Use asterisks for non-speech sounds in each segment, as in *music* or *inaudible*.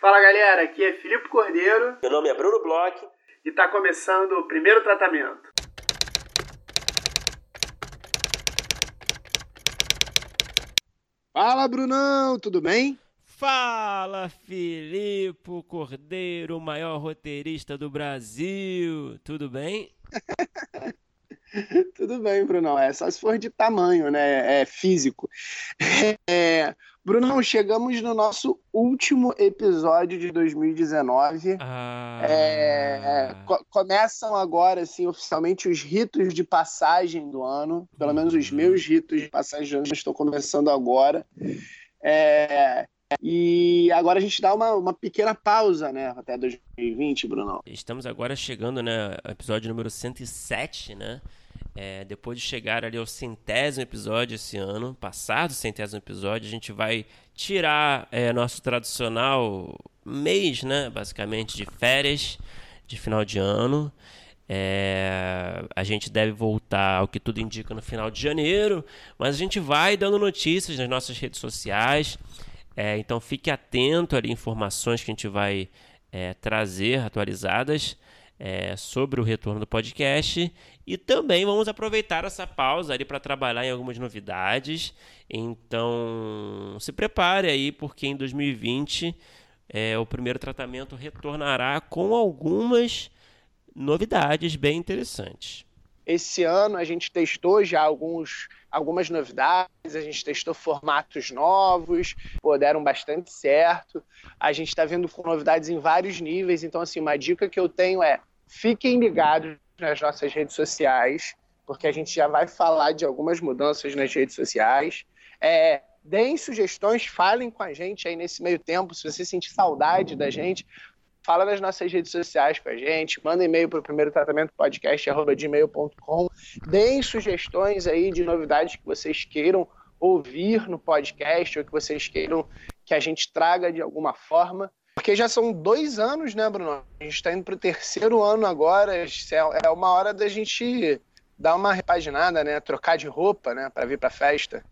Fala galera, aqui é Filipe Cordeiro. Meu nome é Bruno Bloch. E está começando o primeiro tratamento. Fala Brunão, tudo bem? Fala Filipe Cordeiro, o maior roteirista do Brasil. Tudo bem? *laughs* Tudo bem, Brunão. É só se for de tamanho, né? É físico. *laughs* É... Brunão, chegamos no nosso último episódio de 2019. Ah. É... Co começam agora, assim, oficialmente os ritos de passagem do ano. Pelo menos os meus ritos de passagem do ano estão começando agora. É... E agora a gente dá uma, uma pequena pausa, né? Até 2020, Brunão. Estamos agora chegando, né? Episódio número 107, né? É, depois de chegar ali ao centésimo episódio esse ano, passado o centésimo episódio, a gente vai tirar é, nosso tradicional mês, né, basicamente, de férias de final de ano. É, a gente deve voltar ao que tudo indica no final de janeiro, mas a gente vai dando notícias nas nossas redes sociais. É, então fique atento ali informações que a gente vai é, trazer atualizadas é, sobre o retorno do podcast e também vamos aproveitar essa pausa ali para trabalhar em algumas novidades. Então se prepare aí, porque em 2020 é, o primeiro tratamento retornará com algumas novidades bem interessantes. Esse ano a gente testou já alguns, algumas novidades, a gente testou formatos novos, pô, deram bastante certo. A gente está vendo com novidades em vários níveis, então assim, uma dica que eu tenho é fiquem ligados nas nossas redes sociais, porque a gente já vai falar de algumas mudanças nas redes sociais. É, deem sugestões, falem com a gente aí nesse meio tempo, se você sentir saudade da gente, fala nas nossas redes sociais com a gente, manda e-mail para o primeiro tratamento podcast@gmail.com, deem sugestões aí de novidades que vocês queiram ouvir no podcast ou que vocês queiram que a gente traga de alguma forma. Porque já são dois anos, né, Bruno? A gente está indo para o terceiro ano agora. É, é uma hora da gente dar uma repaginada, né? Trocar de roupa, né? Para vir para festa.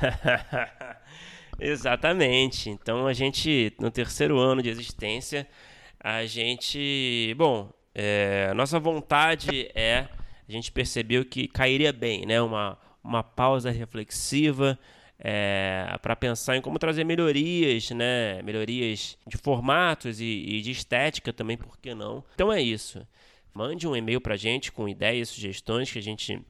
*laughs* Exatamente. Então a gente, no terceiro ano de existência, a gente. Bom, é, nossa vontade é. A gente percebeu que cairia bem, né? Uma, uma pausa reflexiva é, para pensar em como trazer melhorias, né? Melhorias de formatos e, e, de estética também, por que não? Então é isso. Mande um e-mail para a gente com ideias, sugestões que a gente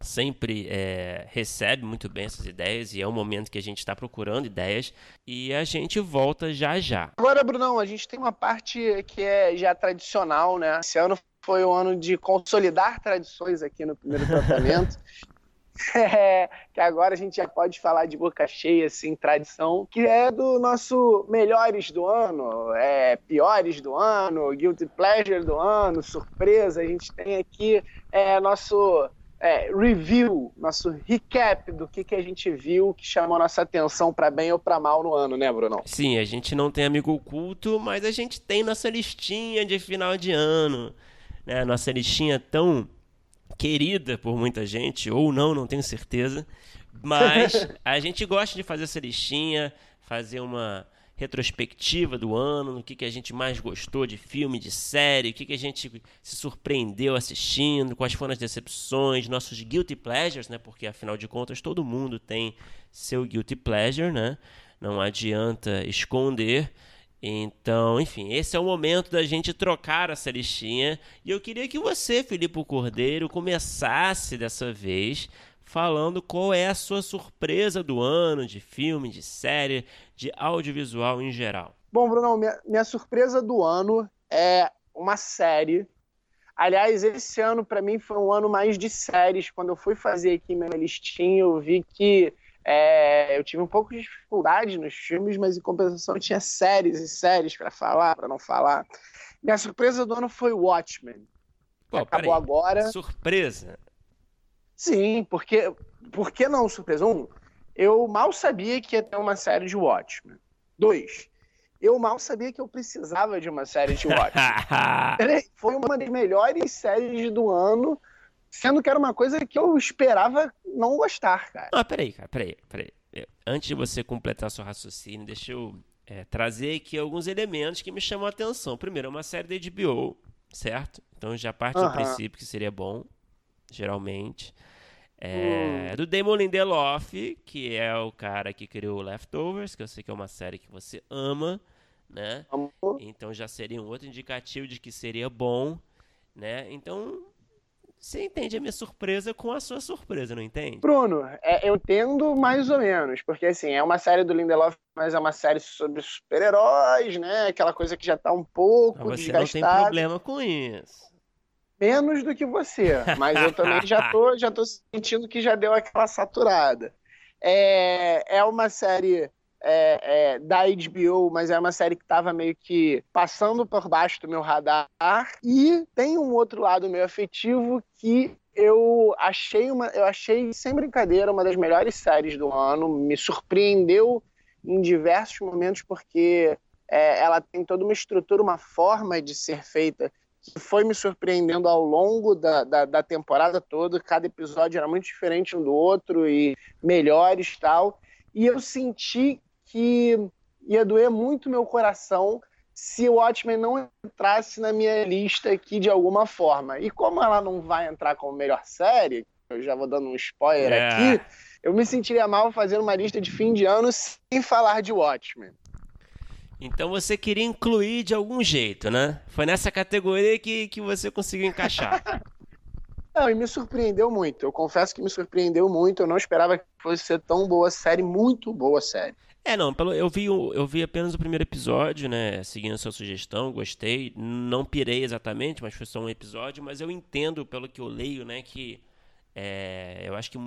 sempre é, recebe muito bem essas ideias e é um momento que a gente está procurando ideias e a gente volta já já. Agora, Brunão, a gente tem uma parte que é já tradicional, né? Esse ano foi o ano de consolidar tradições aqui no primeiro tratamento. *laughs* *laughs* É, que agora a gente já pode falar de boca cheia, assim, tradição, que é do nosso melhores do ano, é, piores do ano, guilty pleasure do ano, surpresa. A gente tem aqui é, nosso é, review, nosso recap do que, que a gente viu que chamou nossa atenção para bem ou para mal no ano, né, Bruno? Sim, a gente não tem amigo oculto, mas a gente tem nossa listinha de final de ano, né? Nossa listinha tão querida por muita gente, ou não, não tenho certeza. Mas *laughs* a gente gosta de fazer essa listinha, fazer uma retrospectiva do ano, no que, que a gente mais gostou de filme, de série, o que, que a gente se surpreendeu assistindo, quais foram as decepções, nossos guilty pleasures, né? Porque afinal de contas todo mundo tem seu guilty pleasure, né? Não adianta esconder. Então, enfim, esse é o momento da gente trocar essa listinha. E eu queria que você, Filipe Cordeiro, começasse dessa vez falando qual é a sua surpresa do ano de filme, de série, de audiovisual em geral. Bom, Bruno, minha, minha surpresa do ano é uma série. Aliás, esse ano para mim foi um ano mais de séries. Quando eu fui fazer aqui minha listinha, eu vi que é, eu tive um pouco de dificuldade nos filmes, mas em compensação tinha séries e séries para falar, para não falar. Minha surpresa do ano foi Watchmen. Pô, acabou agora. Surpresa? Sim, porque por que não surpresa? Um, eu mal sabia que ia ter uma série de Watchmen. Dois, eu mal sabia que eu precisava de uma série de *laughs* Watchmen. *laughs* foi uma das melhores séries do ano Sendo que era uma coisa que eu esperava não gostar, cara. Ah, peraí, cara, peraí, peraí. Antes de você completar seu raciocínio, deixa eu é, trazer aqui alguns elementos que me chamam a atenção. Primeiro, é uma série da HBO, certo? Então já parte do princípio que seria bom, geralmente. É, hum. Do Damon Lindelof, que é o cara que criou Leftovers, que eu sei que é uma série que você ama, né? Amor. Então já seria um outro indicativo de que seria bom, né? Então você entende a minha surpresa com a sua surpresa, não entende? Bruno, é, eu entendo mais ou menos, porque assim, é uma série do Lindelof, mas é uma série sobre super-heróis, né? Aquela coisa que já tá um pouco mas você desgastada. não tem problema com isso. Menos do que você, mas eu também já tô, já tô sentindo que já deu aquela saturada. É, é uma série é, é, da HBO, mas é uma série que estava meio que passando por baixo do meu radar. E tem um outro lado meio afetivo que eu achei uma, eu achei sem brincadeira uma das melhores séries do ano. Me surpreendeu em diversos momentos porque é, ela tem toda uma estrutura, uma forma de ser feita que foi me surpreendendo ao longo da, da, da temporada toda. Cada episódio era muito diferente um do outro e melhores tal. E eu senti que ia doer muito meu coração se o Watchmen não entrasse na minha lista aqui de alguma forma. E como ela não vai entrar como melhor série, eu já vou dando um spoiler é. aqui, eu me sentiria mal fazendo uma lista de fim de ano sem falar de Watchmen. Então você queria incluir de algum jeito, né? Foi nessa categoria que, que você conseguiu encaixar. *laughs* Não, e me surpreendeu muito. Eu confesso que me surpreendeu muito. Eu não esperava que fosse ser tão boa série, muito boa série. É, não, pelo, eu, vi, eu vi apenas o primeiro episódio, né? Seguindo a sua sugestão, gostei. Não pirei exatamente, mas foi só um episódio. Mas eu entendo, pelo que eu leio, né, que. É, eu acho que,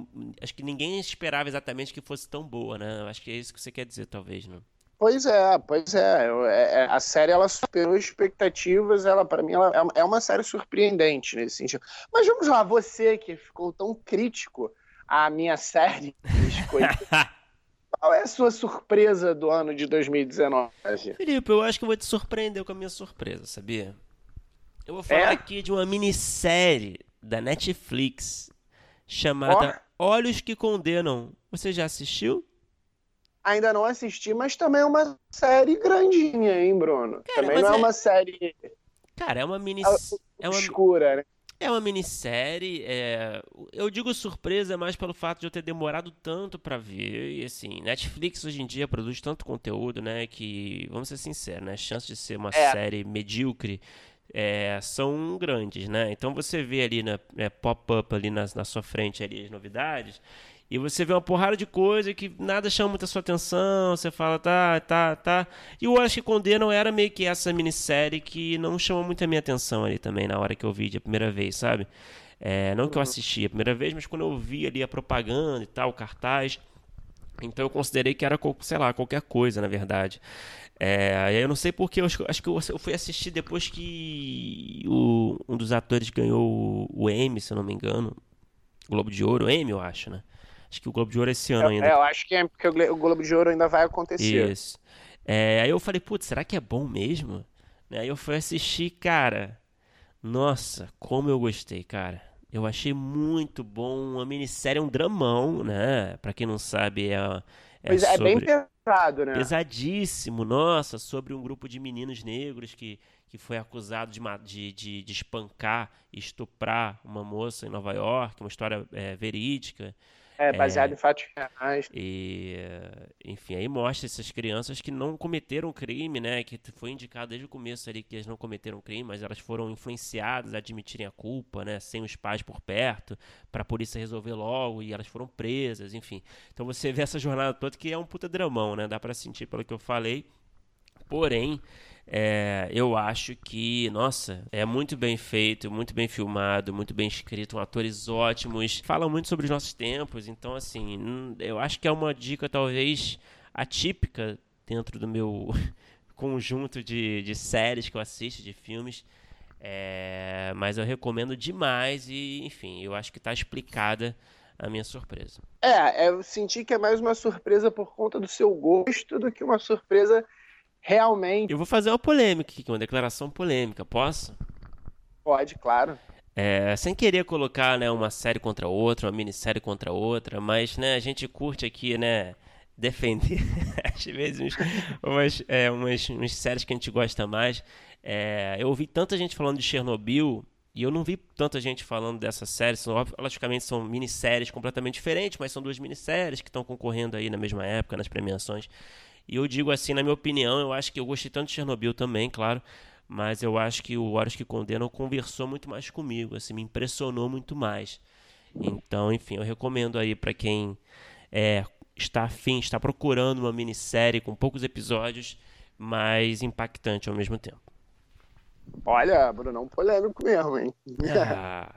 acho que ninguém esperava exatamente que fosse tão boa, né? Eu acho que é isso que você quer dizer, talvez, não? Pois é, pois é. é, é a série ela superou expectativas. Ela, para mim, ela é, é uma série surpreendente nesse sentido. Mas vamos lá, você que ficou tão crítico à minha série, *laughs* Qual é a sua surpresa do ano de 2019? Felipe, eu acho que eu vou te surpreender com a minha surpresa, sabia? Eu vou falar é? aqui de uma minissérie da Netflix chamada oh. Olhos que Condenam. Você já assistiu? Ainda não assisti, mas também é uma série grandinha, hein, Bruno? Cara, também não é, é, uma série. Cara, é uma minissérie. É uma... Escura, né? É uma minissérie. É... Eu digo surpresa mais pelo fato de eu ter demorado tanto para ver. E assim, Netflix hoje em dia produz tanto conteúdo, né? Que, vamos ser sinceros, né? As chances de ser uma é. série medíocre é, são grandes, né? Então você vê ali na é, pop-up ali na, na sua frente ali as novidades. E você vê uma porrada de coisa que nada chama muita sua atenção, você fala, tá, tá, tá. E eu acho que Condenam era meio que essa minissérie que não chamou muito a minha atenção ali também na hora que eu vi de primeira vez, sabe? É, não que eu uhum. assisti a primeira vez, mas quando eu vi ali a propaganda e tal, o cartaz. Então eu considerei que era, sei lá, qualquer coisa, na verdade. É, eu não sei porque, eu acho, acho, que eu fui assistir depois que o, um dos atores ganhou o Emmy, se eu não me engano. O Globo de Ouro, o Emmy, eu acho, né? Acho que o Globo de Ouro é esse ano eu, ainda. É, eu acho que é porque o Globo de Ouro ainda vai acontecer. Isso. É, aí eu falei, putz, será que é bom mesmo? Aí eu fui assistir, cara. Nossa, como eu gostei, cara. Eu achei muito bom. Uma minissérie, um dramão, né? Pra quem não sabe, é. É, pois é, sobre... é bem pesado, né? Pesadíssimo, nossa, sobre um grupo de meninos negros que, que foi acusado de, de, de, de espancar e estuprar uma moça em Nova York, uma história é, verídica. É, baseado é, em fatos reais. E, enfim, aí mostra essas crianças que não cometeram crime, né? Que foi indicado desde o começo ali que elas não cometeram crime, mas elas foram influenciadas a admitirem a culpa, né? Sem os pais por perto, para a polícia resolver logo, e elas foram presas, enfim. Então você vê essa jornada toda que é um puta dramão, né? Dá para sentir pelo que eu falei. Porém, é, eu acho que, nossa, é muito bem feito, muito bem filmado, muito bem escrito, atores ótimos, fala muito sobre os nossos tempos, então, assim, hum, eu acho que é uma dica talvez atípica dentro do meu *laughs* conjunto de, de séries que eu assisto, de filmes. É, mas eu recomendo demais e, enfim, eu acho que está explicada a minha surpresa. É, eu senti que é mais uma surpresa por conta do seu gosto do que uma surpresa realmente. Eu vou fazer uma polêmica aqui, uma declaração polêmica, posso? Pode, claro. É, sem querer colocar né, uma série contra outra, uma minissérie contra outra, mas né, a gente curte aqui, né? *laughs* defender, às vezes, umas, é, umas, umas séries que a gente gosta mais. É, eu ouvi tanta gente falando de Chernobyl e eu não vi tanta gente falando dessa série. São, logicamente são minisséries completamente diferentes, mas são duas minisséries que estão concorrendo aí na mesma época nas premiações. E eu digo assim, na minha opinião, eu acho que eu gostei tanto de Chernobyl também, claro, mas eu acho que o Horas que Condenam conversou muito mais comigo, assim, me impressionou muito mais. Então, enfim, eu recomendo aí para quem é, está afim, está procurando uma minissérie com poucos episódios, mas impactante ao mesmo tempo. Olha, Brunão polêmico mesmo, hein? *laughs* Ah.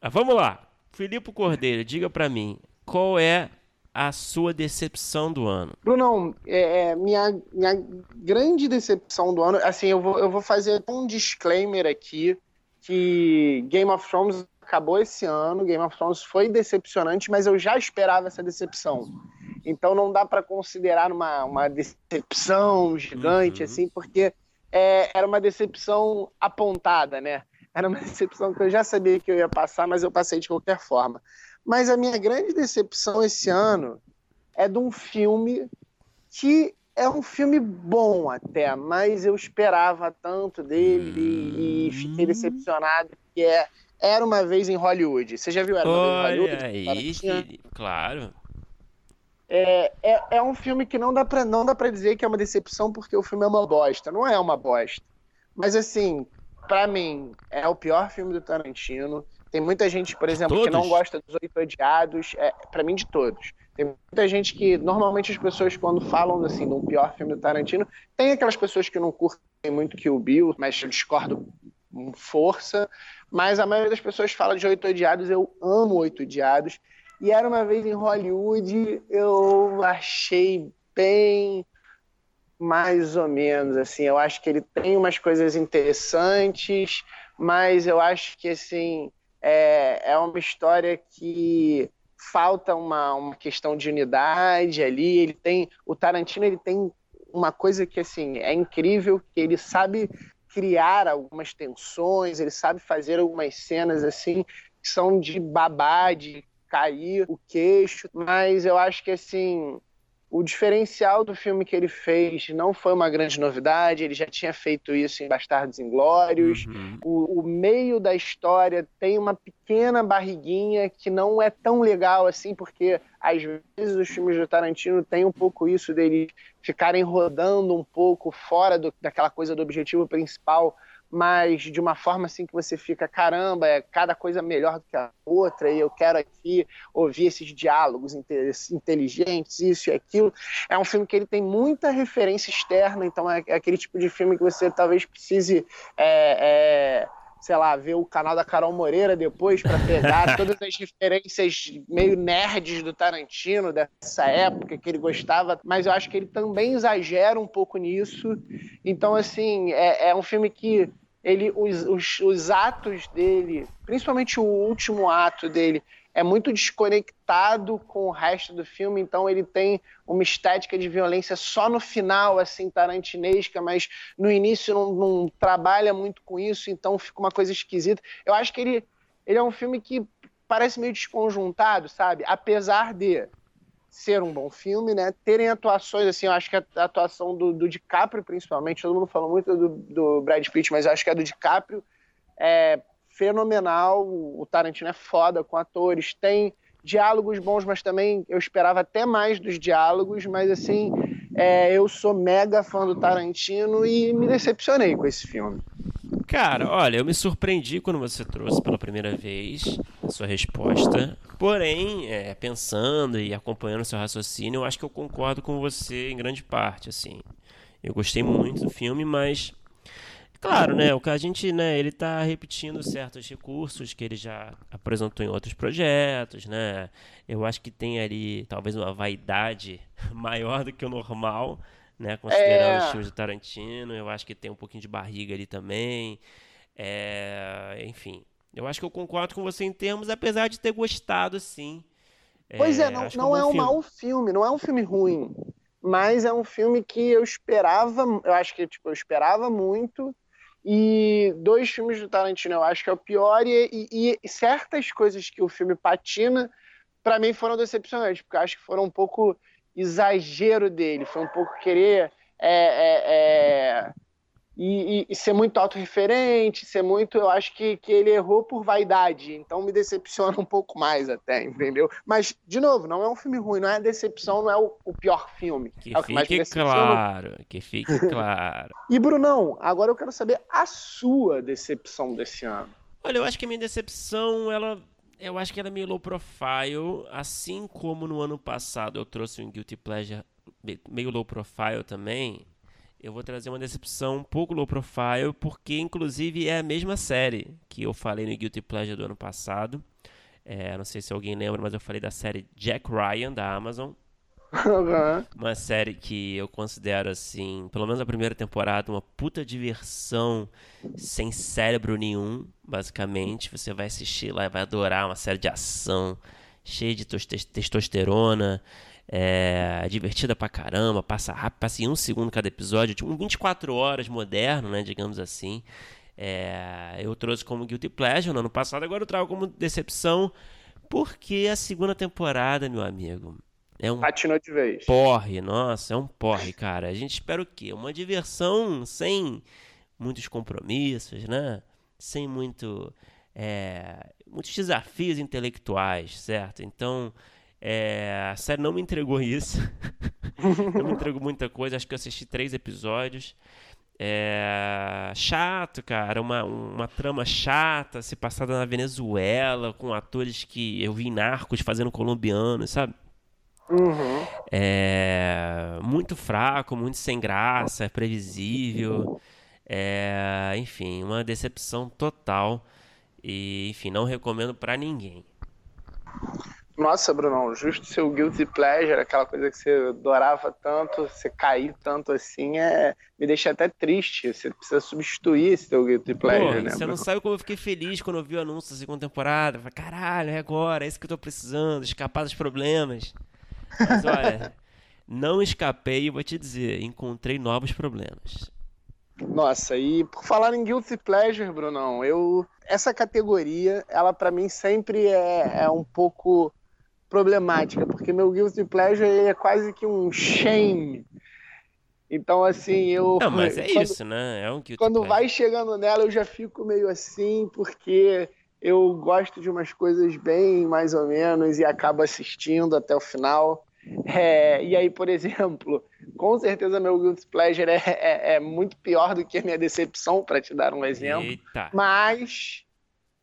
ah. Vamos lá. Filipe Cordeiro, diga para mim, qual é a sua decepção do ano? Brunão, é, é, minha, minha grande decepção do ano, assim, eu vou, eu vou fazer um disclaimer aqui, que Game of Thrones acabou esse ano, Game of Thrones foi decepcionante, mas eu já esperava essa decepção. Então não dá para considerar uma, uma decepção gigante, uhum. assim, porque é, era uma decepção apontada, né? Era uma *laughs* decepção que eu já sabia que eu ia passar, mas eu passei de qualquer forma. Mas a minha grande decepção esse ano é de um filme que é um filme bom até, mas eu esperava tanto dele e, e fiquei hum. decepcionado, que é Era Uma Vez em Hollywood. Você já viu Era Uma Vez em Hollywood? Aí, claro. É, é, é, um filme que não dá, pra, não dá pra dizer que é uma decepção porque o filme é uma bosta. Não é uma bosta. Mas assim, para mim, é o pior filme do Tarantino. Tem muita gente, por exemplo, todos? que não gosta dos Oito Odiados. É, para mim, de todos. Tem muita gente que, normalmente, as pessoas, quando falam assim, de um pior filme do Tarantino, tem aquelas pessoas que não curtem muito que o Bill, mas eu discordo com força. Mas a maioria das pessoas fala de Oito Odiados. Eu amo Oito Odiados. E era uma vez em Hollywood, eu achei bem mais ou menos assim. Eu acho que ele tem umas coisas interessantes, mas eu acho que assim é, é uma história que falta uma, uma questão de unidade ali. Ele tem o Tarantino ele tem uma coisa que assim é incrível que ele sabe criar algumas tensões, ele sabe fazer algumas cenas assim que são de babá, de cair o queixo, mas eu acho que assim o diferencial do filme que ele fez não foi uma grande novidade, ele já tinha feito isso em Bastardos Inglórios. Uhum. O, o, meio da história tem uma pequena barriguinha que não é tão legal assim, porque às vezes os filmes do Tarantino têm um pouco isso dele ficarem rodando um pouco fora do, daquela coisa do objetivo principal mas de uma forma assim que você fica, caramba, é cada coisa melhor do que a outra, e eu quero aqui ouvir esses diálogos inteligentes, isso e aquilo. É um filme que ele tem muita referência externa, então é, aquele tipo de filme que você talvez precise. É, é, sei lá, ver o canal da Carol Moreira depois para pegar *laughs* todas as referências meio nerds do Tarantino dessa época que ele gostava, mas eu acho que ele também exagera um pouco nisso. Então, assim, é, é um filme que ele, os, os, os atos dele, principalmente o último ato dele, é muito desconectado com o resto do filme, então ele tem uma estética de violência só no final, assim, tarantinesca, mas no início não, não trabalha muito com isso, então fica uma coisa esquisita. Eu acho que ele, ele é um filme que parece meio desconjuntado, sabe? Apesar de ser um bom filme, né? Terem atuações, assim, eu acho que a atuação do, do DiCaprio, principalmente, todo mundo falou muito do, do Brad Pitt, mas eu acho que a do DiCaprio é fenomenal. O Tarantino é foda com atores, tem diálogos bons, mas também eu esperava até mais dos diálogos, mas assim, é, eu sou mega fã do Tarantino e me decepcionei com esse filme. Cara, olha, eu me surpreendi quando você trouxe pela primeira vez a sua resposta. Porém, é, pensando e acompanhando seu raciocínio, eu acho que eu concordo com você em grande parte, assim. Eu gostei muito do filme, mas Claro, né? O que a gente, né? Ele está repetindo certos recursos que ele já apresentou em outros projetos, né? Eu acho que tem ali talvez uma vaidade *laughs* maior do que o normal, né? Considerando é... os filmes do Tarantino, eu acho que tem um pouquinho de barriga ali também. É... Enfim, eu acho que eu concordo com você em termos, apesar de ter gostado, sim. Pois é, é não, não é um, é um mau filme, não é um filme ruim, mas é um filme que eu esperava, eu acho que tipo, eu esperava muito e dois filmes do Tarantino eu acho que é o pior, e, e, e certas coisas que o filme patina, para mim foram decepcionantes, porque eu acho que foram um pouco exagero dele, foi um pouco querer é, é, é, e, e, e, ser muito autorreferente, ser muito. Eu acho que, que ele errou por vaidade, então me decepciona *laughs* um pouco mais até, entendeu? Mas, de novo, não é um filme ruim, não é a decepção, não é o, o pior filme. Que é o que fique claro, que fique *laughs* claro. e, Brunão, agora eu quero saber a sua decepção desse ano. Olha, eu acho que a minha decepção, ela. Eu acho que ela é meio low profile, assim como no ano passado eu trouxe um Guilty Pleasure meio low profile também eu vou trazer uma decepção um pouco low profile, porque inclusive é a mesma série que eu falei no Guilty Pleasure do ano passado. É, não sei se alguém lembra, mas eu falei da série Jack Ryan da Amazon. Uhum. Uma série que eu considero assim, pelo menos a primeira temporada, uma puta diversão sem cérebro nenhum, basicamente. Você vai assistir lá e vai adorar uma série de ação cheia de testosterona, é divertida pra caramba, passa rápido, passa em um segundo cada episódio, tipo um 24 horas moderno, né, digamos assim. É, eu trouxe como Guilty Pleasure no ano passado, agora eu trago como decepção, porque a segunda temporada, meu amigo, é um Patinou de vez. porre, nossa, é um porre, cara. A gente espera o quê? Uma diversão sem muitos compromissos, né? Sem muito, é, muitos desafios intelectuais, certo? Então, é, a série não me entregou isso. *laughs* não me entregou muita coisa. Acho que eu assisti três episódios. É, chato, cara. Uma, uma trama chata, se passada na Venezuela, com atores que eu vi narcos fazendo colombianos, sabe? Uhum. É, muito fraco, muito sem graça, é previsível. É, enfim, uma decepção total. E, enfim, não recomendo para ninguém. Nossa, Brunão, justo seu guilty pleasure, aquela coisa que você adorava tanto, você cair tanto assim, é... me deixa até triste. Você precisa substituir esse seu guilty pleasure, né? Você não sabe como eu fiquei feliz quando eu vi o anúncio da segunda temporada. Falei, caralho, é agora, é isso que eu tô precisando, escapar dos problemas. Mas olha, *laughs* não escapei e vou te dizer, encontrei novos problemas. Nossa, e por falar em guilty pleasure, Brunão, eu essa categoria, ela para mim sempre é, é um pouco problemática, porque meu guilty pleasure é quase que um shame. Então, assim, eu. Não, mas é quando, isso, né? É um guilty Quando pleasure. vai chegando nela, eu já fico meio assim, porque eu gosto de umas coisas bem mais ou menos e acabo assistindo até o final. É, e aí, por exemplo, com certeza meu guilty pleasure é, é, é muito pior do que a minha decepção, para te dar um exemplo. Eita. Mas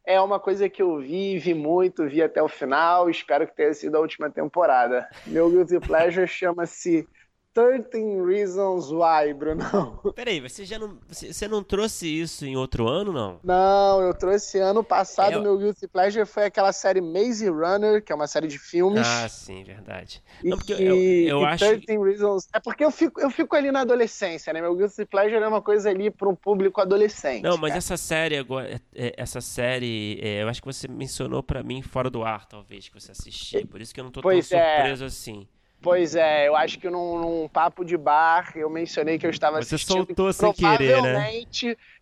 é uma coisa que eu vi, vi muito, vi até o final, espero que tenha sido a última temporada. Meu Guilty Pleasure chama-se 13 Reasons Why, Bruno. *laughs* Peraí, você já não. Você, não trouxe isso em outro ano, não? Não, eu trouxe ano passado. É... Meu Guilty Pleasure foi aquela série Maze Runner, que é uma série de filmes. Ah, sim, verdade. E, não, porque eu, eu, eu acho. 13 Reasons. É porque eu fico, eu fico ali na adolescência, né? Meu Guilty Pleasure é uma coisa ali para um público adolescente. Não, mas cara. essa série agora. É, é, essa série, é, eu acho que você mencionou para mim fora do ar, talvez, que você assistiu. Por isso que eu não tô pois tão surpreso assim. Pois é, eu acho que num, num, papo de bar eu mencionei que eu estava Você assistindo. Você soltou sem querer, né?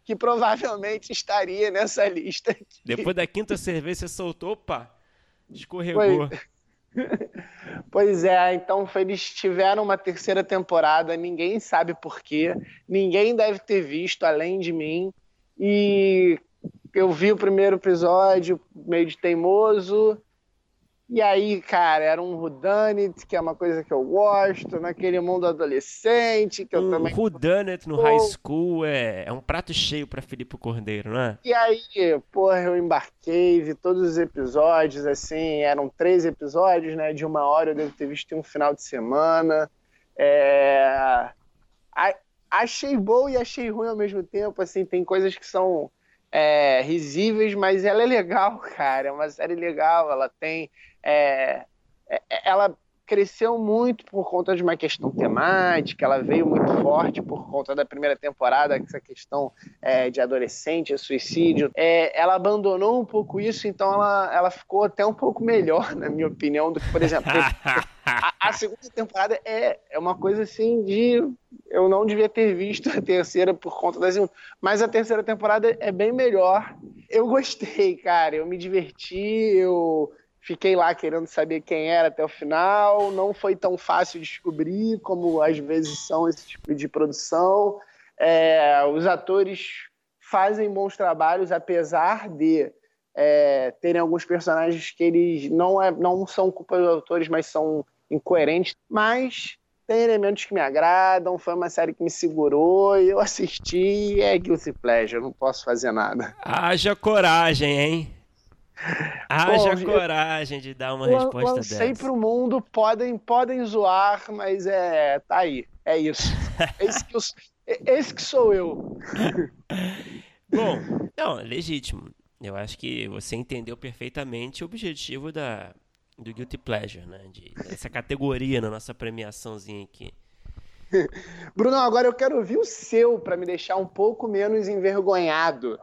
Que provavelmente estaria nessa *laughs* lista. Aqui. Depois da quinta cerveja você soltou, opa, escorregou. Pois... *laughs* pois é, então eles tiveram uma terceira temporada, ninguém sabe porquê, ninguém deve ter visto além de mim. E eu vi o primeiro episódio meio de teimoso, e aí, cara, era um Whodunit, que é uma coisa que eu gosto, naquele mundo adolescente, que eu um também... Whodunit no high school é, é um prato cheio para Felipe Cordeiro, né? E aí, porra, eu embarquei, vi todos os episódios, assim, eram três episódios, né, de uma hora, eu devo ter visto em um final de semana. É... Achei bom e achei ruim ao mesmo tempo, assim, tem coisas que são é, risíveis, mas ela é legal, *laughs* cara. É uma série legal. Ela tem. É, é, ela cresceu muito por conta de uma questão temática, ela veio muito forte por conta da primeira temporada, essa questão é, de adolescente, suicídio. É, ela abandonou um pouco isso, então ela, ela ficou até um pouco melhor, na minha opinião, do que, por exemplo, a, a, segunda temporada é, é uma coisa assim de. Eu não devia ter visto a terceira por conta da segunda, mas a terceira temporada é bem melhor. Eu gostei, cara, eu me diverti, eu Fiquei lá querendo saber quem era até o final. Não foi tão fácil descobrir como às vezes são esse tipo de produção. É, os atores fazem bons trabalhos, apesar de é, terem alguns personagens que eles não, é, não são culpa dos autores, mas são incoerentes. Mas tem elementos que me agradam, foi uma série que me segurou eu assisti é Guilty Pleasure, não posso fazer nada. Haja coragem, hein? Haja Bom, coragem de dar uma resposta dessa. Sei pro mundo, podem, podem zoar, mas é. tá aí. É isso. *laughs* esse, que eu, esse que sou eu. *laughs* Bom, não, é legítimo. Eu acho que você entendeu perfeitamente o objetivo da, do Guilty Pleasure, né? De, dessa categoria na nossa premiaçãozinha aqui. *laughs* Bruno, agora eu quero ouvir o seu para me deixar um pouco menos envergonhado.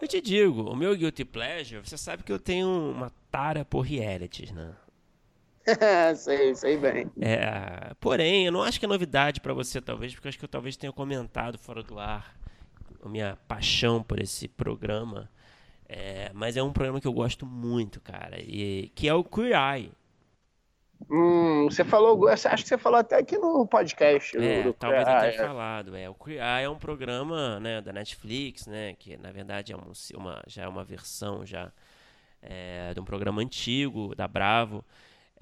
Eu te digo, o meu Guilty Pleasure, você sabe que eu tenho uma tara por realities, né? *laughs* sei, sei bem. É, porém, eu não acho que é novidade para você, talvez, porque eu acho que eu talvez tenha comentado fora do ar a minha paixão por esse programa. É, mas é um programa que eu gosto muito, cara, e que é o Queer Eye. Hum, você falou, acho que você falou até aqui no podcast. É, do, talvez eu tenha é. falado. É, o Queer Eye é um programa né, da Netflix, né, que na verdade é uma, uma já é uma versão já é, de um programa antigo da Bravo.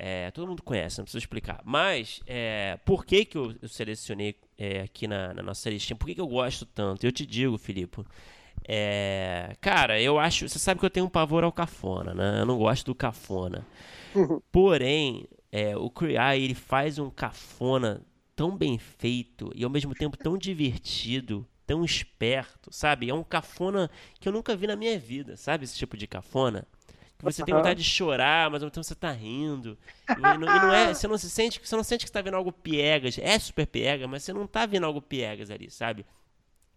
É, todo mundo conhece, não preciso explicar. Mas, é, por que, que eu, eu selecionei é, aqui na, na, nossa listinha? Por que, que eu gosto tanto? Eu te digo, Filipe. É, cara, eu acho. Você sabe que eu tenho um pavor ao cafona, né? Eu não gosto do cafona. *laughs* Porém, é, o Kriai, ele faz um cafona tão bem feito e ao mesmo tempo tão divertido, tão esperto, sabe? É um cafona que eu nunca vi na minha vida, sabe? Esse tipo de cafona. Que você tem vontade de chorar, mas ao mesmo tempo você tá rindo. E não, e não é, você não se sente, você não sente que está vendo algo piegas. É super piega, mas você não tá vendo algo piegas ali, sabe?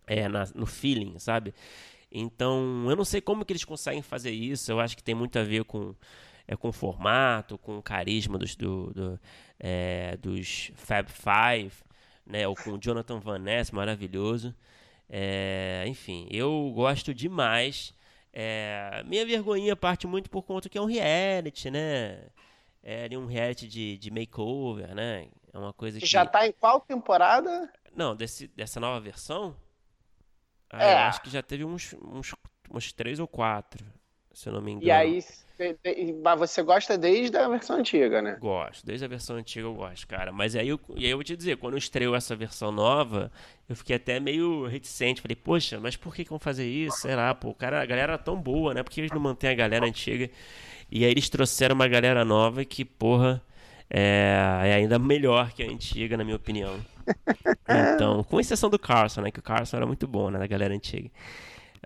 É, na, no feeling, sabe? Então, eu não sei como que eles conseguem fazer isso. Eu acho que tem muito a ver com é, com formato, com carisma dos, do, do é, dos Fab Five, né? Ou com o Jonathan Van Ness, maravilhoso. É, enfim, eu gosto demais. É, minha vergonhinha parte muito por conta que é um reality, né? É um reality de, de makeover, né? É uma coisa que... Já tá em qual temporada? Não, desse, dessa nova versão? Ah, é. Eu acho que já teve uns, uns, uns três ou quatro, se eu não me engano. E aí, mas você gosta desde a versão antiga, né? Gosto, desde a versão antiga eu gosto, cara. Mas aí eu, e aí eu vou te dizer, quando estreou essa versão nova, eu fiquei até meio reticente. Falei, poxa, mas por que, que vão fazer isso? Sei lá, pô, cara, a galera era tão boa, né? Por que eles não mantêm a galera antiga? E aí eles trouxeram uma galera nova que, porra, é, é ainda melhor que a antiga, na minha opinião. *laughs* Então, com exceção do Carson, né? Que o Carson era muito bom, né? Da galera antiga.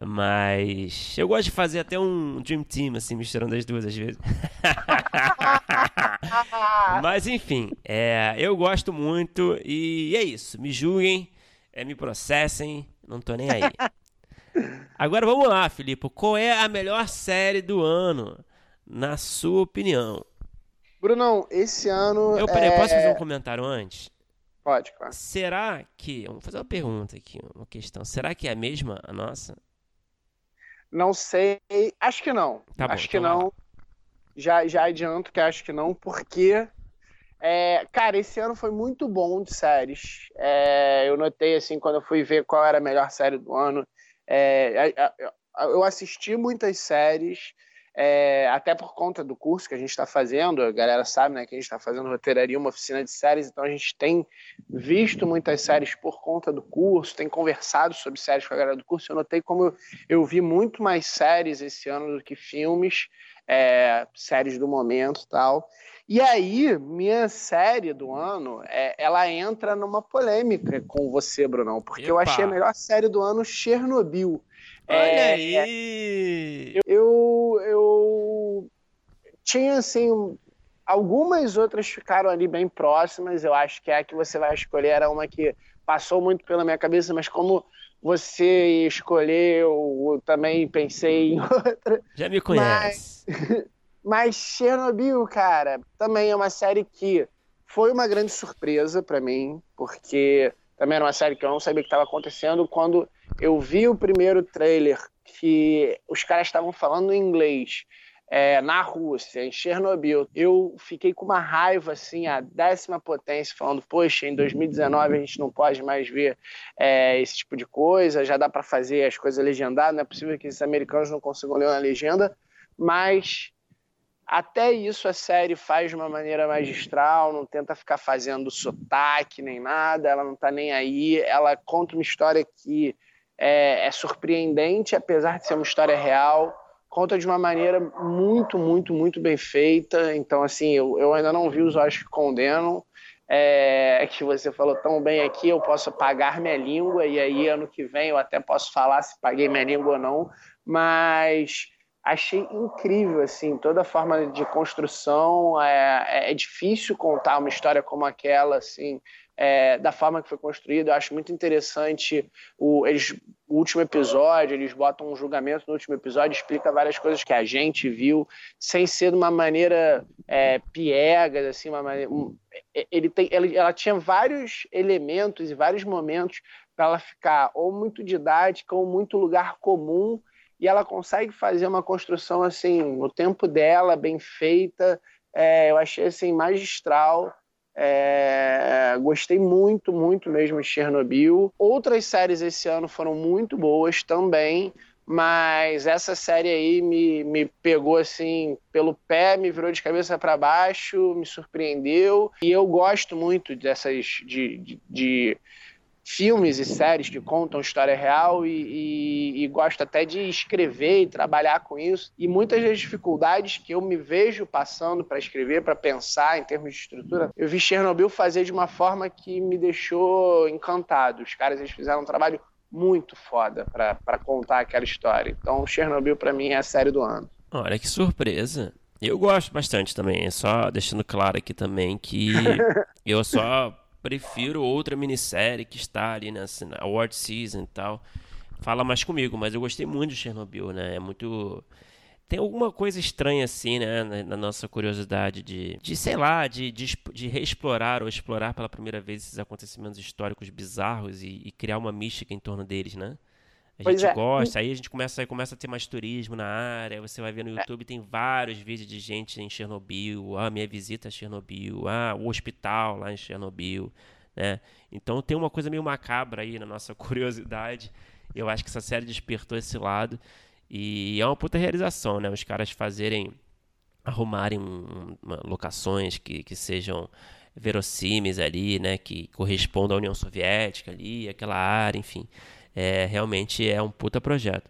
Mas eu gosto de fazer até um Dream Team, assim, misturando as duas às vezes. *laughs* Mas enfim, é, eu gosto muito e é isso. Me julguem, é, me processem, não tô nem aí. *laughs* Agora vamos lá, Filipe. Qual é a melhor série do ano, na sua opinião? Brunão, esse ano. Eu peraí, é... posso fazer um comentário antes? Pode, claro. Será que. Vamos fazer uma pergunta aqui, uma questão. Será que é a mesma a nossa? Não sei. Acho que não. Tá bom, acho que então não. Já, já adianto que acho que não, porque. É, cara, esse ano foi muito bom de séries. É, eu notei, assim, quando eu fui ver qual era a melhor série do ano. É, eu assisti muitas séries. É, até por conta do curso que a gente está fazendo, a galera sabe né, que a gente está fazendo roteiraria, uma oficina de séries, então a gente tem visto muitas séries por conta do curso, tem conversado sobre séries com a galera do curso. Eu notei como eu, eu vi muito mais séries esse ano do que filmes, é, séries do momento e tal. E aí, minha série do ano, é, ela entra numa polêmica com você, Brunão, porque Epa. eu achei a melhor série do ano Chernobyl. Olha é, aí! Eu, eu tinha, assim, algumas outras ficaram ali bem próximas. Eu acho que a que você vai escolher era uma que passou muito pela minha cabeça, mas como você escolheu, eu também pensei em *laughs* outra. Já me conhece. Mas, mas Chernobyl, cara, também é uma série que foi uma grande surpresa para mim, porque também era uma série que eu não sabia o que estava acontecendo quando eu vi o primeiro trailer que os caras estavam falando em inglês. é, na Rússia, em Chernobyl, eu fiquei com uma raiva, assim, a décima potência, falando, poxa, em 2019 a gente não pode mais ver é, esse tipo de coisa, já dá para fazer as coisas legendadas, não é possível que esses americanos não consigam ler na legenda, mas até isso a série faz de uma maneira magistral, não tenta ficar fazendo sotaque nem nada, ela não está nem aí, ela conta uma história que é, é surpreendente, apesar de ser uma história real, conta de uma maneira muito, muito, muito bem feita. Então, assim, eu, eu ainda não vi os olhos que condenam. É, que você falou tão bem aqui, eu posso pagar minha língua, e aí ano que vem eu até posso falar se paguei minha língua ou não, mas achei incrível, assim, toda a forma de construção, é, é difícil contar uma história como aquela, assim, é, da forma que foi construído. Eu acho muito interessante o, eles, o último episódio, eles botam um julgamento no último episódio, explica várias coisas que a gente viu, sem ser de uma maneira é, piegas, assim, uma maneira, um, ele tem, ela tinha vários elementos e vários momentos para ela ficar ou muito didática ou muito lugar comum e ela consegue fazer uma construção assim no tempo dela bem feita é, eu achei assim magistral é, gostei muito, muito mesmo de Chernobyl. Outras séries esse ano foram muito boas também, mas essa série aí me, me pegou assim pelo pé, me virou de cabeça para baixo, me surpreendeu. E eu gosto muito dessas de, de, de filmes e séries que contam história real e, e, e, gosto até de escrever e trabalhar com isso. E muitas das dificuldades que eu me vejo passando para escrever, para pensar em termos de estrutura, eu vi Chernobyl fazer de uma forma que me deixou encantado. Os caras eles fizeram um trabalho muito foda para contar aquela história. Então, Chernobyl para mim é a série do ano. Olha que surpresa. Eu gosto bastante também, só deixando claro aqui também que *laughs* eu só prefiro outra minissérie que está ali nessa na Award Season e tal. Fala mais comigo, mas eu gostei muito de Chernobyl, né? É muito. Tem alguma coisa estranha assim, né? Na, na nossa curiosidade de, de sei lá, de, de, de, reexplorar ou explorar pela primeira vez esses acontecimentos históricos bizarros e, e criar uma mística em torno deles, né? A pois gente é. gosta, aí a gente começa, aí começa a ter mais turismo na área, você vai ver no é. YouTube, tem vários vídeos de gente em Chernobyl, ah, minha visita a Chernobyl, ah, o hospital lá em Chernobyl, né? Então tem uma coisa meio macabra aí na nossa *laughs* curiosidade, eu acho que essa série despertou esse lado, e é uma puta realização, né? Os caras fazerem, arrumarem uma, locações que, que sejam verossímeis ali, né? Que correspondam à União Soviética ali, aquela área, enfim é, realmente é um puta projeto.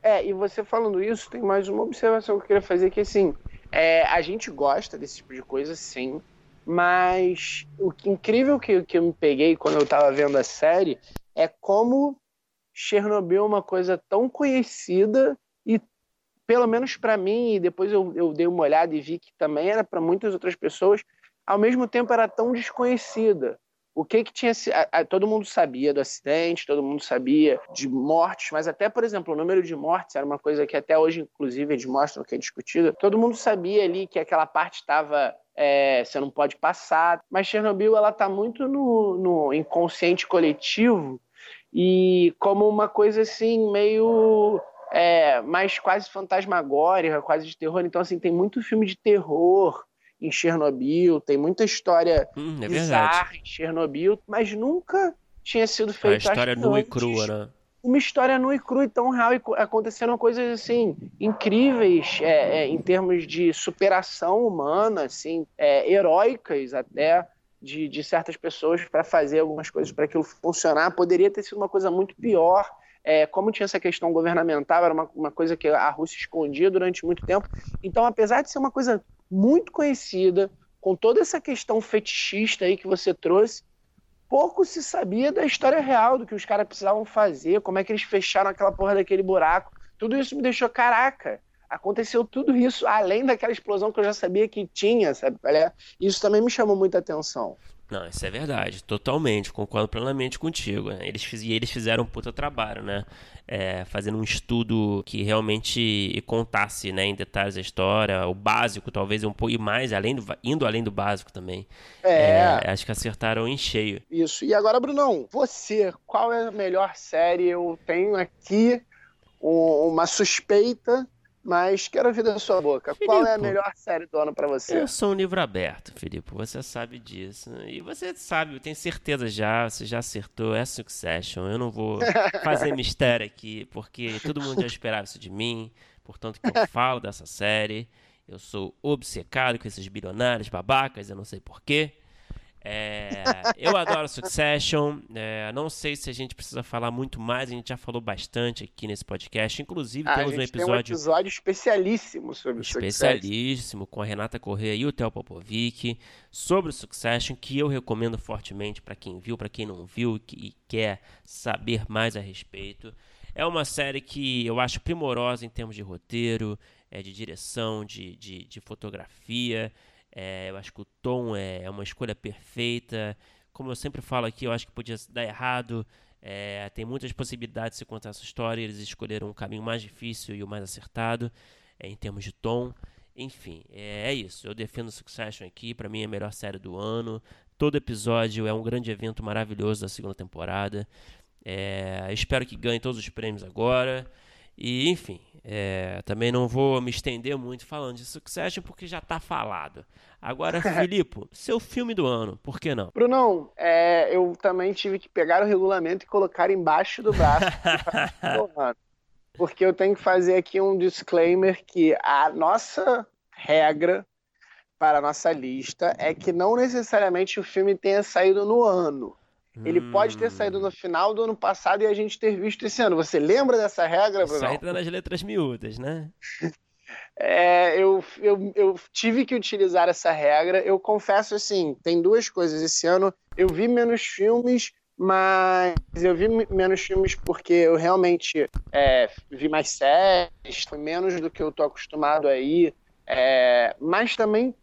É, e você falando isso, tem mais uma observação que eu queria fazer, que assim, é, a gente gosta desse tipo de coisa, sim, mas o que, incrível que, que eu me peguei quando eu tava vendo a série é como Chernobyl é uma coisa tão conhecida e, pelo menos para mim, e depois eu, eu dei uma olhada e vi que também era para muitas outras pessoas, ao mesmo tempo era tão desconhecida o que que tinha todo mundo sabia do acidente, todo mundo sabia de mortes, mas até, por exemplo, o número de mortes era uma coisa que até hoje, inclusive, eles mostram que é discutida. Todo mundo sabia ali que aquela parte estava é, você não pode passar, mas Chernobyl ela está muito no, no inconsciente coletivo e como uma coisa assim meio é, mais quase fantasmagórica, quase de terror. Então assim tem muito filme de terror em Chernobyl, tem muita história hum, é bizarra em Chernobyl, mas nunca tinha sido feita. A história nua e crua, né? Uma história nua e crua e tão real, e aconteceram coisas assim incríveis é, é, em termos de superação humana, assim, é, heróicas até. De, de certas pessoas para fazer algumas coisas para aquilo funcionar. Poderia ter sido uma coisa muito pior, é, como tinha essa questão governamental, era uma, uma coisa que a Rússia escondia durante muito tempo. Então, apesar de ser uma coisa muito conhecida, com toda essa questão fetichista aí que você trouxe, pouco se sabia da história real, do que os caras precisavam fazer, como é que eles fecharam aquela porra daquele buraco. Tudo isso me deixou, caraca, aconteceu tudo isso, além daquela explosão que eu já sabia que tinha, sabe? Isso também me chamou muita atenção. Não, isso é verdade, totalmente, concordo plenamente contigo. Né? Eles, e eles fizeram um puta trabalho, né? É, fazendo um estudo que realmente contasse né, em detalhes a história, o básico, talvez um pouco mais, além do, indo além do básico também. É. é. Acho que acertaram em cheio. Isso. E agora, Brunão, você, qual é a melhor série? Eu tenho aqui uma suspeita mas quero ouvir da sua boca. Filipe, Qual é a melhor série do ano para você? Eu sou um livro aberto, Felipe. Você sabe disso. E você sabe, eu tenho certeza já, você já acertou. É Succession. Eu não vou *laughs* fazer mistério aqui, porque todo mundo já esperava isso de mim. Portanto, que eu *laughs* falo dessa série. Eu sou obcecado com esses bilionários babacas, eu não sei porquê. É, eu adoro Succession. É, não sei se a gente precisa falar muito mais. A gente já falou bastante aqui nesse podcast. Inclusive, Ah, temos um gente tem um episódio episódio especialíssimo sobre o Succession. especialíssimo com a Renata Corrêa e o Theo Popovic sobre o Succession, que eu recomendo fortemente para quem viu, para quem não viu e quer saber mais a respeito. É uma série que eu acho primorosa em termos de roteiro, é, de direção, de, de, de fotografia. É, eu acho que o tom é, é uma escolha perfeita. Como eu sempre falo aqui, eu acho que podia dar errado. É, tem muitas possibilidades de se contar essa história. Eles escolheram um caminho mais difícil e o mais acertado é, em termos de tom. Enfim, é, é isso. Eu defendo Succession aqui. Pra mim é a melhor série do ano. Todo episódio é um grande evento maravilhoso da segunda temporada. É, espero que ganhe todos os prêmios agora. E, enfim, é, também não vou me estender muito falando de Succession porque já tá falado. Agora, *laughs* Filipe, seu filme do ano, por que não? Brunão, é, eu também tive que pegar o regulamento e colocar embaixo do braço. *laughs* porque eu tenho que fazer aqui um disclaimer que a nossa regra para a nossa lista é que não necessariamente o filme tenha saído no ano. Ele pode ter Hum, saído no final do ano passado e a gente ter visto esse ano. Você lembra dessa regra, Brunão? aí tá nas letras miúdas, né? *laughs* É, eu, eu, eu tive que utilizar essa regra. Eu confesso assim, tem duas coisas. Esse ano eu vi menos filmes, mas eu vi me- menos filmes porque eu realmente é, vi mais séries, foi menos do que eu tô acostumado aí. É, mas também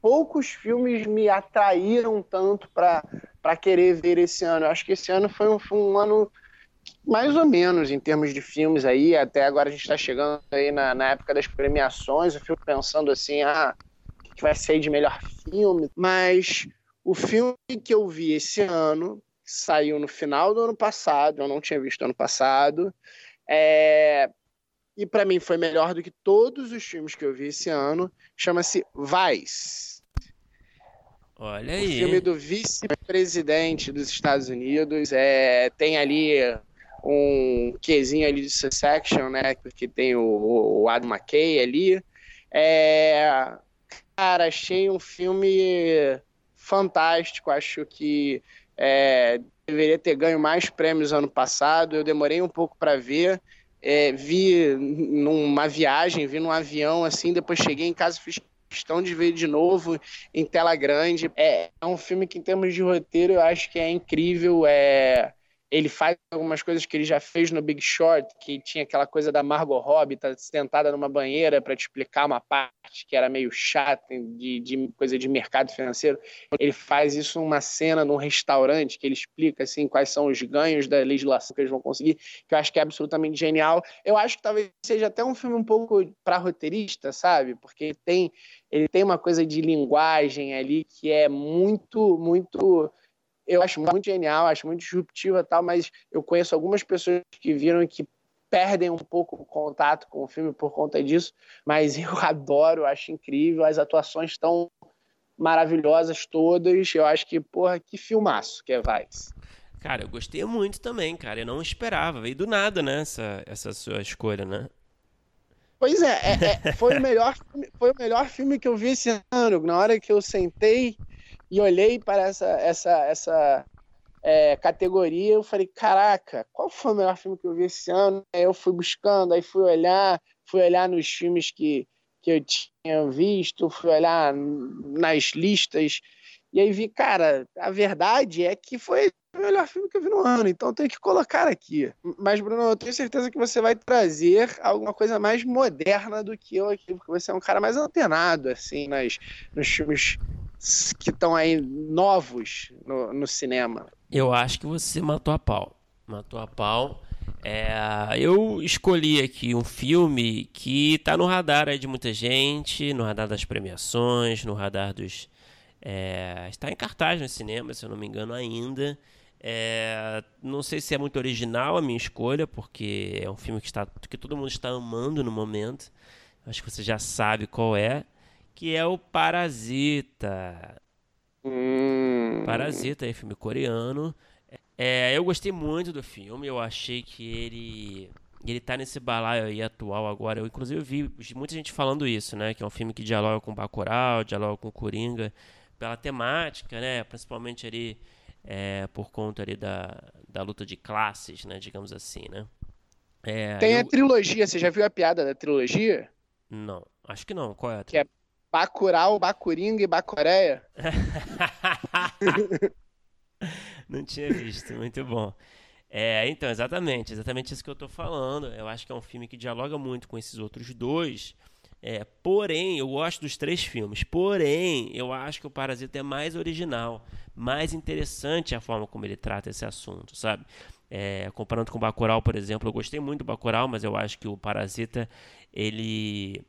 poucos filmes me atraíram tanto para querer ver esse ano. Eu acho que esse ano foi um, foi um ano mais ou menos em termos de filmes aí. Até agora a gente está chegando aí na, na época das premiações. Eu fico pensando assim, ah, o que vai sair de melhor filme? Mas o filme que eu vi esse ano saiu no final do ano passado. Eu não tinha visto ano passado. É, E para mim foi melhor do que todos os filmes que eu vi esse ano. Chama-se Vice. Olha O aí. filme do vice-presidente dos Estados Unidos. É, tem ali um quezinho ali de Succession, né? Porque tem o, o Adam McKay ali. É, cara, achei um filme fantástico. Acho que é, deveria ter ganho mais prêmios ano passado. Eu demorei um pouco para ver. É, vi numa viagem, vi num avião assim, depois cheguei em casa e fiz questão de ver de novo em tela grande. É, é um filme que, em termos de roteiro, eu acho que é incrível. É, ele faz algumas coisas que ele já fez no Big Short, que tinha aquela coisa da Margot Robbie tá sentada numa banheira para te explicar uma parte que era meio chata de, de coisa de mercado financeiro. Ele faz isso numa cena num restaurante que ele explica assim quais são os ganhos da legislação que eles vão conseguir, que eu acho que é absolutamente genial. Eu acho que talvez seja até um filme um pouco para roteirista, sabe? Porque tem ele tem uma coisa de linguagem ali que é muito, muito. Eu acho muito genial, acho muito disruptiva e tal, mas eu conheço algumas pessoas que viram e que perdem um pouco o contato com o filme por conta disso, mas eu *laughs* adoro, acho incrível, as atuações estão maravilhosas todas, eu acho que, porra, que filmaço que é Vice. Cara, eu gostei muito também, cara. Eu não esperava. Veio do nada, né? Essa, essa sua escolha, né? Pois é, é, é, foi, o *laughs* melhor, foi o melhor filme que eu vi esse ano. Na hora que eu sentei e olhei para essa, essa, essa é, categoria, eu falei, caraca, qual foi o melhor filme que eu vi esse ano? Aí eu fui buscando, aí fui olhar, fui olhar nos filmes que, que eu tinha visto, fui olhar nas listas, e aí vi, cara, a verdade é que foi o melhor filme que eu vi no ano, então eu tenho que colocar aqui. Mas, Bruno, eu tenho certeza que você vai trazer alguma coisa mais moderna do que eu aqui, porque você é um cara mais antenado, assim, nas, nos filmes que estão aí novos no, no cinema. Eu acho que você matou a pau. Matou a pau. É, eu escolhi aqui um filme que tá no radar de muita gente, no radar das premiações, no radar dos. é, está em cartaz no cinema, se eu não me engano, ainda. É, não sei se é muito original a minha escolha, porque é um filme que, está, que todo mundo está amando no momento. acho que você já sabe qual é, que é o Parasita. Hum... Parasita, é filme coreano. É, eu gostei muito do filme, eu achei que ele ele tá nesse balaio aí atual agora. Eu inclusive vi muita gente falando isso, né, que é um filme que dialoga com Bacurau, dialoga com Coringa, pela temática, né, principalmente ali é, por conta ali da, da luta de classes, né, digamos assim, né. É, Tem eu... a trilogia, você já viu a piada da trilogia? Não, acho que não. Qual é a trilogia? Bacurau, Bacuringa e Bacoreia. *laughs* Não tinha visto, muito bom. É, então, exatamente, exatamente isso que eu estou falando. Eu acho que é um filme que dialoga muito com esses outros dois. É, porém, eu gosto dos três filmes. Porém, eu acho que o Parasita é mais original, mais interessante a forma como ele trata esse assunto, sabe? É, comparando com o Bacurau, por exemplo, eu gostei muito do Bacurau, mas eu acho que o Parasita ele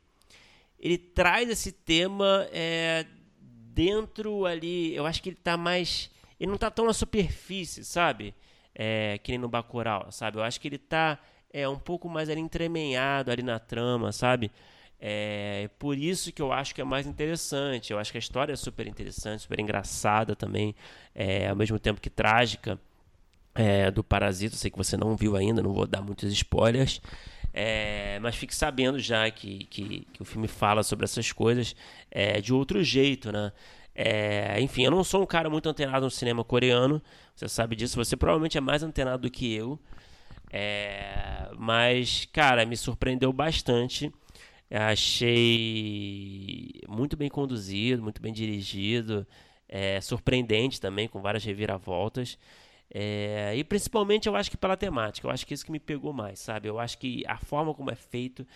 ele traz esse tema é, dentro ali. Eu acho que ele está mais ele não está tão na superfície, sabe? É, que nem no Bacurau, sabe? Eu acho que ele está é, um pouco mais ali entremenhado ali na trama, sabe? É por isso que eu acho que é mais interessante. Eu acho que a história é super interessante, super engraçada também, é, ao mesmo tempo que trágica. É, do Parasita, sei que você não viu ainda, não vou dar muitos spoilers. É, mas fique sabendo já que, que, que, o filme fala sobre essas coisas é, de outro jeito, né? É, enfim, eu não sou um cara muito antenado no cinema coreano, você sabe disso, você provavelmente é mais antenado do que eu. É, mas, cara, me surpreendeu bastante. Achei muito bem conduzido, muito bem dirigido, é, surpreendente também, com várias reviravoltas. É, e principalmente eu acho que pela temática, eu acho que isso que me pegou mais, sabe? Eu acho que a forma como é feito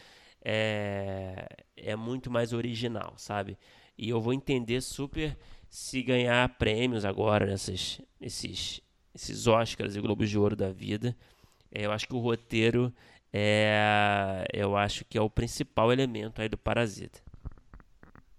é, é muito mais original, sabe? E eu vou entender super se ganhar prêmios agora nessas, esses, esses Oscars e Globos de Ouro da vida. É, eu acho que o roteiro é, eu acho que é o principal elemento aí do Parasita.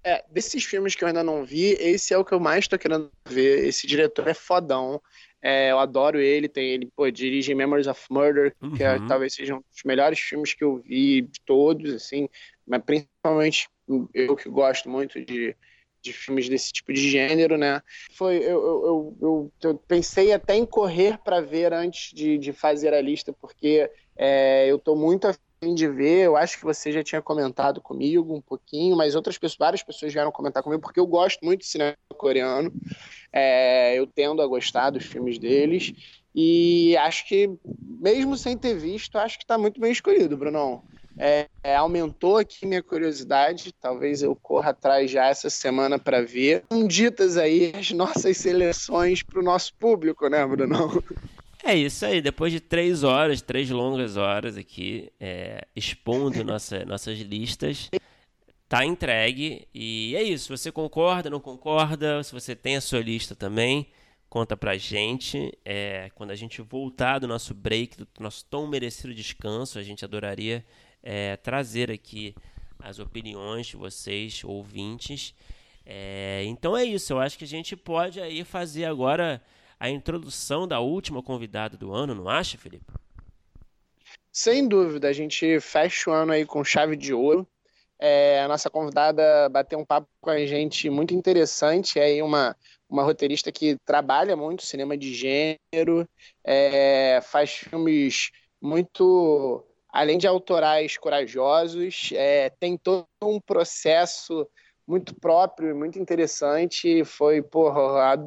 É, desses filmes que eu ainda não vi, esse é o que eu mais tô querendo ver. Esse diretor é fodão. É, eu adoro ele, tem ele, pô, dirige Memories of Murder, uhum. que é, uhum. talvez seja um dos melhores filmes que eu vi de todos, assim, mas principalmente eu que gosto muito de, de filmes desse tipo de gênero, né? Foi, eu, eu, eu, eu pensei até em correr para ver antes de, de fazer a lista, porque é, eu estou muito afim de ver. Eu acho que você já tinha comentado comigo um pouquinho, mas outras pessoas, várias pessoas vieram comentar comigo, porque eu gosto muito de cinema coreano. É, eu tendo a gostar dos filmes deles. E acho que, mesmo sem ter visto, acho que está muito bem escolhido, Brunão. É, é, aumentou aqui minha curiosidade. Talvez eu corra atrás já essa semana para ver. Ditas aí as nossas seleções para o nosso público, né, Bruno? É isso aí. Depois de três horas, três longas horas aqui, é, expondo nossa, nossas listas, tá entregue. E é isso. Você concorda, não concorda? Se você tem a sua lista também, conta pra gente. É, quando a gente voltar do nosso break, do nosso tão merecido descanso, a gente adoraria é, trazer aqui as opiniões de vocês, ouvintes. É, então é isso, eu acho que a gente pode aí fazer agora a introdução da última convidada do ano, não acha, Felipe? Sem dúvida, a gente fecha o ano aí com chave de ouro. É, a nossa convidada bateu um papo com a gente muito interessante, é uma, uma roteirista que trabalha muito cinema de gênero, é, faz filmes muito além de autorais corajosos, é, tem todo um processo muito próprio, muito interessante. Foi, porra,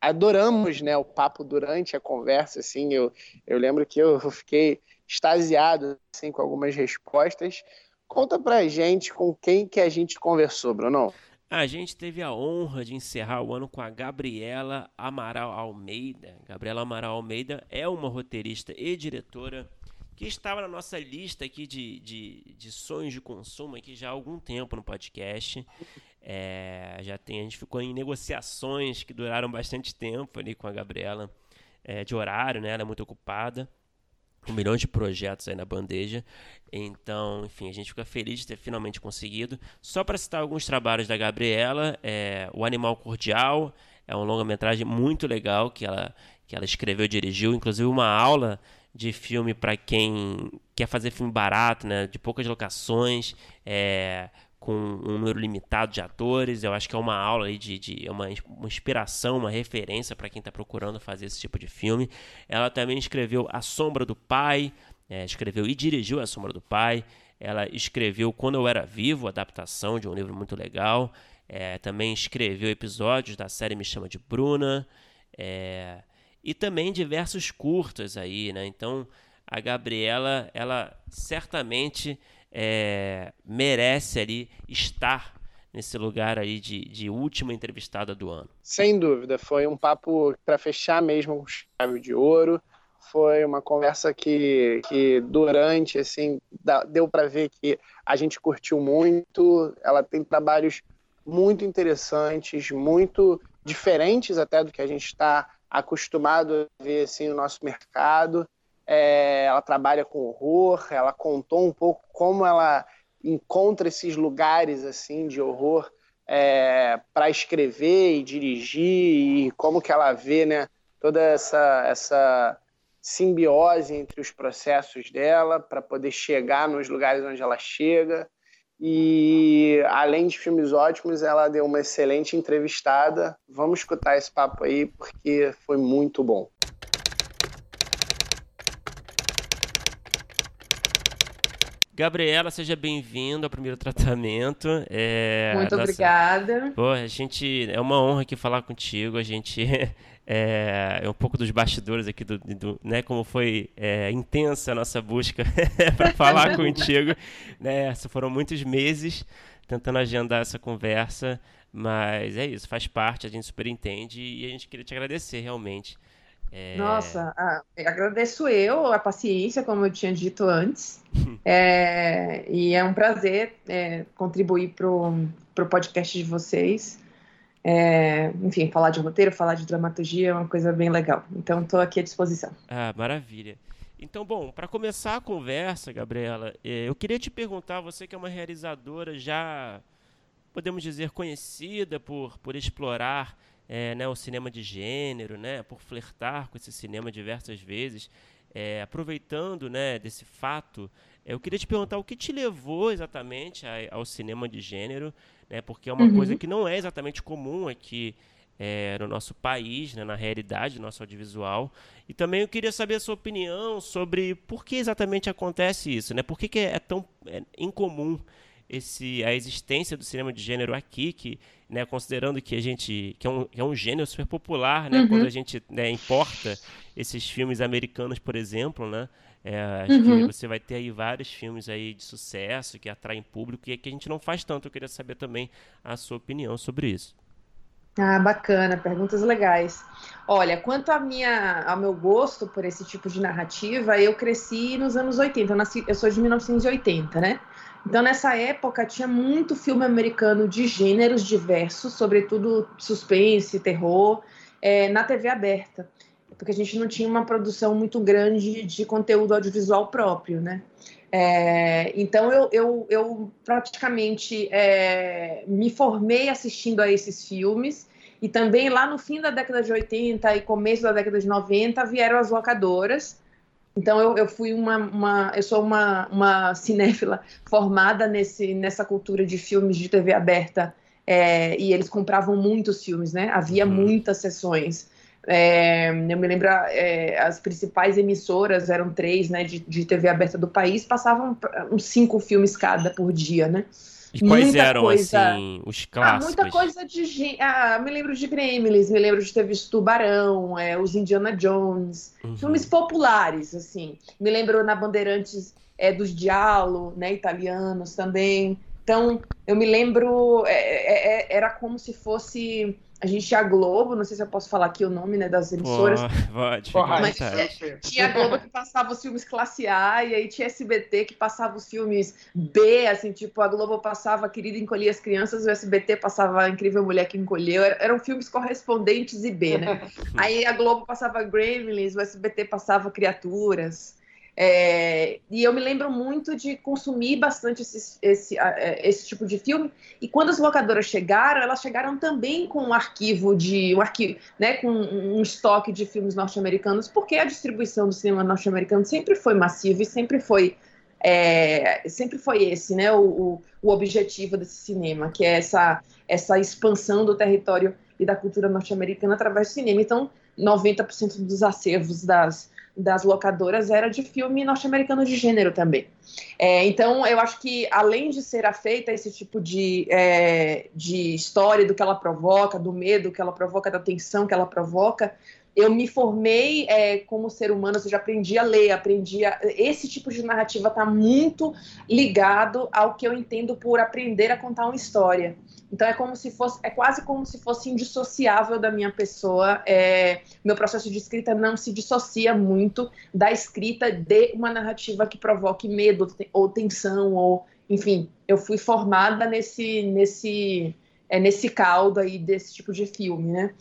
adoramos né, o papo durante a conversa. Assim, eu, eu lembro que eu fiquei extasiado assim, com algumas respostas. Conta pra gente com quem que a gente conversou, Bruno. A gente teve a honra de encerrar o ano com a Gabriela Amaral Almeida. Gabriela Amaral Almeida é uma roteirista e diretora que estava na nossa lista aqui de, de, de sonhos de consumo aqui já há algum tempo no podcast. É, já tem, a gente ficou em negociações que duraram bastante tempo ali com a Gabriela, é, de horário, né? Ela é muito ocupada, com milhões de projetos aí na bandeja. Então, enfim, a gente fica feliz de ter finalmente conseguido. Só para citar alguns trabalhos da Gabriela, é, O Animal Cordial é uma longa-metragem muito legal que ela, que ela escreveu e dirigiu, inclusive uma aula de filme para quem quer fazer filme barato, né? De poucas locações, é, com um número limitado de atores. Eu acho que é uma aula de, de é uma, uma inspiração, uma referência para quem está procurando fazer esse tipo de filme. Ela também escreveu A Sombra do Pai, é, escreveu e dirigiu A Sombra do Pai. Ela escreveu Quando Eu Era Vivo, adaptação de um livro muito legal. É, também escreveu episódios da série Me Chama de Bruna. É, e também diversos curtas aí, né? Então a Gabriela, ela certamente é, merece ali estar nesse lugar aí de, de última entrevistada do ano. Sem dúvida, foi um papo para fechar mesmo com chave de ouro. Foi uma conversa que, que durante, assim, deu para ver que a gente curtiu muito. Ela tem trabalhos muito interessantes, muito diferentes até do que a gente está acostumado a ver assim, no nosso mercado. É, ela trabalha com horror, ela contou um pouco como ela encontra esses lugares assim de horror é, para escrever e dirigir e como que ela vê né, toda essa, essa simbiose entre os processos dela para poder chegar nos lugares onde ela chega. E além de filmes ótimos, ela deu uma excelente entrevistada. Vamos escutar esse papo aí porque foi muito bom. Gabriela, seja bem-vinda ao primeiro tratamento. É, Muito nossa... obrigada. Pô, a gente é uma honra aqui falar contigo. A gente é, é um pouco dos bastidores aqui do, do né, como foi é, intensa a nossa busca *laughs* para falar *laughs* contigo. Né, foram muitos meses tentando agendar essa conversa, mas é isso, faz parte, a gente super entende e a gente queria te agradecer realmente é... Nossa, ah, agradeço eu a paciência, como eu tinha dito antes. *laughs* é, e é um prazer é, contribuir para o podcast de vocês. É, enfim, falar de roteiro, falar de dramaturgia é uma coisa bem legal. Então, estou aqui à disposição. Ah, maravilha. Então, bom, para começar a conversa, Gabriela, é, eu queria te perguntar, você que é uma realizadora já, podemos dizer, conhecida por, por explorar é, né, o cinema de gênero, né, por flertar com esse cinema diversas vezes, é, aproveitando né, desse fato, eu queria te perguntar o que te levou exatamente ao cinema de gênero, né, porque é uma uhum. coisa que não é exatamente comum aqui é, no nosso país, né, na realidade do nosso audiovisual. E também eu queria saber a sua opinião sobre por que exatamente acontece isso, né? Por que, que é tão é, incomum esse, a existência do cinema de gênero aqui, que, né, considerando que a gente que é um, que é um gênero super popular, né, uhum. quando a gente né, importa esses filmes americanos, por exemplo, né, é, acho uhum. que você vai ter aí vários filmes aí de sucesso que atraem público e que a gente não faz tanto. Eu queria saber também a sua opinião sobre isso. Ah, bacana, perguntas legais. Olha, quanto a minha, ao meu gosto por esse tipo de narrativa, eu cresci nos anos 80. Eu, nasci, eu sou de 1980, né? Então, nessa época, tinha muito filme americano de gêneros diversos, sobretudo suspense, terror, é, na TV aberta, porque a gente não tinha uma produção muito grande de conteúdo audiovisual próprio, né? É, então, eu, eu, eu praticamente é, me formei assistindo a esses filmes, e também lá no fim da década de 80 e começo da década de 90 vieram as locadoras, então eu, eu fui uma, uma, eu sou uma, uma cinéfila formada nesse, nessa cultura de filmes de TV aberta é, e eles compravam muitos filmes, né? Havia uhum. muitas sessões. É, eu me lembro, é, as principais emissoras eram três, né, de, de TV aberta do país, passavam uns cinco filmes cada por dia, né? E quais muita eram, coisa... assim, os clássicos? Ah, muita coisa de... Ah, me lembro de Gremlins, me lembro de ter visto Tubarão, é, os Indiana Jones, uhum. filmes populares, assim. Me lembro na Bandeirantes é, dos Diallo, né, italianos também. Então, eu me lembro, é, é, é era como se fosse a gente tinha a Globo, não sei se eu posso falar aqui o nome né, das emissoras. pode, mas tinha, tinha, a Globo que passava os filmes classe A, e aí tinha SBT que passava os filmes B, assim, tipo, a Globo passava Querida Encolher as Crianças, o SBT passava a Incrível Mulher que Encolheu, eram filmes correspondentes e B, né? *laughs* aí a Globo passava Gremlins, o SBT passava Criaturas. É, e eu me lembro muito de consumir bastante esse, esse, é, esse tipo de filme. E quando as locadoras chegaram, elas chegaram também com um arquivo de um arquivo, né, com um estoque de filmes norte-americanos, porque a distribuição do cinema norte-americano sempre foi massiva e sempre foi é, sempre foi esse, né, o, o, objetivo desse cinema, que é essa essa expansão do território e da cultura norte-americana através do cinema. Então, 90% dos acervos das das locadoras era de filme norte-americano de gênero também. É, então, eu acho que, além de ser afeita esse tipo de, é, de história, do que ela provoca, do medo que ela provoca, da tensão que ela provoca, eu me formei é, como ser humano, ou seja, aprendi a ler, aprendi a... Esse tipo de narrativa está muito ligado ao que eu entendo por aprender a contar uma história. Então é como se fosse, é quase como se fosse indissociável da minha pessoa. É, meu processo de escrita não se dissocia muito da escrita de uma narrativa que provoque medo ou tensão ou, enfim, eu fui formada nesse nesse é, nesse caldo aí desse tipo de filme, né?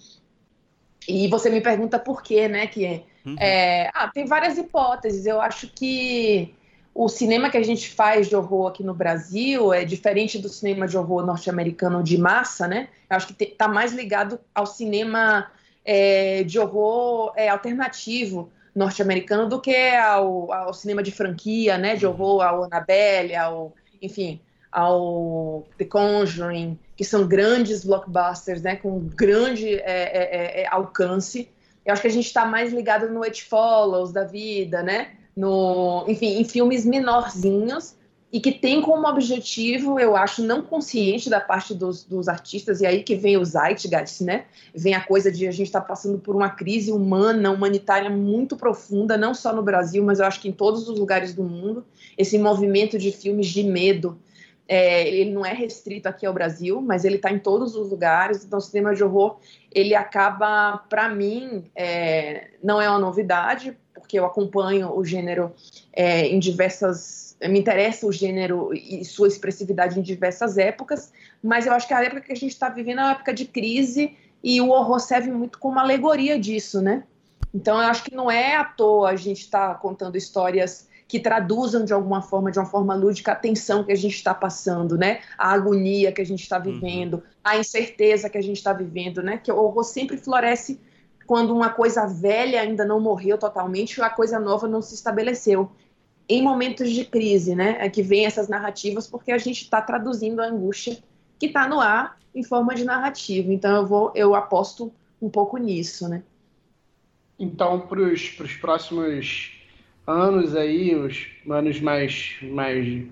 E você me pergunta por quê, né? Que é, uhum. é, ah, tem várias hipóteses. Eu acho que o cinema que a gente faz de horror aqui no Brasil é diferente do cinema de horror norte-americano de massa, né? Eu acho que está mais ligado ao cinema é, de horror é, alternativo norte-americano do que ao, ao, cinema de franquia, né? De horror ao Annabelle, ao, enfim, ao The Conjuring, que são grandes blockbusters, né? Com grande é, é, é alcance. Eu acho que a gente está mais ligado no It Follows da vida, né? no, enfim, em filmes menorzinhos e que tem como objetivo, eu acho, não consciente da parte dos, dos artistas, e aí que vem o Zeitgeist, né? Vem a coisa de a gente estar tá passando por uma crise humana, humanitária muito profunda, não só no Brasil, mas eu acho que em todos os lugares do mundo. Esse movimento de filmes de medo, é, ele não é restrito aqui ao Brasil, mas ele está em todos os lugares. Então, o cinema de horror, ele acaba, para mim, é, não é uma novidade, porque eu acompanho o gênero é, em diversas. Me interessa o gênero e sua expressividade em diversas épocas, mas eu acho que a época que a gente está vivendo é uma época de crise e o horror serve muito como alegoria disso, né? Então eu acho que não é à toa a gente estar tá contando histórias que traduzam de alguma forma, de uma forma lúdica, a tensão que a gente está passando, né? A agonia que a gente está uhum. vivendo, uhum. a incerteza que a gente está vivendo, né? Que o horror sempre floresce quando uma coisa velha ainda não morreu totalmente, a coisa nova não se estabeleceu. Em momentos de crise, né, é que vem essas narrativas, porque a gente está traduzindo a angústia que está no ar em forma de narrativa. Então eu vou, eu aposto um pouco nisso, né? Então, para os próximos anos aí, os anos mais, mais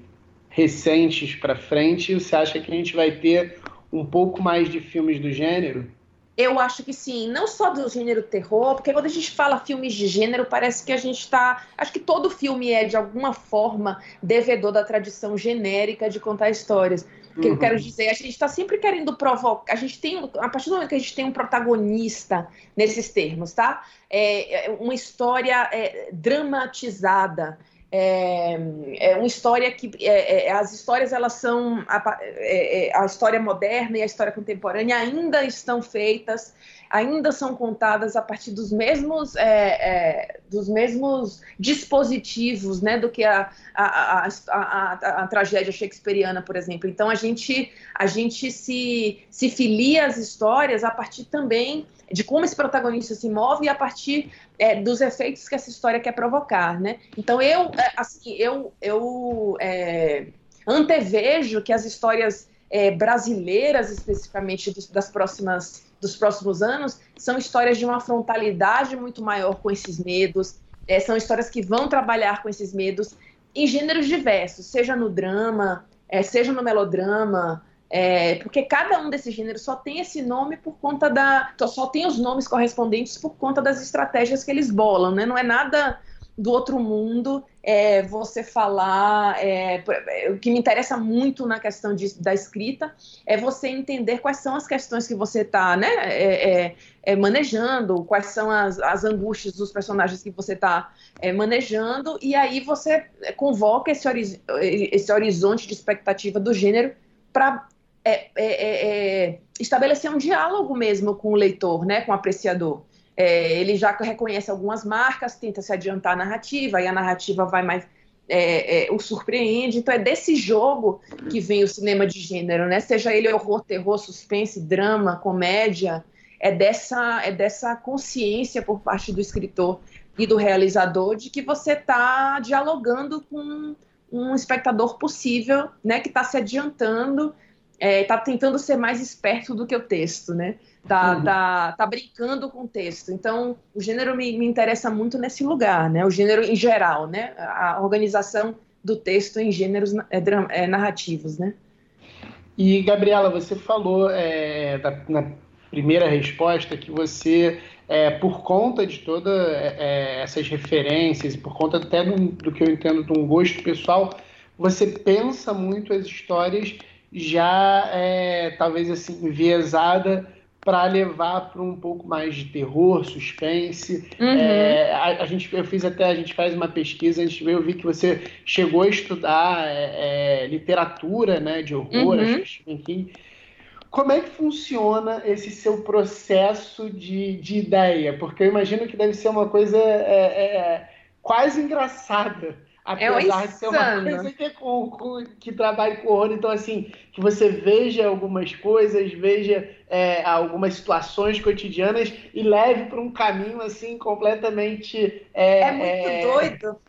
recentes para frente, você acha que a gente vai ter um pouco mais de filmes do gênero? Eu acho que sim, não só do gênero terror, porque quando a gente fala filmes de gênero, parece que a gente está. Acho que todo filme é, de alguma forma, devedor da tradição genérica de contar histórias. O que uhum. eu quero dizer, a gente está sempre querendo provocar. A gente tem, a partir do momento que a gente tem um protagonista nesses termos, tá? É, é uma história é, dramatizada é, é uma história que é, é, as histórias elas são a, é, é, a, história moderna e a história contemporânea ainda estão feitas ainda são contadas a partir dos mesmos é, dos mesmos dispositivos né do que a a, a, a, tragédia shakespeariana por exemplo então a gente a gente se se filia às histórias a partir também de como esse protagonista se move e a partir é, dos efeitos que essa história quer provocar, né? Então eu, é, assim, eu, eu é, antevejo que as histórias é, brasileiras, especificamente dos, das próximas, dos próximos anos, são histórias de uma frontalidade muito maior com esses medos, é, são histórias que vão trabalhar com esses medos em gêneros diversos, seja no drama, é, seja no melodrama, é, porque cada um desses gêneros só tem esse nome por conta da. Só tem os nomes correspondentes por conta das estratégias que eles bolam, né? Não é nada do outro mundo é, você falar. É, o que me interessa muito na questão de, da escrita é você entender quais são as questões que você está né, é, é, é, manejando, quais são as, as angústias dos personagens que você está é, manejando, e aí você convoca esse, esse horizonte de expectativa do gênero para é é, é, é, estabelecer um diálogo mesmo com o leitor, né, com o apreciador. É, ele já reconhece algumas marcas, tenta se adiantar a narrativa, e a narrativa vai mais é, é, o surpreende. Então é desse jogo que vem o cinema de gênero, né? Seja ele horror, terror, suspense, drama, comédia, é dessa é dessa consciência por parte do escritor e do realizador de que você está dialogando com um espectador possível, né? Que está se adiantando, está é, tentando ser mais esperto do que o texto, né? Tá, uhum. tá, tá brincando com o texto. Então, o gênero me, me interessa muito nesse lugar, né? O gênero em geral, né? A organização do texto em gêneros é, é, narrativos, né? E, Gabriela, você falou é, da, na primeira resposta que você, é, por conta de todas é, é, essas referências, por conta até do, do, que eu entendo de um gosto pessoal, você pensa muito as histórias já, é, talvez assim, enviesada para levar para um pouco mais de terror, suspense. Uhum. É, a, a, gente, eu fiz até, a gente faz uma pesquisa, a gente eu vi que você chegou a estudar é, é, literatura né, de horror, uhum. enfim. Como é que funciona esse seu processo de, de ideia? Porque eu imagino que deve ser uma coisa é, é, quase engraçada Apesar é de ser uma coisa que, é com, com, que trabalha com horror, então assim, que você veja algumas coisas, veja é, algumas situações cotidianas e leve para um caminho assim completamente. É, é muito é, doido.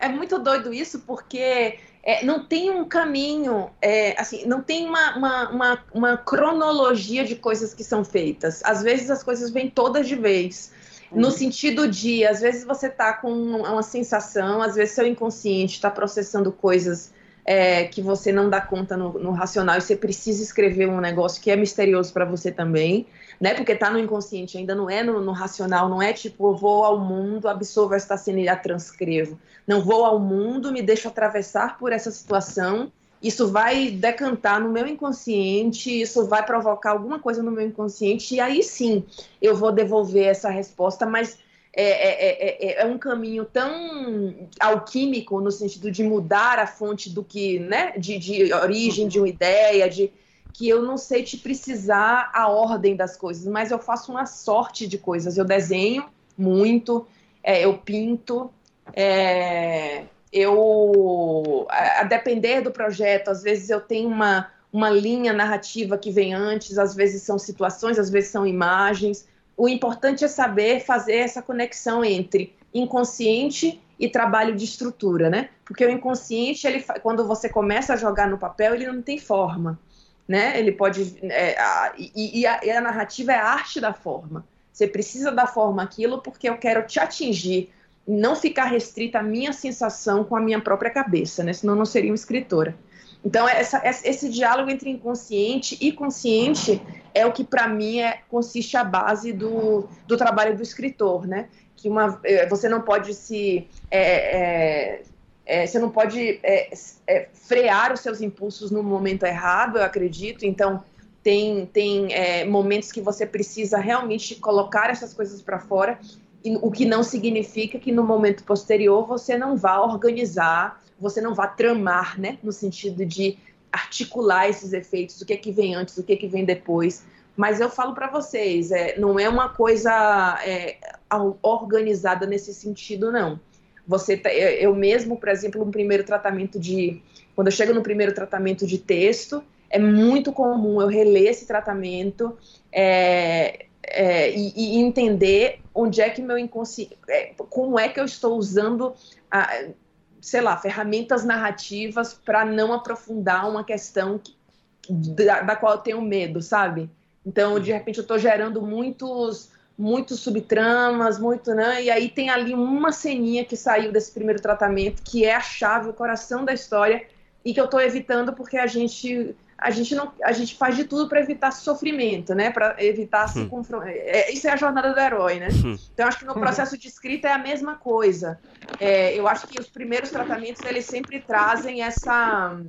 É muito doido isso, porque é, não tem um caminho, é, assim, não tem uma, uma, uma, uma cronologia de coisas que são feitas. Às vezes as coisas vêm todas de vez. No sentido de, às vezes você tá com uma sensação, às vezes seu inconsciente está processando coisas é, que você não dá conta no, no, racional e você precisa escrever um negócio que é misterioso para você também, né? Porque tá no inconsciente, ainda não é no, no, racional, não é tipo, eu vou ao mundo, absorvo esta cena e a transcrevo. Não vou ao mundo, me deixo atravessar por essa situação isso vai decantar no meu inconsciente, isso vai provocar alguma coisa no meu inconsciente, e aí sim eu vou devolver essa resposta, mas é, é, é, é, um caminho tão alquímico no sentido de mudar a fonte do que, né, de, de origem de uma ideia, de que eu não sei te precisar a ordem das coisas, mas eu faço uma sorte de coisas. Eu desenho muito, eu pinto, é, eu, a, depender do projeto, às vezes eu tenho uma, uma linha narrativa que vem antes, às vezes são situações, às vezes são imagens. O importante é saber fazer essa conexão entre inconsciente e trabalho de estrutura, né? Porque o inconsciente, ele, quando você começa a jogar no papel, ele não tem forma, né? Ele pode é, a, e, e, a, e a narrativa é a arte da forma. Você precisa dar forma àquilo porque eu quero te atingir não ficar restrita à minha sensação com a minha própria cabeça, né? Senão não seria uma escritora. Então, essa, esse diálogo entre inconsciente e consciente é o que, para mim, é, consiste a base do, do trabalho do escritor, né? Que uma, é, você não pode se... É, é, é, você não pode é, frear os seus impulsos no momento errado, eu acredito. Então, tem, tem momentos que você precisa realmente colocar essas coisas para fora o que não significa que no momento posterior você não vá organizar, você não vá tramar, né, no sentido de articular esses efeitos, o que é que vem antes, o que é que vem depois. Mas eu falo para vocês, é, não é uma coisa é, organizada nesse sentido, não. Você, tá, eu mesmo, por exemplo, no primeiro tratamento de, quando eu chego no primeiro tratamento de texto, é muito comum eu reler esse tratamento, é, é, e, e, entender onde é que meu inconsciente, é, como é que eu estou usando, a, sei lá, ferramentas narrativas para não aprofundar uma questão que, da, da, qual eu tenho medo, sabe? Então, de repente, eu estou gerando muitos, muitos subtramas, muito, né? E aí tem ali uma ceninha que saiu desse primeiro tratamento, que é a chave, o coração da história, e que eu estou evitando porque a gente a gente não a gente faz de tudo para evitar sofrimento, né? Para evitar se hum. confrontar. É, isso é a jornada do herói, né? Hum. Então acho que no processo de escrita é a mesma coisa. É, eu acho que os primeiros tratamentos eles sempre trazem essa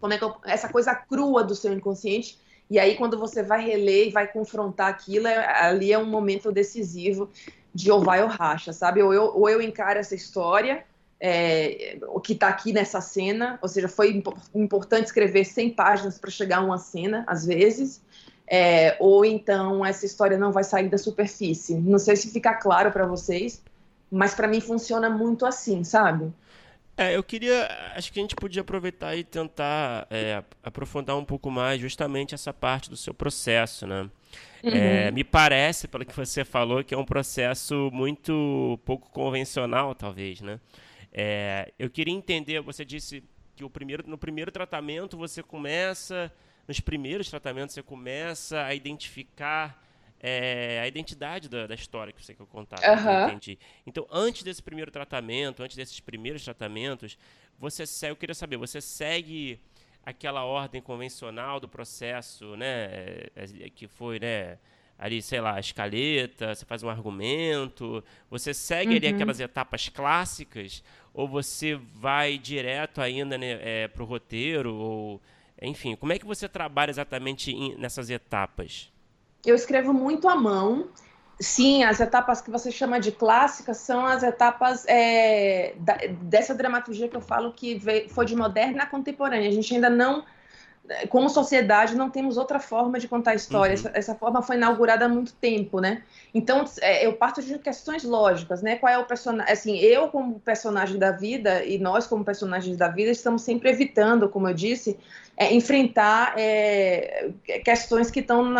como é que eu, essa coisa crua do seu inconsciente. E aí quando você vai reler e vai confrontar aquilo, é, ali é um momento decisivo de ou vai ou racha, sabe? Ou eu, ou eu encaro essa história é, o que está aqui nessa cena, ou seja, foi importante escrever 100 páginas para chegar a uma cena, às vezes, É, ou então essa história não vai sair da superfície. Não sei se fica claro para vocês, mas para mim funciona muito assim, sabe? É, eu queria. Acho que a gente podia aproveitar e tentar é, aprofundar um pouco mais justamente essa parte do seu processo, né? É, uhum. É, me parece, pelo que você falou, que é um processo muito pouco convencional, talvez, né? É, eu queria entender, você disse que o primeiro, no primeiro tratamento você começa, nos primeiros tratamentos você começa a identificar é, a identidade da, da, história que você quer contar. Uhum. entendi. Então, antes desse primeiro tratamento, antes desses primeiros tratamentos, você segue, eu queria saber, você segue aquela ordem convencional do processo, né, é, é, que foi, né, ali, sei lá, a escaleta, você faz um argumento, você segue uhum. ali aquelas etapas clássicas, ou você vai direto ainda né, é, para o roteiro, ou enfim, como é que você trabalha exatamente nessas etapas? eu escrevo muito à mão. Sim, as etapas que você chama de clássicas são as etapas é, da, dessa dramaturgia que eu falo que veio, foi de moderna a contemporânea. A gente ainda não como sociedade, não temos outra forma de contar história. Uhum. Essa, essa, forma foi inaugurada há muito tempo, né? Então, é, eu parto de questões lógicas, né? Qual é o personagem? Assim, eu como personagem da vida e nós como personagens da vida estamos sempre evitando, como eu disse, é, enfrentar é, questões que estão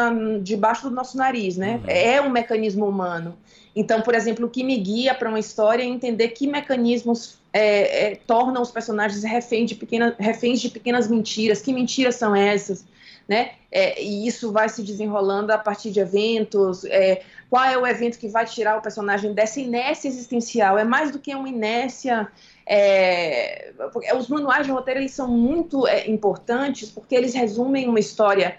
debaixo do nosso nariz, né? Uhum. É um mecanismo humano. Então, por exemplo, o que me guia para uma história é entender que mecanismos é, é, tornam os personagens reféns de, pequena, reféns de pequenas mentiras. Que mentiras são essas? Né? É, e isso vai se desenrolando a partir de eventos. É, qual é o evento que vai tirar o personagem dessa inércia existencial? É mais do que uma inércia. É, os manuais de roteiro eles são muito é, importantes porque eles resumem uma história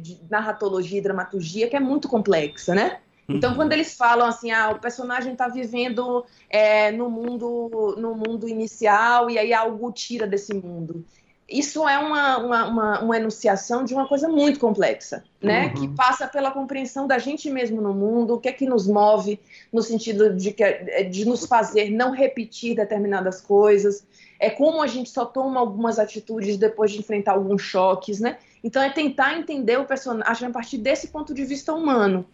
de narratologia e dramaturgia que é muito complexa, né? Então, quando eles falam assim, ah, o personagem está vivendo é, no mundo no mundo inicial e aí algo tira desse mundo. Isso é uma, uma, uma, uma enunciação de uma coisa muito complexa, né? Uhum. Que passa pela compreensão da gente mesmo no mundo, o que é que nos move no sentido de, que, de nos fazer não repetir determinadas coisas, é como a gente só toma algumas atitudes depois de enfrentar alguns choques, né? Então é tentar entender o personagem a partir desse ponto de vista humano.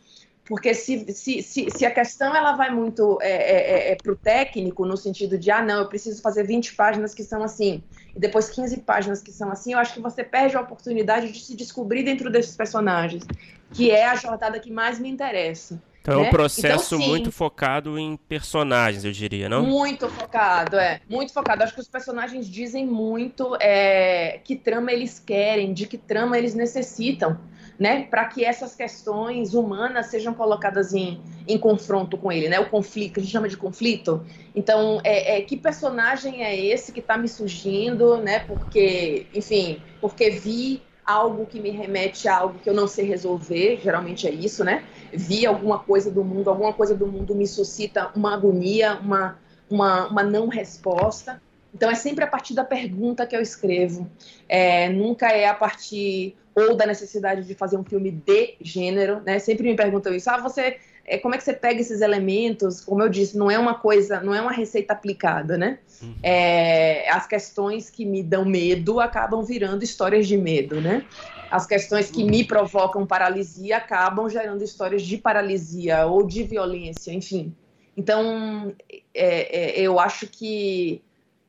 Porque se, se, se, se, a questão ela vai muito é, é, é, é para o técnico, no sentido de, ah, não, eu preciso fazer 20 páginas que são assim, e depois 15 páginas que são assim, eu acho que você perde a oportunidade de se descobrir dentro desses personagens, que é a jornada que mais me interessa. Então né? é um processo então, muito focado em personagens, eu diria, não? Muito focado, é. Muito focado. Acho que os personagens dizem muito é, que trama eles querem, de que trama eles necessitam né, para que essas questões humanas sejam colocadas em, em confronto com ele, né, o conflito, que a gente chama de conflito. Então, é, é que personagem é esse que está me surgindo, né, porque, enfim, porque vi algo que me remete a algo que eu não sei resolver, geralmente é isso, né, vi alguma coisa do mundo, alguma coisa do mundo me suscita uma agonia, uma, uma, uma não resposta. Então, é sempre a partir da pergunta que eu escrevo, é, nunca é a partir ou da necessidade de fazer um filme de gênero, né? Sempre me perguntam isso. Ah, você, é, como é que você pega esses elementos? Como eu disse, não é uma coisa, não é uma receita aplicada, né? Uhum. É, as questões que me dão medo acabam virando histórias de medo, né? As questões que me provocam paralisia acabam gerando histórias de paralisia ou de violência, enfim. Então, é, é eu acho que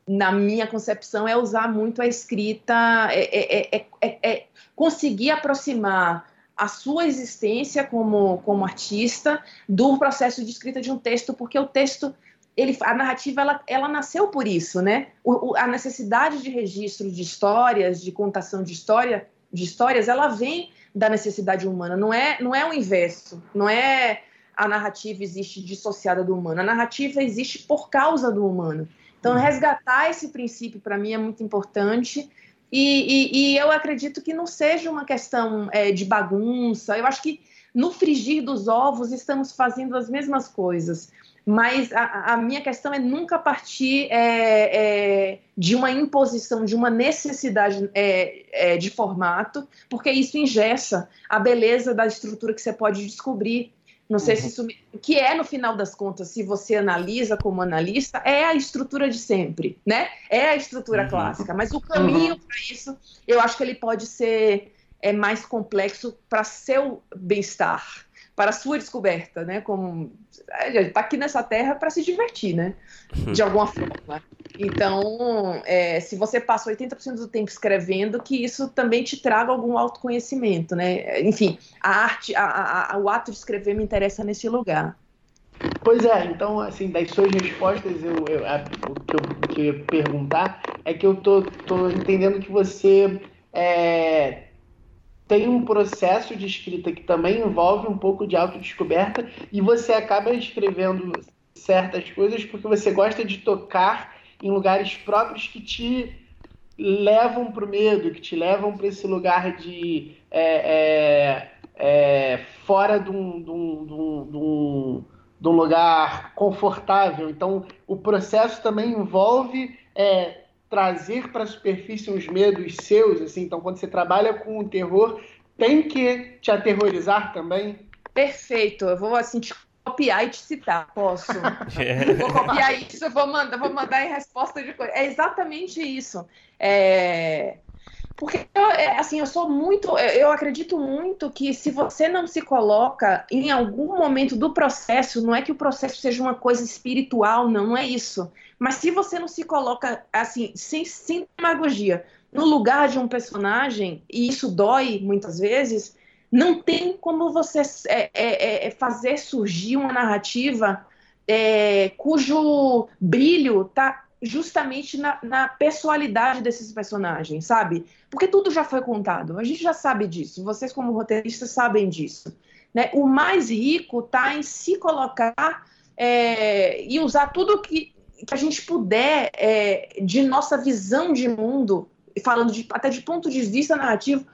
na minha concepção, é usar muito a escrita, é, é, é, é, conseguir aproximar a sua existência como, como artista do processo de escrita de um texto, porque o texto, ele, a narrativa, ela, ela nasceu por isso, né? O, o, a necessidade de registro de histórias, de contação de história, de histórias, ela vem da necessidade humana, não é, não é o inverso, não é a narrativa existe dissociada do humano, a narrativa existe por causa do humano. Então, resgatar esse princípio para mim é muito importante. E, e, e, eu acredito que não seja uma questão é, de bagunça. Eu acho que no frigir dos ovos estamos fazendo as mesmas coisas. Mas a, a minha questão é nunca partir é, é, de uma imposição, de uma necessidade é, é, de formato, porque isso ingessa a beleza da estrutura que você pode descobrir não sei uhum. se isso. Que é, no final das contas, se você analisa como analista, é a estrutura de sempre, né? É a estrutura uhum. clássica. Mas o caminho uhum. para isso, eu acho que ele pode ser é mais complexo para seu bem-estar, para a sua descoberta, né? Como está aqui nessa terra para se divertir, né? De *laughs* alguma forma. Então, é, se você passa 80% do tempo escrevendo, que isso também te traga algum autoconhecimento, né? Enfim, a arte, a, a, o ato de escrever me interessa nesse lugar. Pois é, então, assim, das suas respostas, eu, eu a, o que eu queria perguntar é que eu tô, tô entendendo que você é, tem um processo de escrita que também envolve um pouco de autodescoberta e você acaba escrevendo certas coisas porque você gosta de tocar em lugares próprios que te levam para o medo, que te levam para esse lugar de é, é, é, fora de um, de, um, de, um, de um, lugar confortável. Então, o processo também envolve é, trazer para a superfície uns medos seus. Assim. Então, quando você trabalha com o terror, tem que te aterrorizar também. Perfeito. Eu vou assim te copiar e te citar, posso? *laughs* É. Vou copiar isso, eu vou mandar, vou mandar em resposta de coisa. É exatamente isso. É... Porque é, assim, eu sou muito, eu acredito muito que se você não se coloca em algum momento do processo, não é que o processo seja uma coisa espiritual, não, não é isso. Mas se você não se coloca assim, sem, sem demagogia, no lugar de um personagem, e isso dói muitas vezes, não tem como você é, é, é, é fazer surgir uma narrativa é, cujo brilho está justamente na, na, pessoalidade desses personagens, sabe? Porque tudo já foi contado, a gente já sabe disso, vocês como roteiristas sabem disso. Né? O mais rico está em se colocar é, e usar tudo que, que a gente puder é, de nossa visão de mundo, falando de, até de ponto de vista narrativo,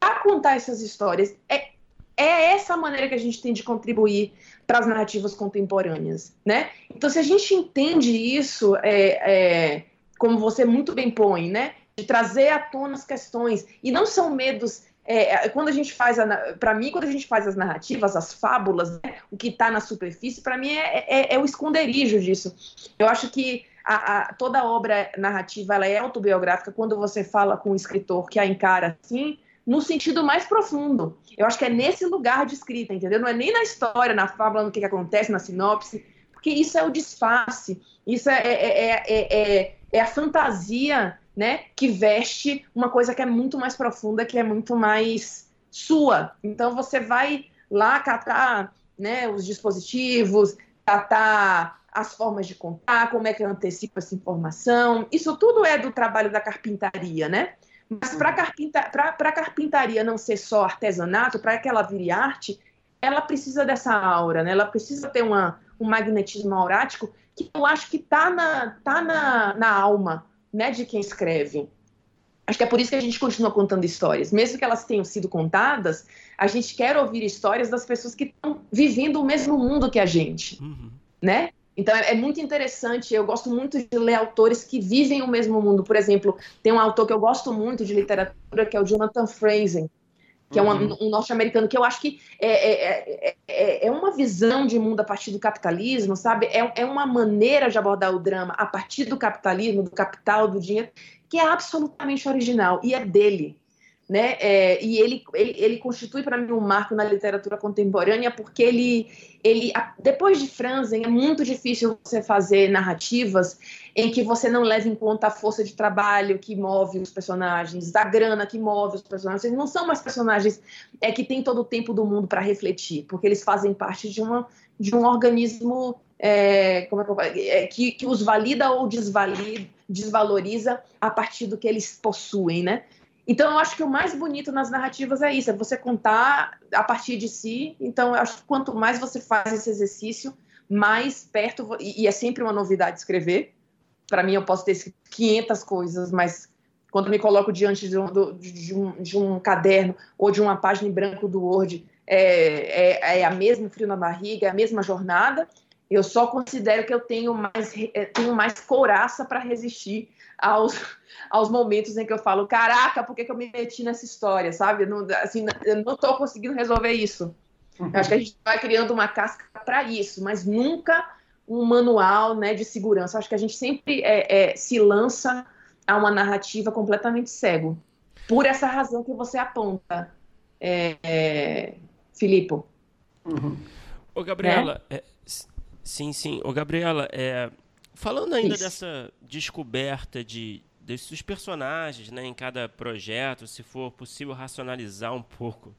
a contar essas histórias. É, é essa maneira que a gente tem de contribuir para as narrativas contemporâneas, né? Então, se a gente entende isso, é, é, como você muito bem põe, né? De trazer à tona as questões, e não são medos é, quando a gente faz, para mim, quando a gente faz as narrativas, as fábulas, né, o que está na superfície, para mim é, é, é, o esconderijo disso. Eu acho que a, a, toda obra narrativa ela é autobiográfica quando você fala com um escritor que a encara assim, no sentido mais profundo. Eu acho que é nesse lugar de escrita, entendeu? Não é nem na história, na fábula, no que, que acontece, na sinopse, porque isso é o disfarce, isso é, é, é, é, a fantasia né, que veste uma coisa que é muito mais profunda, que é muito mais sua. Então você vai lá catar né, os dispositivos, catar as formas de contar, como é que antecipa essa informação. Isso tudo é do trabalho da carpintaria, né? Mas para carpinta, a carpintaria não ser só artesanato, para que ela vire arte, ela precisa dessa aura, né? Ela precisa ter uma, um magnetismo aurático que eu acho que está na, tá na, na alma né, de quem escreve. Acho que é por isso que a gente continua contando histórias. Mesmo que elas tenham sido contadas, a gente quer ouvir histórias das pessoas que estão vivendo o mesmo mundo que a gente, uhum. né? Então é, é, muito interessante. Eu gosto muito de ler autores que vivem o mesmo mundo. Por exemplo, tem um autor que eu gosto muito de literatura que é o Jonathan Franzen, que uhum. é um, um norte-americano que eu acho que é, é, é, é, uma visão de mundo a partir do capitalismo, sabe? É, é uma maneira de abordar o drama a partir do capitalismo, do capital, do dinheiro, que é absolutamente original e é dele né? É, e ele, ele, ele constitui para mim um marco na literatura contemporânea porque ele, ele, depois de Franzen, é muito difícil você fazer narrativas em que você não leve em conta a força de trabalho que move os personagens, a grana que move os personagens. Eles não são mais personagens é que tem todo o tempo do mundo para refletir, porque eles fazem parte de, uma, de um organismo é, é que, é, que, que os valida ou desvalida, desvaloriza a partir do que eles possuem, né? Então, eu acho que o mais bonito nas narrativas é isso, é você contar a partir de si. Então, eu acho que quanto mais você faz esse exercício, mais perto, e é sempre uma novidade escrever. Para mim, eu posso ter 500 coisas, mas quando me coloco diante de um, de, um, de um, caderno ou de uma página em branco do Word, é, é, é a mesma frio na barriga, é a mesma jornada. Eu só considero que eu tenho mais, é, tenho mais couraça para resistir aos, aos momentos em que eu falo, caraca, por que, que eu me meti nessa história, sabe? Eu não, assim, eu não estou conseguindo resolver isso. Uhum. Acho que a gente vai criando uma casca para isso, mas nunca um manual né, de segurança. Acho que a gente sempre é, é, se lança a uma narrativa completamente cego. por essa razão que você aponta, é, é, Filipe. Uhum. Ô, Gabriela, né? é, sim, sim. Ô, Gabriela, é, falando ainda Isso. dessa descoberta de, desses personagens né, em cada projeto, se for possível racionalizar um pouco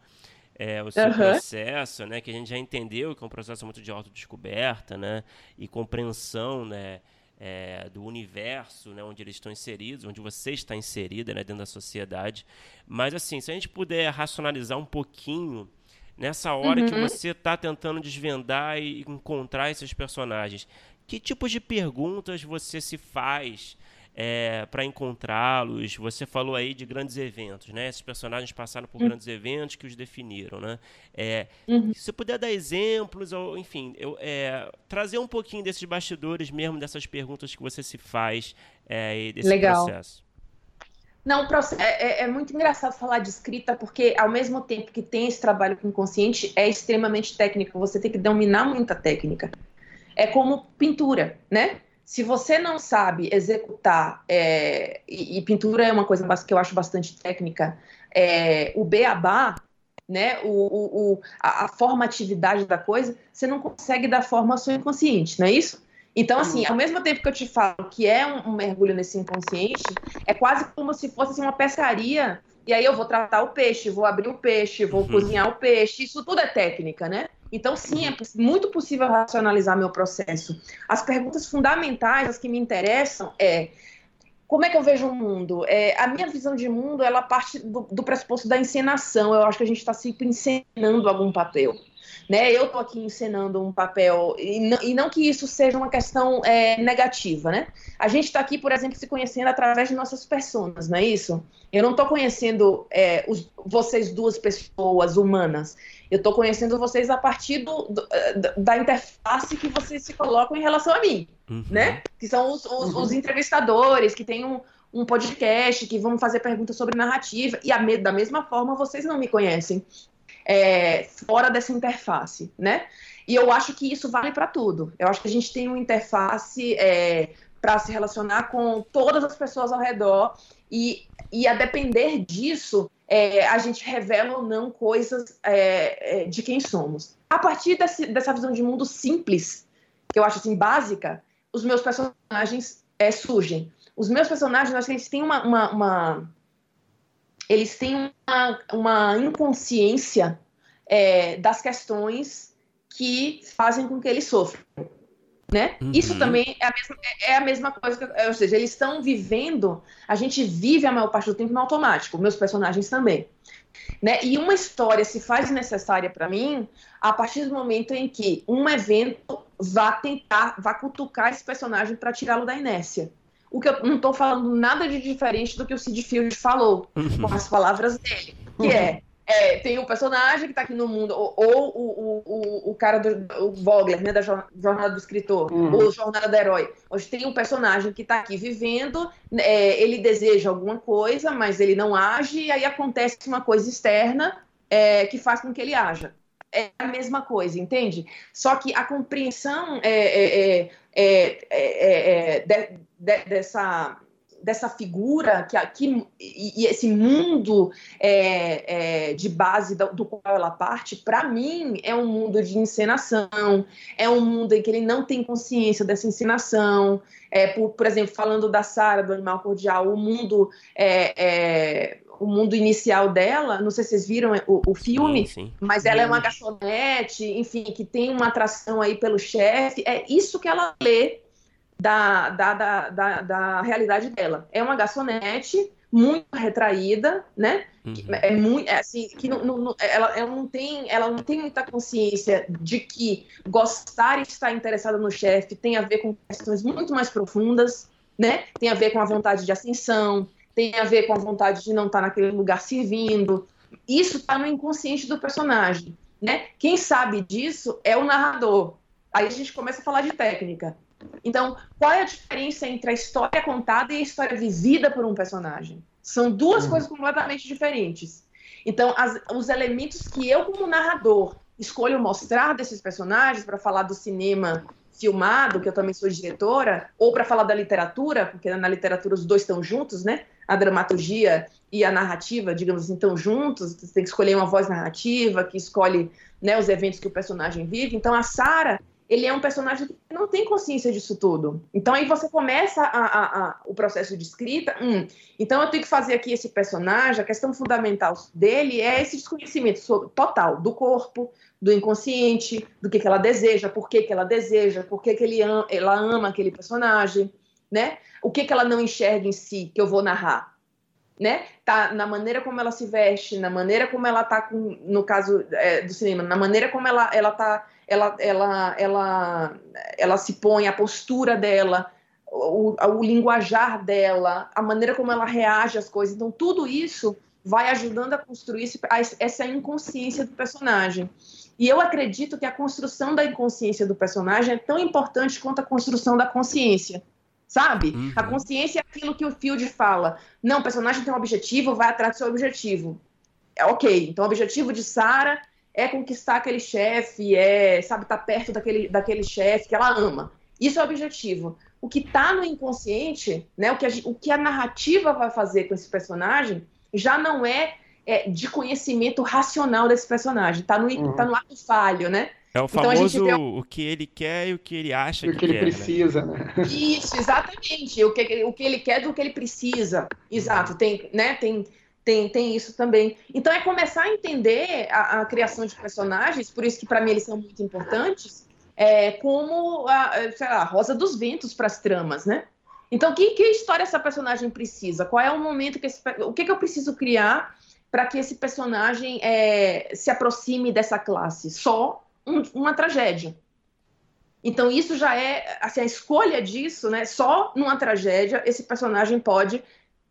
é, o seu uhum. processo, né, que a gente já entendeu que é um processo muito de autodescoberta né, e compreensão né, é, do universo né, onde eles estão inseridos, onde você está inserida né, dentro da sociedade. Mas, assim, se a gente puder racionalizar um pouquinho nessa hora uhum. que você está tentando desvendar e encontrar esses personagens, que tipos de perguntas você se faz é, para encontrá-los? Você falou aí de grandes eventos, né? Esses personagens passaram por uhum. grandes eventos que os definiram, né? É, uhum. Se puder dar exemplos, ou enfim, eu, é, trazer um pouquinho desses bastidores mesmo, dessas perguntas que você se faz é, desse Legal. processo. Não, é, é, é, muito engraçado falar de escrita, porque ao mesmo tempo que tem esse trabalho com o inconsciente, é extremamente técnico, você tem que dominar muita técnica. É como pintura, né? se você não sabe executar, é, e, e, pintura é uma coisa que eu acho bastante técnica, é, o beabá, né, o, o, o a, a, formatividade da coisa, você não consegue dar forma ao seu inconsciente, não é isso? Então, assim, ao mesmo tempo que eu te falo que é um, um mergulho nesse inconsciente, é quase como se fosse assim, uma pescaria, e aí eu vou tratar o peixe, vou abrir o peixe, vou uhum. cozinhar o peixe, isso tudo é técnica, né? Então, sim, é muito possível racionalizar meu processo. As perguntas fundamentais, as que me interessam, é como é que eu vejo o mundo? É, a minha visão de mundo, ela parte do, do pressuposto da encenação. Eu acho que a gente está sempre encenando algum papel. Né? Eu estou aqui encenando um papel, e não, e não, que isso seja uma questão é, negativa, né? A gente está aqui, por exemplo, se conhecendo através de nossas pessoas, não é isso? Eu não estou conhecendo é, os, vocês duas pessoas humanas. Eu estou conhecendo vocês a partir do, do, da interface que vocês se colocam em relação a mim, uhum. né? Que são os, os, uhum. os entrevistadores, que têm um, um, podcast, que vão fazer perguntas sobre narrativa, e a, da mesma forma vocês não me conhecem é, fora dessa interface, né? E eu acho que isso vale para tudo. Eu acho que a gente tem uma interface é, para se relacionar com todas as pessoas ao redor e, e a depender disso, é, a gente revela ou não coisas é, é, de quem somos. A partir desse, dessa visão de mundo simples, que eu acho assim básica, os meus personagens é, surgem. Os meus personagens, eles têm uma, uma, uma eles têm uma, uma inconsciência é, das questões que fazem com que eles sofram. Né? Uhum. Isso também é a, mesma, é a mesma coisa, que, ou seja, eles estão vivendo, a gente vive a maior parte do tempo no automático, meus personagens também. Né? E uma história se faz necessária para mim a partir do momento em que um evento vá tentar, vá cutucar esse personagem para tirá-lo da inércia. O que eu não estou falando nada de diferente do que o Sid Field falou, uhum. com as palavras dele, que é é, tem um personagem que está aqui no mundo, ou, ou o, o, o, cara do o Vogler, né, da Jornada do Escritor, uhum. ou Jornada do Herói. Hoje tem um personagem que está aqui vivendo, é, ele deseja alguma coisa, mas ele não age, e aí acontece uma coisa externa é, que faz com que ele haja. É a mesma coisa, entende? Só que a compreensão é, é, de, de, dessa dessa figura que, que e, esse mundo é, é, de base do, do, qual ela parte, para mim é um mundo de encenação, é um mundo em que ele não tem consciência dessa encenação. É, por, por exemplo, falando da Sara do Animal Cordial, o mundo é, é, o mundo inicial dela, não sei se vocês viram o, o filme, sim, sim. mas ela é uma garçonete, enfim, que tem uma atração aí pelo chefe. É isso que ela lê da, da, da, da, da realidade dela. É uma garçonete muito retraída, né? Uhum. É muito, é assim, que não, não, ela, ela, não tem, ela não tem muita consciência de que gostar e estar interessada no chefe tem a ver com questões muito mais profundas, né? Tem a ver com a vontade de ascensão, tem a ver com a vontade de não estar naquele lugar servindo. Isso está no inconsciente do personagem, né? Quem sabe disso é o narrador. Aí a gente começa a falar de técnica. Então, qual é a diferença entre a história contada e a história vivida por um personagem? São duas uhum. coisas completamente diferentes. Então, as, os elementos que eu, como narrador, escolho mostrar desses personagens para falar do cinema filmado, que eu também sou diretora, ou para falar da literatura, porque na literatura os dois estão juntos, né? A dramaturgia e a narrativa, digamos assim, estão juntos, você tem que escolher uma voz narrativa que escolhe né, os eventos que o personagem vive. Então a Sarah, ele é um personagem que não tem consciência disso tudo. Então aí você começa a, a, a, o processo de escrita. Hum, então eu tenho que fazer aqui esse personagem. A questão fundamental dele é esse desconhecimento total do corpo, do inconsciente, do que, que ela deseja, por que, que ela deseja, por que, que ele ela ama aquele personagem, né? O que, que ela não enxerga em si que eu vou narrar né? Tá na maneira como ela se veste, na maneira como ela tá com, no caso é, do cinema, na maneira como ela ela tá, ela ela ela ela se põe, a postura dela, o, o linguajar dela, a maneira como ela reage às coisas. Então tudo isso vai ajudando a construir essa inconsciência do personagem. E eu acredito que a construção da inconsciência do personagem é tão importante quanto a construção da consciência sabe? Uhum. A consciência é aquilo que o Field fala. Não, o personagem tem um objetivo, vai atrás do seu objetivo. É ok. Então, o objetivo de Sarah é conquistar aquele chefe, é, sabe, estar tá perto daquele, daquele chefe que ela ama. Isso é o objetivo. O que está no inconsciente, né, o, que a, o que a narrativa vai fazer com esse personagem, já não é, é de conhecimento racional desse personagem. Está no, uhum. tá no ato falho, né? É o então, famoso então, o que ele quer e o que ele acha o que, que ele quer, né? precisa, né? né? Isso, exatamente. O que, o que ele quer do que ele precisa. Exato, tem, né? Tem, tem, tem isso também. Então é começar a entender a, a criação de personagens, por isso que para mim eles são muito importantes, é, como a, sei lá, a Rosa dos Ventos para as tramas, né? Então, que, que história essa personagem precisa? Qual é o momento que esse, o que, que eu preciso criar para que esse personagem é, se aproxime dessa classe? Só um, uma tragédia. Então isso já é assim a escolha disso, né? Só numa tragédia esse personagem pode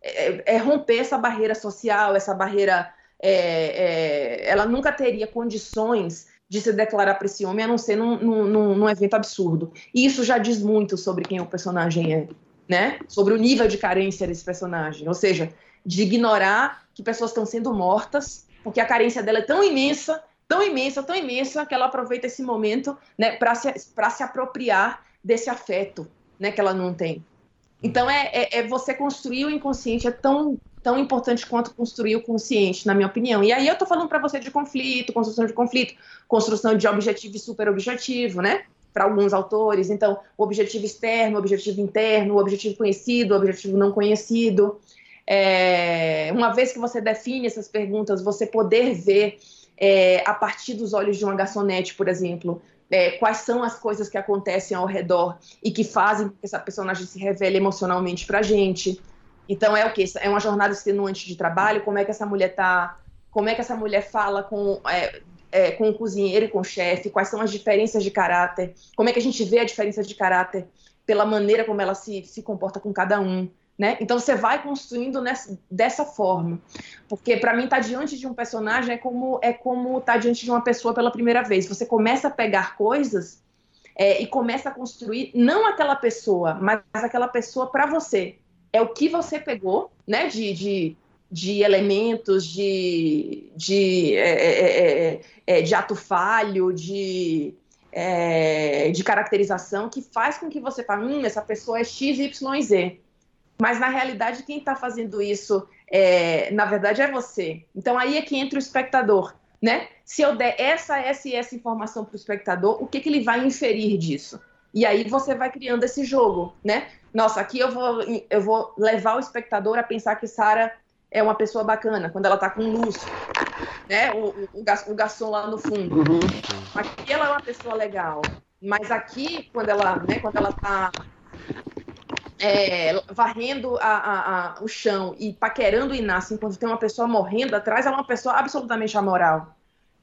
é, é romper essa barreira social, essa barreira. É, é ela nunca teria condições de se declarar para esse homem a não ser num, num, num, evento absurdo. E isso já diz muito sobre quem o personagem é, né? Sobre o nível de carência desse personagem, ou seja, de ignorar que pessoas estão sendo mortas porque a carência dela é tão imensa tão imensa, tão imensa, que ela aproveita esse momento né, para se, se apropriar desse afeto né, que ela não tem. Então, é, é, é, você construir o inconsciente, é tão, tão importante quanto construir o consciente, na minha opinião. E aí eu estou falando para você de conflito, construção de conflito, construção de objetivo e superobjetivo, né? Para alguns autores. Então, o objetivo externo, o objetivo interno, o objetivo conhecido, o objetivo não conhecido. É, uma vez que você define essas perguntas, você poder ver é, a partir dos olhos de uma garçonete, por exemplo, é, quais são as coisas que acontecem ao redor e que fazem que essa personagem se revele emocionalmente pra gente. Então é o que? É uma jornada extenuante de trabalho, como é que essa mulher tá. Como é que essa mulher fala com, é, é, com o cozinheiro e com o chefe, quais são as diferenças de caráter, como é que a gente vê a diferença de caráter pela maneira como ela se, se comporta com cada um. Né? Então você vai construindo nessa, dessa forma, porque para mim estar tá diante de um personagem é como é como estar tá diante de uma pessoa pela primeira vez. Você começa a pegar coisas é, e começa a construir não aquela pessoa, mas aquela pessoa para você. É o que você pegou, né? De, de, de elementos, de de, é, é, é, é de ato falho, de de caracterização que faz com que você fale, hum, essa pessoa é X, Y, Z mas na realidade quem está fazendo isso, é, na verdade, é você. Então aí é que entra o espectador, né? Se eu der essa, essa e essa informação para o espectador, o que, que ele vai inferir disso? E aí você vai criando esse jogo, né? Nossa, aqui eu vou, eu vou levar o espectador a pensar que Sara é uma pessoa bacana, quando ela está com luz, né? O, o, o, garçom lá no fundo. Uhum. Aqui ela é uma pessoa legal. Mas aqui, quando ela, né, quando ela tá é, varrendo a, a, a, o chão e paquerando o Inácio enquanto tem uma pessoa morrendo atrás, ela é uma pessoa absolutamente amoral.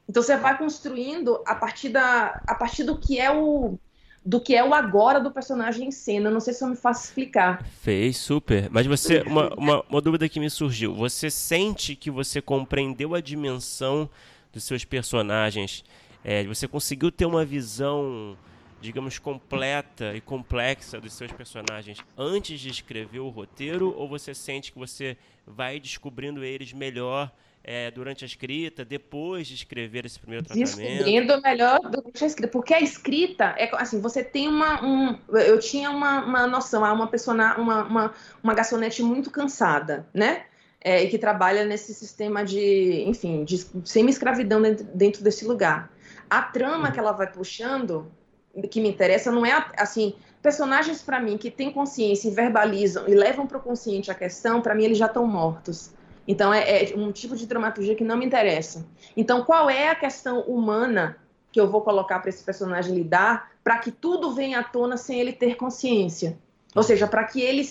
Então você vai construindo a partir, da, a partir do que é o do que é o agora do personagem em cena. Não sei se eu me faço explicar. Fez, super. Mas você, uma, uma, uma dúvida que me surgiu. Você sente que você compreendeu a dimensão dos seus personagens? É, você conseguiu ter uma visão digamos, completa e complexa dos seus personagens antes de escrever o roteiro? Ou você sente que você vai descobrindo eles melhor é, durante a escrita, depois de escrever esse primeiro tratamento? Descobrindo melhor durante a escrita. Porque a escrita, é assim, você tem uma. Um, eu tinha uma, uma noção, uma, persona, uma, uma, uma garçonete muito cansada, né? é, e que trabalha nesse sistema de, enfim, de semi-escravidão dentro, dentro desse lugar. A trama que ela vai puxando, que me interessa, não é assim. Personagens para mim que têm consciência e verbalizam e levam para o consciente a questão, para mim eles já estão mortos. Então é, é, um tipo de dramaturgia que não me interessa. Então qual é a questão humana que eu vou colocar para esse personagem lidar para que tudo venha à tona sem ele ter consciência? Ou seja, para que ele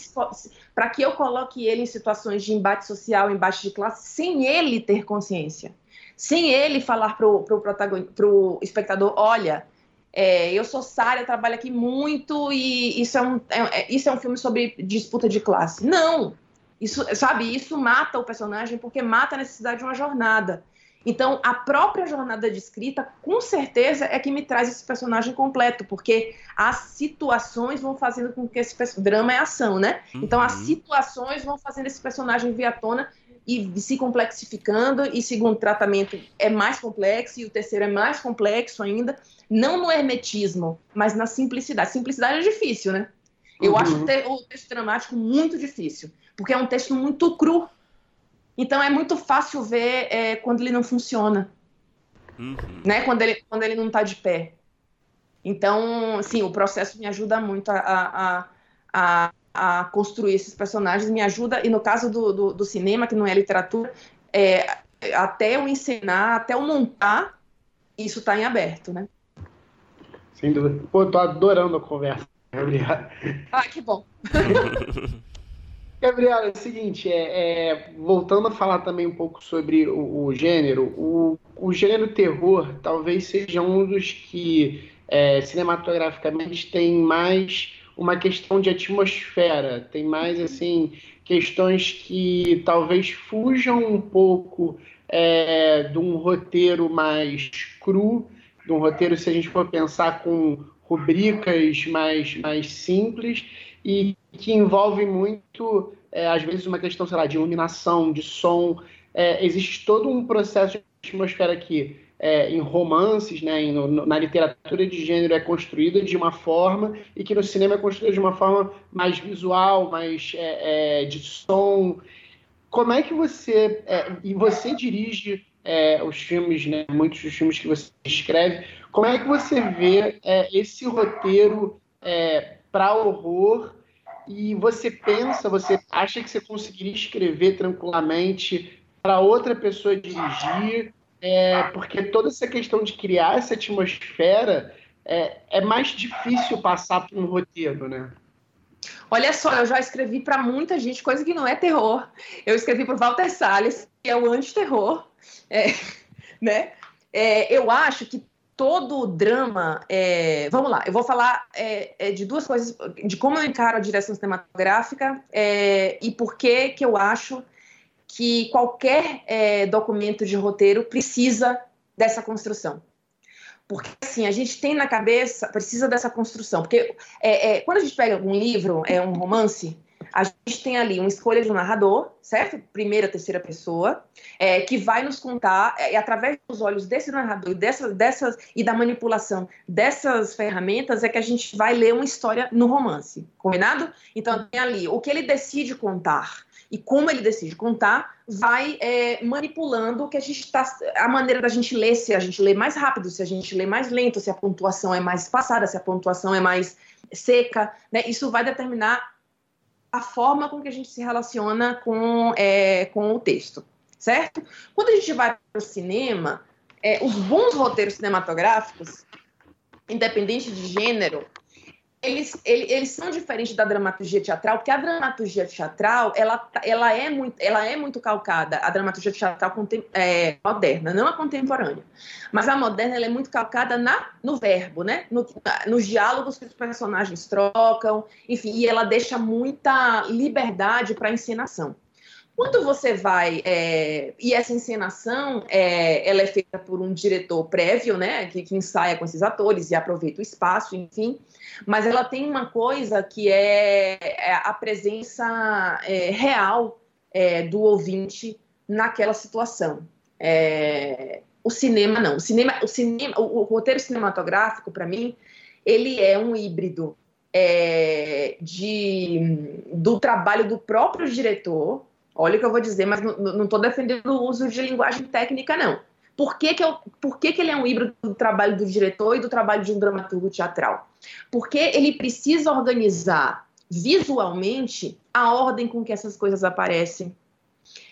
para que eu coloque ele em situações de embate social, embate de classe, sem ele ter consciência, sem ele falar para o espectador, olha, é, eu sou Sária, trabalho aqui muito e isso é, um, é, é, isso é um filme sobre disputa de classe. Não! Isso, sabe, isso mata o personagem porque mata a necessidade de uma jornada. Então, a própria jornada de escrita, com certeza, é que me traz esse personagem completo, porque as situações vão fazendo com que esse drama é ação, né? Uhum. Então, as uhum. situações vão fazendo esse personagem vir à tona e se complexificando, e segundo tratamento é mais complexo, e o terceiro é mais complexo ainda, não no hermetismo, mas na simplicidade. Simplicidade é difícil, né? Eu uhum. acho o texto dramático muito difícil, porque é um texto muito cru, então é muito fácil ver é, quando ele não funciona, uhum. né? Quando ele, quando ele não está de pé. Então, sim, o processo me ajuda muito a, a, a, a, construir esses personagens, me ajuda, e no caso do, do, do cinema, que não é literatura, é, até eu ensinar, até eu montar, isso está em aberto, né? Sem dúvida. Pô, eu tô adorando a conversa. Obrigado. Ah, que bom. *laughs* Gabriela, é o seguinte, é, é, voltando a falar também um pouco sobre o, o gênero, o, o, gênero terror talvez seja um dos que é, cinematograficamente tem mais uma questão de atmosfera, tem mais assim questões que talvez fujam um pouco é, de um roteiro mais cru, de um roteiro se a gente for pensar com rubricas mais, mais simples e que envolve muito, é, às vezes, uma questão, sei lá, de iluminação, de som. É, existe todo um processo de atmosfera que, é, em romances, né, em, no, na literatura de gênero, é construída de uma forma e que no cinema é construída de uma forma mais visual, mais é, é, de som. Como é que você. É, e você dirige os filmes, né, muitos dos filmes que você escreve, como é que você vê esse roteiro para horror e você pensa, você acha que você conseguiria escrever tranquilamente para outra pessoa dirigir, é, porque toda essa questão de criar essa atmosfera é, é mais difícil passar por um roteiro, né? Olha só, eu já escrevi para muita gente, coisa que não é terror. Eu escrevi para Walter Salles, que é o antiterror, é, *laughs* né? É, eu acho que todo o drama. É... Vamos lá, eu vou falar é, é, de duas coisas, de como eu encaro a direção cinematográfica é, e por que que eu acho que qualquer é, documento de roteiro precisa dessa construção. Porque, assim, a gente tem na cabeça, precisa dessa construção. Porque é, quando a gente pega um livro, é um romance, a gente tem ali uma escolha de um narrador, certo? Primeira, terceira pessoa, é, que vai nos contar, é, através dos olhos desse narrador dessas, dessas, e da manipulação dessas ferramentas, é que a gente vai ler uma história no romance, combinado? Então, tem ali o que ele decide contar e como ele decide contar, vai é, manipulando o que a gente está. a maneira da gente ler, se a gente lê mais rápido, se a gente lê mais lento, se a pontuação é mais espaçada, se a pontuação é mais seca, né? Isso vai determinar a forma com que a gente se relaciona com, é, com o texto, certo? Quando a gente vai para o cinema, é, os bons roteiros cinematográficos, independente de gênero, eles, eles, eles, são diferentes da dramaturgia teatral, porque a dramaturgia teatral ela, ela, é, muito, ela é muito calcada, a dramaturgia teatral é, moderna, não a contemporânea. Mas a moderna ela é muito calcada na, no verbo, né? No, nos diálogos que os personagens trocam, enfim, e ela deixa muita liberdade para a encenação. Quando você vai é, e essa encenação é, ela é feita por um diretor prévio, né, que, que ensaia com esses atores e aproveita o espaço, enfim mas ela tem uma coisa que é, é a presença é, real é, do ouvinte naquela situação. É, o cinema não. O cinema, o cinema, o, o roteiro cinematográfico para mim, ele é um híbrido de do trabalho do próprio diretor Olha o que eu vou dizer, mas não estou defendendo o uso de linguagem técnica, não. Por que, que, eu, por que, que ele é um híbrido do trabalho do diretor e do trabalho de um dramaturgo teatral? Porque ele precisa organizar visualmente a ordem com que essas coisas aparecem,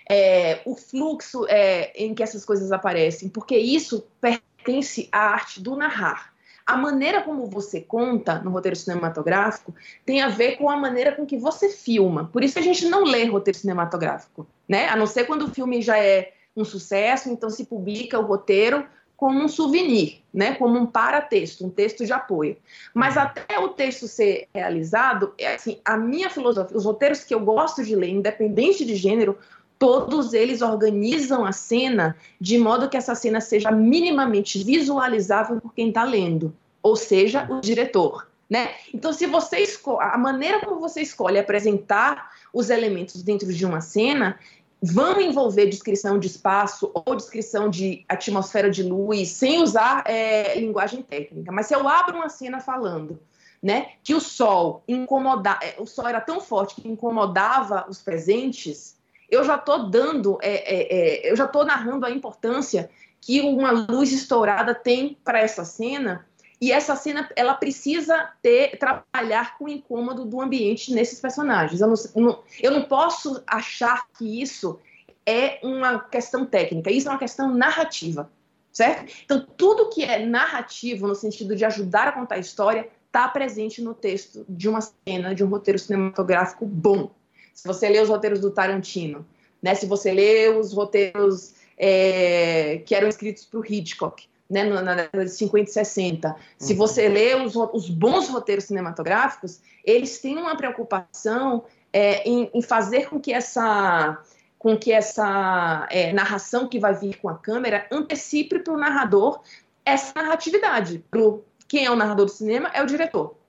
é, o fluxo é, em que essas coisas aparecem, porque isso pertence à arte do narrar. A maneira como você conta no roteiro cinematográfico tem a ver com a maneira com que você filma. Por isso a gente não lê roteiro cinematográfico, né? A não ser quando o filme já é um sucesso, então se publica o roteiro como um souvenir, né? Como um paratexto, um texto de apoio. Mas uhum. até o texto ser realizado, é assim, a minha filosofia, os roteiros que eu gosto de ler, independente de gênero, todos eles organizam a cena de modo que essa cena seja minimamente visualizável por quem está lendo, ou seja, o diretor. Né? Então, se você escolhe, a maneira como você escolhe apresentar os elementos dentro de uma cena vão envolver descrição de espaço ou descrição de atmosfera de luz, sem usar é, linguagem técnica. Mas se eu abro uma cena falando né, que o sol incomodava, é, o sol era tão forte que incomodava os presentes, eu já estou dando, é, é, é, eu já estou narrando a importância que uma luz estourada tem para essa cena e essa cena ela precisa ter trabalhar com o incômodo do ambiente nesses personagens. Eu não, eu não posso achar que isso é uma questão técnica, isso é uma questão narrativa, certo? Então tudo que é narrativo no sentido de ajudar a contar a história está presente no texto de uma cena, de um roteiro cinematográfico bom. Se você lê os roteiros do Tarantino, né? Se você lê os roteiros é, que eram escritos para o Hitchcock, né, na década de 50 e 60. Se uhum. você lê os, os, bons roteiros cinematográficos, eles têm uma preocupação é, em, em, fazer com que essa, com que essa é, narração que vai vir com a câmera antecipe para o narrador essa narratividade. Pro, quem é o narrador do cinema é o diretor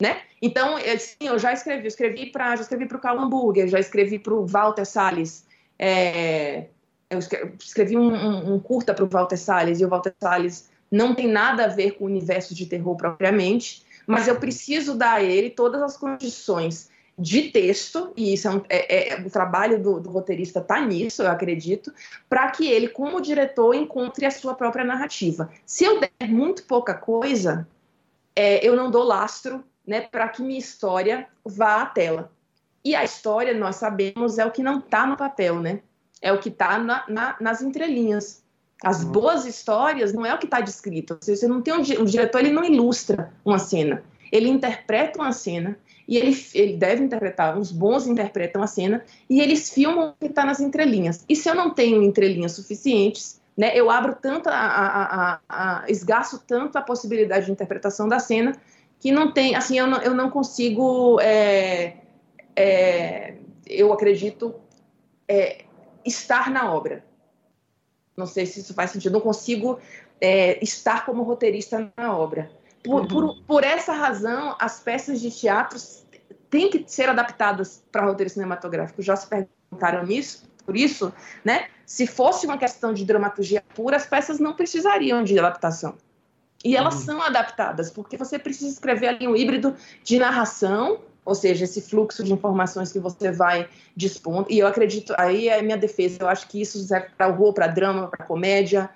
né? Então, eu, eu já escrevi, escrevi para, já escrevi para o Carl Hamburger, já escrevi para o Walter Salles, é, eu escrevi um, um, um curta para o Walter Salles e o Walter Salles não tem nada a ver com o universo de terror propriamente, mas eu preciso dar a ele todas as condições de texto, e isso é, um, é, é o trabalho do, do roteirista está nisso, eu acredito, para que ele, como diretor, encontre a sua própria narrativa. Se eu der muito pouca coisa, é, eu não dou lastro né, para que minha história vá à tela. E a história, nós sabemos, é o que não está no papel, né? É o que está na, na, nas entrelinhas. As uhum. boas histórias não é o que está descrito. Você não tem um, um diretor, ele não ilustra uma cena. Ele interpreta uma cena e ele, ele deve interpretar, os bons interpretam a cena e eles filmam o que está nas entrelinhas. E se eu não tenho entrelinhas suficientes, né, eu abro tanto, a, a, a, a, esgaço tanto a possibilidade de interpretação da cena que não tem, assim, eu não, eu não consigo, é, é, eu acredito, é, estar na obra. Não sei se isso faz sentido, não consigo é, estar como roteirista na obra. Por, uhum. por, por, essa razão, as peças de teatro têm que ser adaptadas para roteiro cinematográfico. Já se perguntaram isso? Por isso, né? Se fosse uma questão de dramaturgia pura, as peças não precisariam de adaptação. E elas uhum. são adaptadas, porque você precisa escrever ali um híbrido de narração, ou seja, esse fluxo de informações que você vai dispondo. E eu acredito, aí é minha defesa, eu acho que isso serve para horror, para drama, para comédia.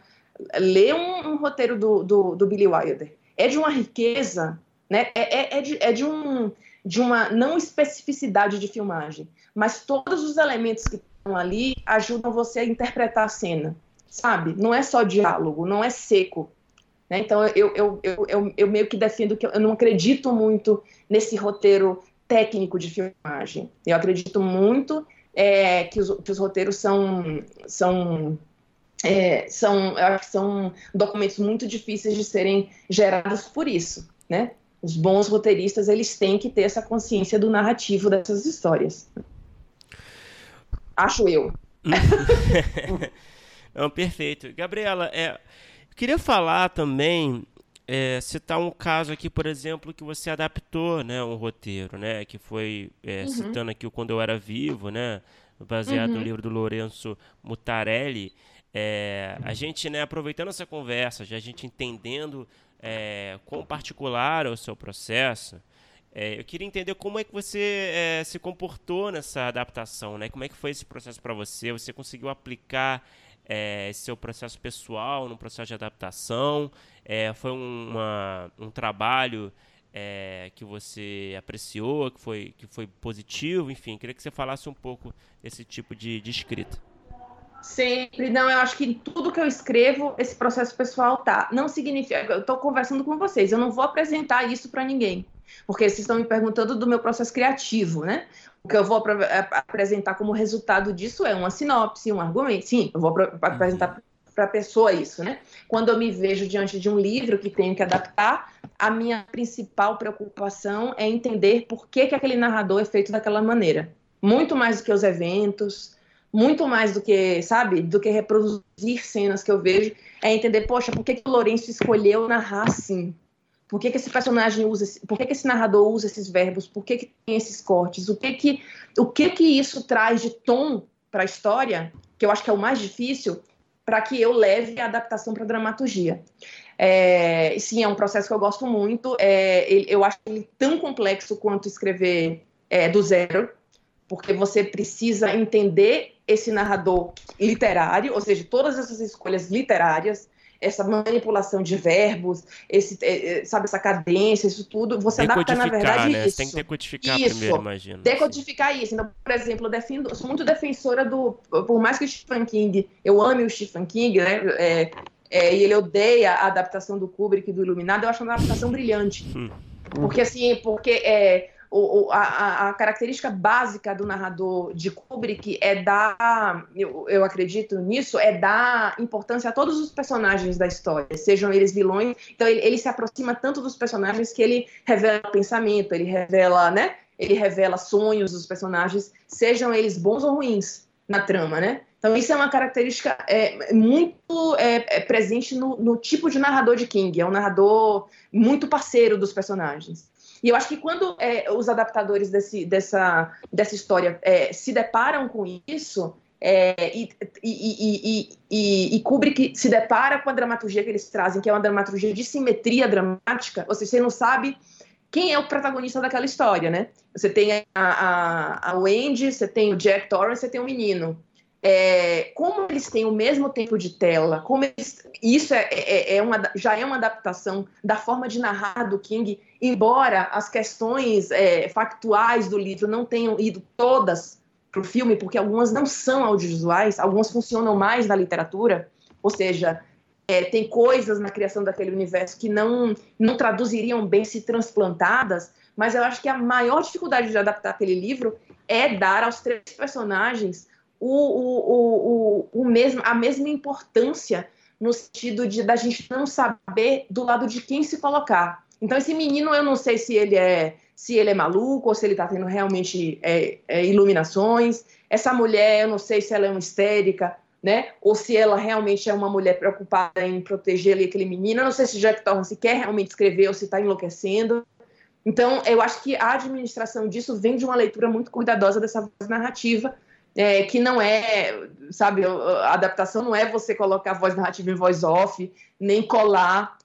Lê um, um roteiro do, do, do, Billy Wilder. É de uma riqueza, né? É, é, é, de, é de, um, de uma não especificidade de filmagem, mas todos os elementos que estão ali ajudam você a interpretar a cena, sabe? Não é só diálogo, não é seco né? Então, eu, eu, eu, eu, meio que defendo que eu não acredito muito nesse roteiro técnico de filmagem. Eu acredito muito é, que, os, que os roteiros são, são é, são, são documentos muito difíceis de serem gerados por isso, né? Os bons roteiristas, eles têm que ter essa consciência do narrativo dessas histórias. Acho eu. *laughs* Não, perfeito. Gabriela, é, Queria falar também, é, citar um caso aqui, por exemplo, que você adaptou, né, um roteiro, né, que foi, é, uhum. citando aqui o Quando Eu Era Vivo, né, baseado uhum. no livro do Lourenço Mutarelli, é, a gente, né, aproveitando essa conversa, já a gente entendendo é, quão particular é o seu processo, É, eu queria entender como é que você é, se comportou nessa adaptação, né? Como é que foi esse processo para você? Você conseguiu aplicar é, esse seu processo pessoal no processo de adaptação? É, foi uma, um trabalho é, que você apreciou, que foi, que foi positivo? Enfim, queria que você falasse um pouco desse tipo de, de escrita. Sempre, não, eu acho que em tudo que eu escrevo, esse processo pessoal tá. Não significa, eu estou conversando com vocês, eu não vou apresentar isso para ninguém, porque vocês estão me perguntando do meu processo criativo, né? O que eu vou apresentar como resultado disso é uma sinopse, um argumento. Sim, eu vou apresentar para a pessoa isso, né? Quando eu me vejo diante de um livro que tenho que adaptar, a minha principal preocupação é entender por que, que aquele narrador é feito daquela maneira. Muito mais do que os eventos, muito mais do que, sabe, do que reproduzir cenas que eu vejo, é entender, poxa, por que, que o Lourenço escolheu narrar assim? Por que, que esse personagem usa, por que, que esse narrador usa esses verbos? Por que, que tem esses cortes? O que que, o que que isso traz de tom para a história, que eu acho que é o mais difícil, para que eu leve a adaptação para dramaturgia. É, sim, é um processo que eu gosto muito. É, eu acho ele tão complexo quanto escrever é, do zero, porque você precisa entender esse narrador literário, ou seja, todas essas escolhas literárias, essa manipulação de verbos, esse, é, é, sabe, essa cadência, isso tudo, você adapta, na verdade, né? isso. Você tem que decodificar isso. primeiro, imagino. Decodificar isso. Então, por exemplo, eu defendo, eu sou muito defensora do, por mais que o Stephen King, eu ame o Stephen King, né, é, é, e ele odeia a adaptação do Kubrick do Iluminado, eu acho uma adaptação brilhante. Hum. Porque, assim, porque é, o, a, a, característica básica do narrador de Kubrick é dar, eu, eu, acredito nisso, é dar importância a todos os personagens da história, sejam eles vilões. Então ele, ele se aproxima tanto dos personagens que ele revela pensamento, ele revela, né? Ele revela sonhos dos personagens, sejam eles bons ou ruins na trama, né? Então isso é uma característica é, muito é, é presente no, no tipo de narrador de King. É um narrador muito parceiro dos personagens. E eu acho que quando é, os adaptadores desse, dessa, dessa história é, se deparam com isso, é, e, e, e, e, Kubrick se depara com a dramaturgia que eles trazem, que é uma dramaturgia de simetria dramática, ou seja, você não sabe quem é o protagonista daquela história, né? Você tem a, a, a Wendy, você tem o Jack Torrance, você tem o menino é, como eles têm o mesmo tempo de tela, como eles, isso é, é, é, uma, já é uma adaptação da forma de narrar do King, embora as questões é, factuais do livro não tenham ido todas para o filme, porque algumas não são audiovisuais, algumas funcionam mais na literatura, ou seja, é, tem coisas na criação daquele universo que não, não traduziriam bem se transplantadas, mas eu acho que a maior dificuldade de adaptar aquele livro é dar aos três personagens o, o, o, o, mesmo, a mesma importância no sentido de da gente não saber do lado de quem se colocar. Então esse menino eu não sei se ele é se ele é maluco ou se ele está tendo realmente é, é, iluminações. Essa mulher eu não sei se ela é uma histérica, né? Ou se ela realmente é uma mulher preocupada em proteger ali aquele menino. Eu não sei se Jack Torrance quer realmente escrever ou se está enlouquecendo. Então eu acho que a administração disso vem de uma leitura muito cuidadosa dessa narrativa é, que não é, sabe, a adaptação não é você colocar a voz narrativa em voz off, nem colar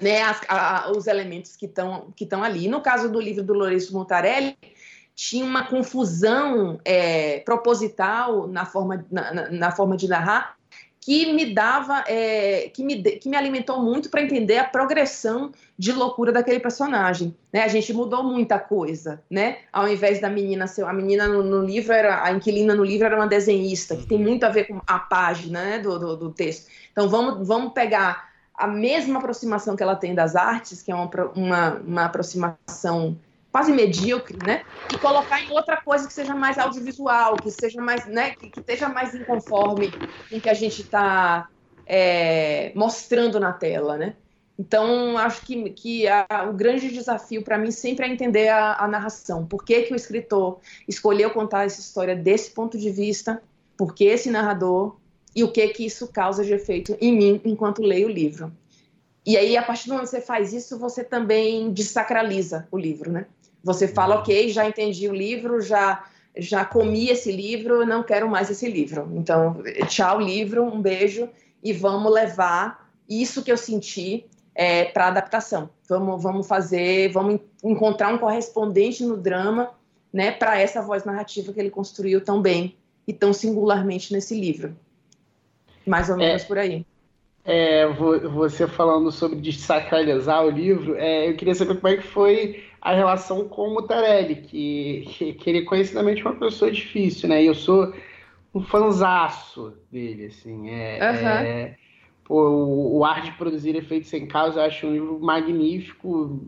né, as, a, os elementos que estão que ali. No caso do livro do Lourenço Montarelli, tinha uma confusão é, proposital na forma, na, na, forma de narrar, que me dava, é, que, me, que me alimentou muito para entender a progressão de loucura daquele personagem. Né? A gente mudou muita coisa, né? Ao invés da menina ser. A menina no, no, livro era. A inquilina no livro era uma desenhista, que tem uhum. muito a ver com a página né, do, do, do texto. Então vamos, vamos pegar a mesma aproximação que ela tem das artes, que é uma, uma, uma aproximação quase medíocre, né? E colocar em outra coisa que seja mais audiovisual, que seja mais, né? Que, que esteja mais inconforme com o que a gente está é, mostrando na tela, né? Então, acho que, que a, o grande desafio para mim sempre é entender a, a, narração. Por que, que o escritor escolheu contar essa história desse ponto de vista? Por que esse narrador? E o que que isso causa de efeito em mim enquanto leio o livro? E aí, a partir do momento que você faz isso, você também desacraliza o livro, né? Você fala, ok, já entendi o livro, já já comi esse livro, não quero mais esse livro. Então, tchau livro, um beijo e vamos levar isso que eu senti é, para adaptação. Vamos, vamos fazer, vamos encontrar um correspondente no drama, né, para essa voz narrativa que ele construiu tão bem e tão singularmente nesse livro. Mais ou menos é, por aí. É, você falando sobre desacralizar o livro, é, eu queria saber como é que foi a relação com o Mutarelli, que, que, que ele é conhecidamente uma pessoa difícil, né? E eu sou um fanzaço dele, assim. É, uhum. é pô, o, o Arte de Produzir Efeitos Sem Causa eu acho um livro magnífico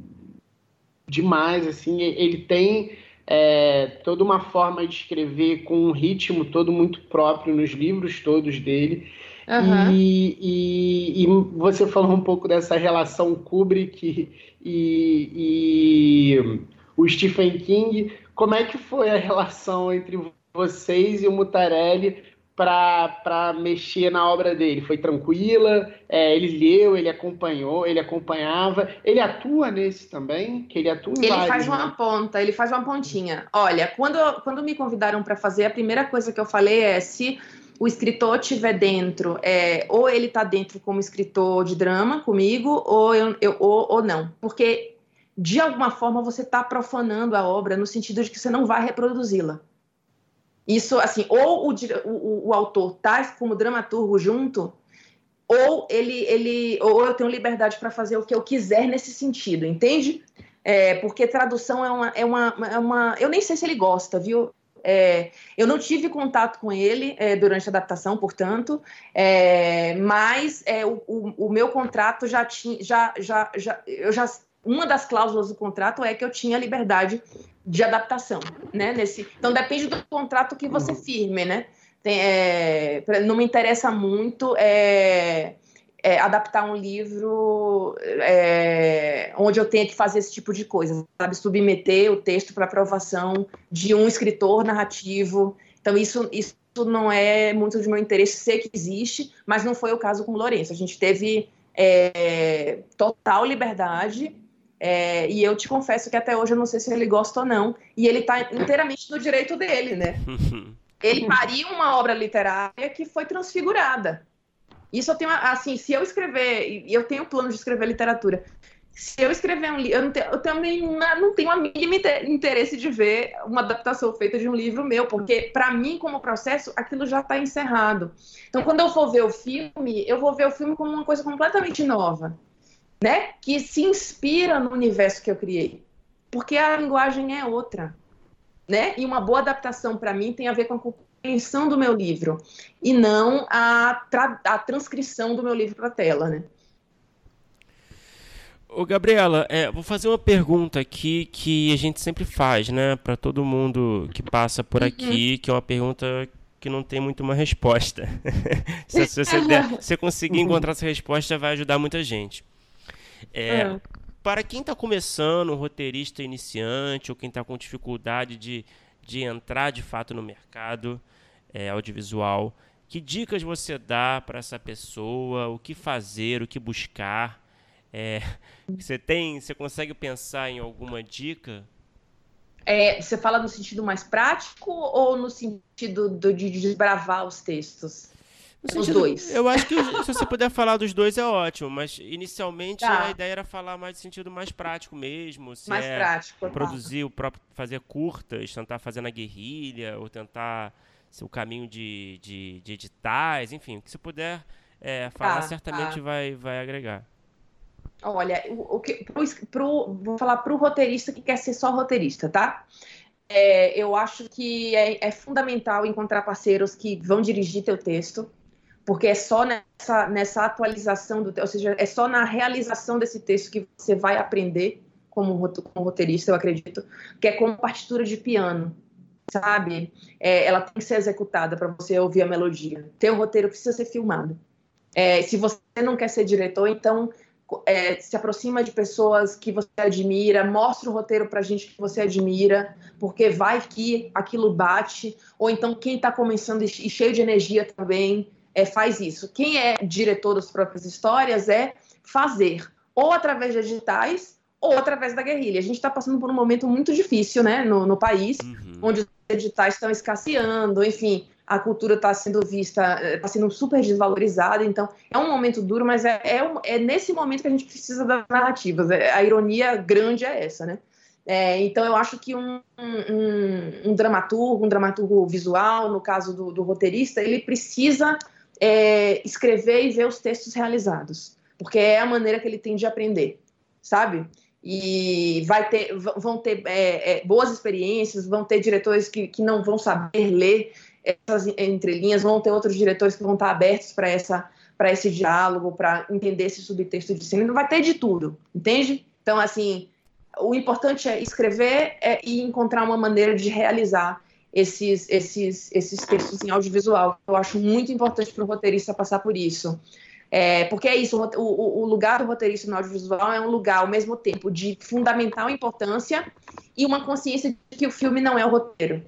demais, assim. Ele tem é, toda uma forma de escrever com um ritmo todo muito próprio nos livros todos dele. Uhum. E, e, e, você falou um pouco dessa relação Kubrick e, e, o Stephen King. Como é que foi a relação entre vocês e o Mutarelli para mexer na obra dele? Foi tranquila? É, ele leu, ele acompanhou, ele acompanhava. Ele atua nesse também? Que ele atua Ele vários, faz uma né? ponta, ele faz uma pontinha. Olha, quando, quando me convidaram para fazer, a primeira coisa que eu falei é se o escritor estiver dentro, é, ou ele está dentro como escritor de drama comigo, ou, eu, eu, ou, ou não. Porque, de alguma forma, você está profanando a obra no sentido de que você não vai reproduzi-la. Isso, assim, ou o, o, o autor está como dramaturgo junto, ou ele, ele ou eu tenho liberdade para fazer o que eu quiser nesse sentido, entende? É, porque tradução é uma, é, uma, é uma. Eu nem sei se ele gosta, viu? É, eu não tive contato com ele é, durante a adaptação, portanto, é, mas é, o, o, o, meu contrato já tinha, já, já, já, eu já, uma das cláusulas do contrato é que eu tinha liberdade de adaptação, né? Nesse, então depende do contrato que você firme, né? Tem, é, não me interessa muito é, é, adaptar um livro é, onde eu tenha que fazer esse tipo de coisa, sabe? Submeter o texto para aprovação de um escritor narrativo. Então, isso, isso não é muito de meu interesse, sei que existe, mas não foi o caso com o Lourenço. A gente teve é, total liberdade. É, e eu te confesso que até hoje eu não sei se ele gosta ou não. E ele está inteiramente no direito dele, né? *laughs* Ele pariu uma obra literária que foi transfigurada. Isso eu tenho, assim, se eu escrever, e eu tenho plano de escrever literatura, se eu escrever um livro, eu, eu também não tenho a mínima interesse de ver uma adaptação feita de um livro meu, porque para mim, como processo, aquilo já está encerrado. Então, quando eu for ver o filme, eu vou ver o filme como uma coisa completamente nova, né? Que se inspira no universo que eu criei, porque a linguagem é outra, né? E uma boa adaptação para mim tem a ver com a compreensão do meu livro e não a, tra a transcrição do meu livro para a tela, né? Ô, Gabriela, é, vou fazer uma pergunta aqui que a gente sempre faz, né, para todo mundo que passa por uhum. aqui, que é uma pergunta que não tem muito uma resposta. se, *laughs* se, você *laughs* der, se conseguir encontrar essa resposta, vai ajudar muita gente. É, uhum. Para quem está começando, um roteirista iniciante, ou quem está com dificuldade de, de entrar de fato no mercado, é, audiovisual. Que dicas você dá para essa pessoa? O que fazer? O que buscar? É, *laughs* você tem? Você consegue pensar em alguma dica? É, você fala no sentido mais prático ou no sentido do, de desbravar os textos? Sentido, os dois. Eu acho que se você puder falar dos dois é ótimo, mas inicialmente tá. a ideia era falar mais no sentido mais prático mesmo. mais é prático. Produzir tá. o próprio, fazer curtas, tentar fazer na guerrilha, ou tentar o caminho de, de, de editais, enfim, o que você puder é, falar, tá, certamente tá. Vai, vai agregar. Olha, o, o que, pro, pro, vou falar para o roteirista que quer ser só roteirista, tá? É, eu acho que é, é, fundamental encontrar parceiros que vão dirigir teu texto, porque é só nessa, nessa atualização do ou seja, é só na realização desse texto que você vai aprender como, como roteirista, eu acredito, que é como partitura de piano sabe? É, ela tem que ser executada para você ouvir a melodia. Teu roteiro precisa ser filmado. É, se você não quer ser diretor, então é, se aproxima de pessoas que você admira, mostra o roteiro para gente que você admira, porque vai que aquilo bate. Ou então quem está começando e cheio de energia também é, faz isso. Quem é diretor das próprias histórias é fazer, ou através de editais, ou através da guerrilha. A gente está passando por um momento muito difícil, né, no, no país, uhum. onde editais estão escasseando, enfim, a cultura está sendo vista, está sendo super desvalorizada, então é um momento duro, mas é, é, é, nesse momento que a gente precisa das narrativas. É, a ironia grande é essa, né? É, então eu acho que um, um, um, dramaturgo, um dramaturgo visual, no caso do, do roteirista, ele precisa é, escrever e ver os textos realizados, porque é a maneira que ele tem de aprender, sabe? E vai ter, vão ter é, é, boas experiências, vão ter diretores que, que não vão saber ler essas entrelinhas, vão ter outros diretores que vão estar abertos para essa para esse diálogo, para entender esse subtexto de cena, vai ter de tudo, entende? Então, assim, o importante é escrever é, e encontrar uma maneira de realizar esses, esses, esses textos em audiovisual. Eu acho muito importante para o roteirista passar por isso. É, porque é isso, o, o, lugar do roteirista no audiovisual é um lugar, ao mesmo tempo, de fundamental importância e uma consciência de que o filme não é o roteiro.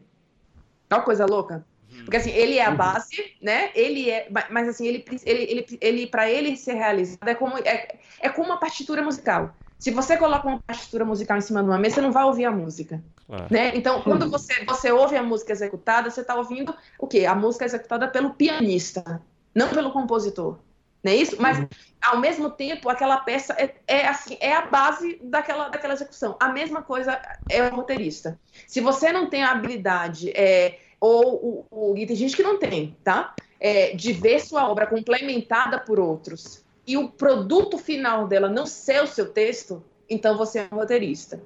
É uma coisa louca. Uhum. Porque assim, ele é a uhum. base, né? Ele é, mas assim, ele, ele, ele, ele para ele ser realizado é como é, é como uma partitura musical. Se você coloca uma partitura musical em cima de uma mesa, você não vai ouvir a música. Né? Então, quando você, você ouve a música executada, você está ouvindo o quê? A música executada pelo pianista, não pelo compositor não é isso? Mas, uhum. ao mesmo tempo, aquela peça é, é, assim, é a base daquela, daquela execução. A mesma coisa é o roteirista. Se você não tem a habilidade, é, ou, o, o, e tem gente que não tem, tá? É, de ver sua obra complementada por outros e o produto final dela não ser o seu texto, então você é um roteirista.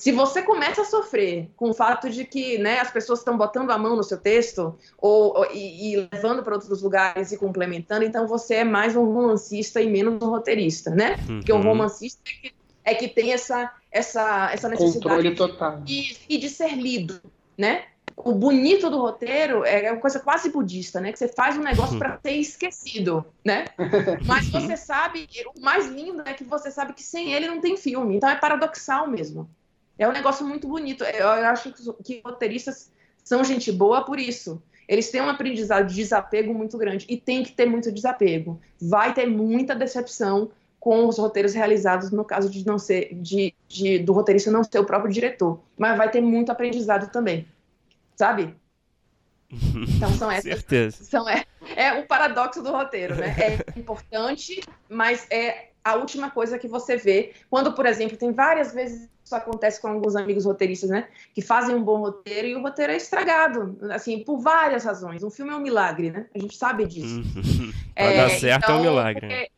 Se você começa a sofrer com o fato de que né, as pessoas estão botando a mão no seu texto ou, ou e, e, levando para outros lugares e complementando, então você é mais um romancista e menos um roteirista, né? Uhum. Porque o romancista é que, é que tem essa, essa, essa necessidade de, de, de ser lido, né? o bonito do roteiro é uma coisa quase budista, né? Que você faz um negócio para ser esquecido, né? *laughs* Mas você sabe, o mais lindo é que você sabe que sem ele não tem filme. Então é paradoxal mesmo. É um negócio muito bonito. Eu acho que roteiristas são gente boa por isso. Eles têm um aprendizado de desapego muito grande e tem que ter muito desapego. Vai ter muita decepção com os roteiros realizados no caso de não ser de, de, do roteirista não ser o próprio diretor, mas vai ter muito aprendizado também, sabe? *laughs* Então são essas. Certeza. São é, é o paradoxo do roteiro, né? É importante, mas é a última coisa que você vê quando, por exemplo, tem várias vezes isso acontece com alguns amigos roteiristas, né? Que fazem um bom roteiro e o roteiro é estragado, assim, por várias razões. Um filme é um milagre, né? A gente sabe disso. Uhum. *laughs* é, dar certo então, é um então, milagre. Porque,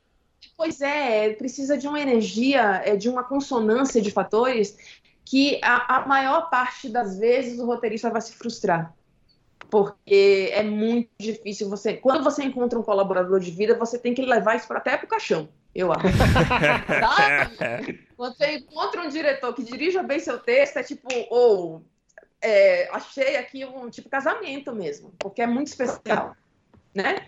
pois é, precisa de uma energia, é, de uma consonância de fatores que a, a maior parte das vezes o roteirista vai se frustrar porque é muito difícil você. Quando você encontra um colaborador de vida, você tem que levar isso até para o caixão eu acho. *laughs* Quando você encontra um diretor que dirija bem seu texto, é tipo, ou oh, é, achei aqui um tipo casamento mesmo, porque é muito especial, né?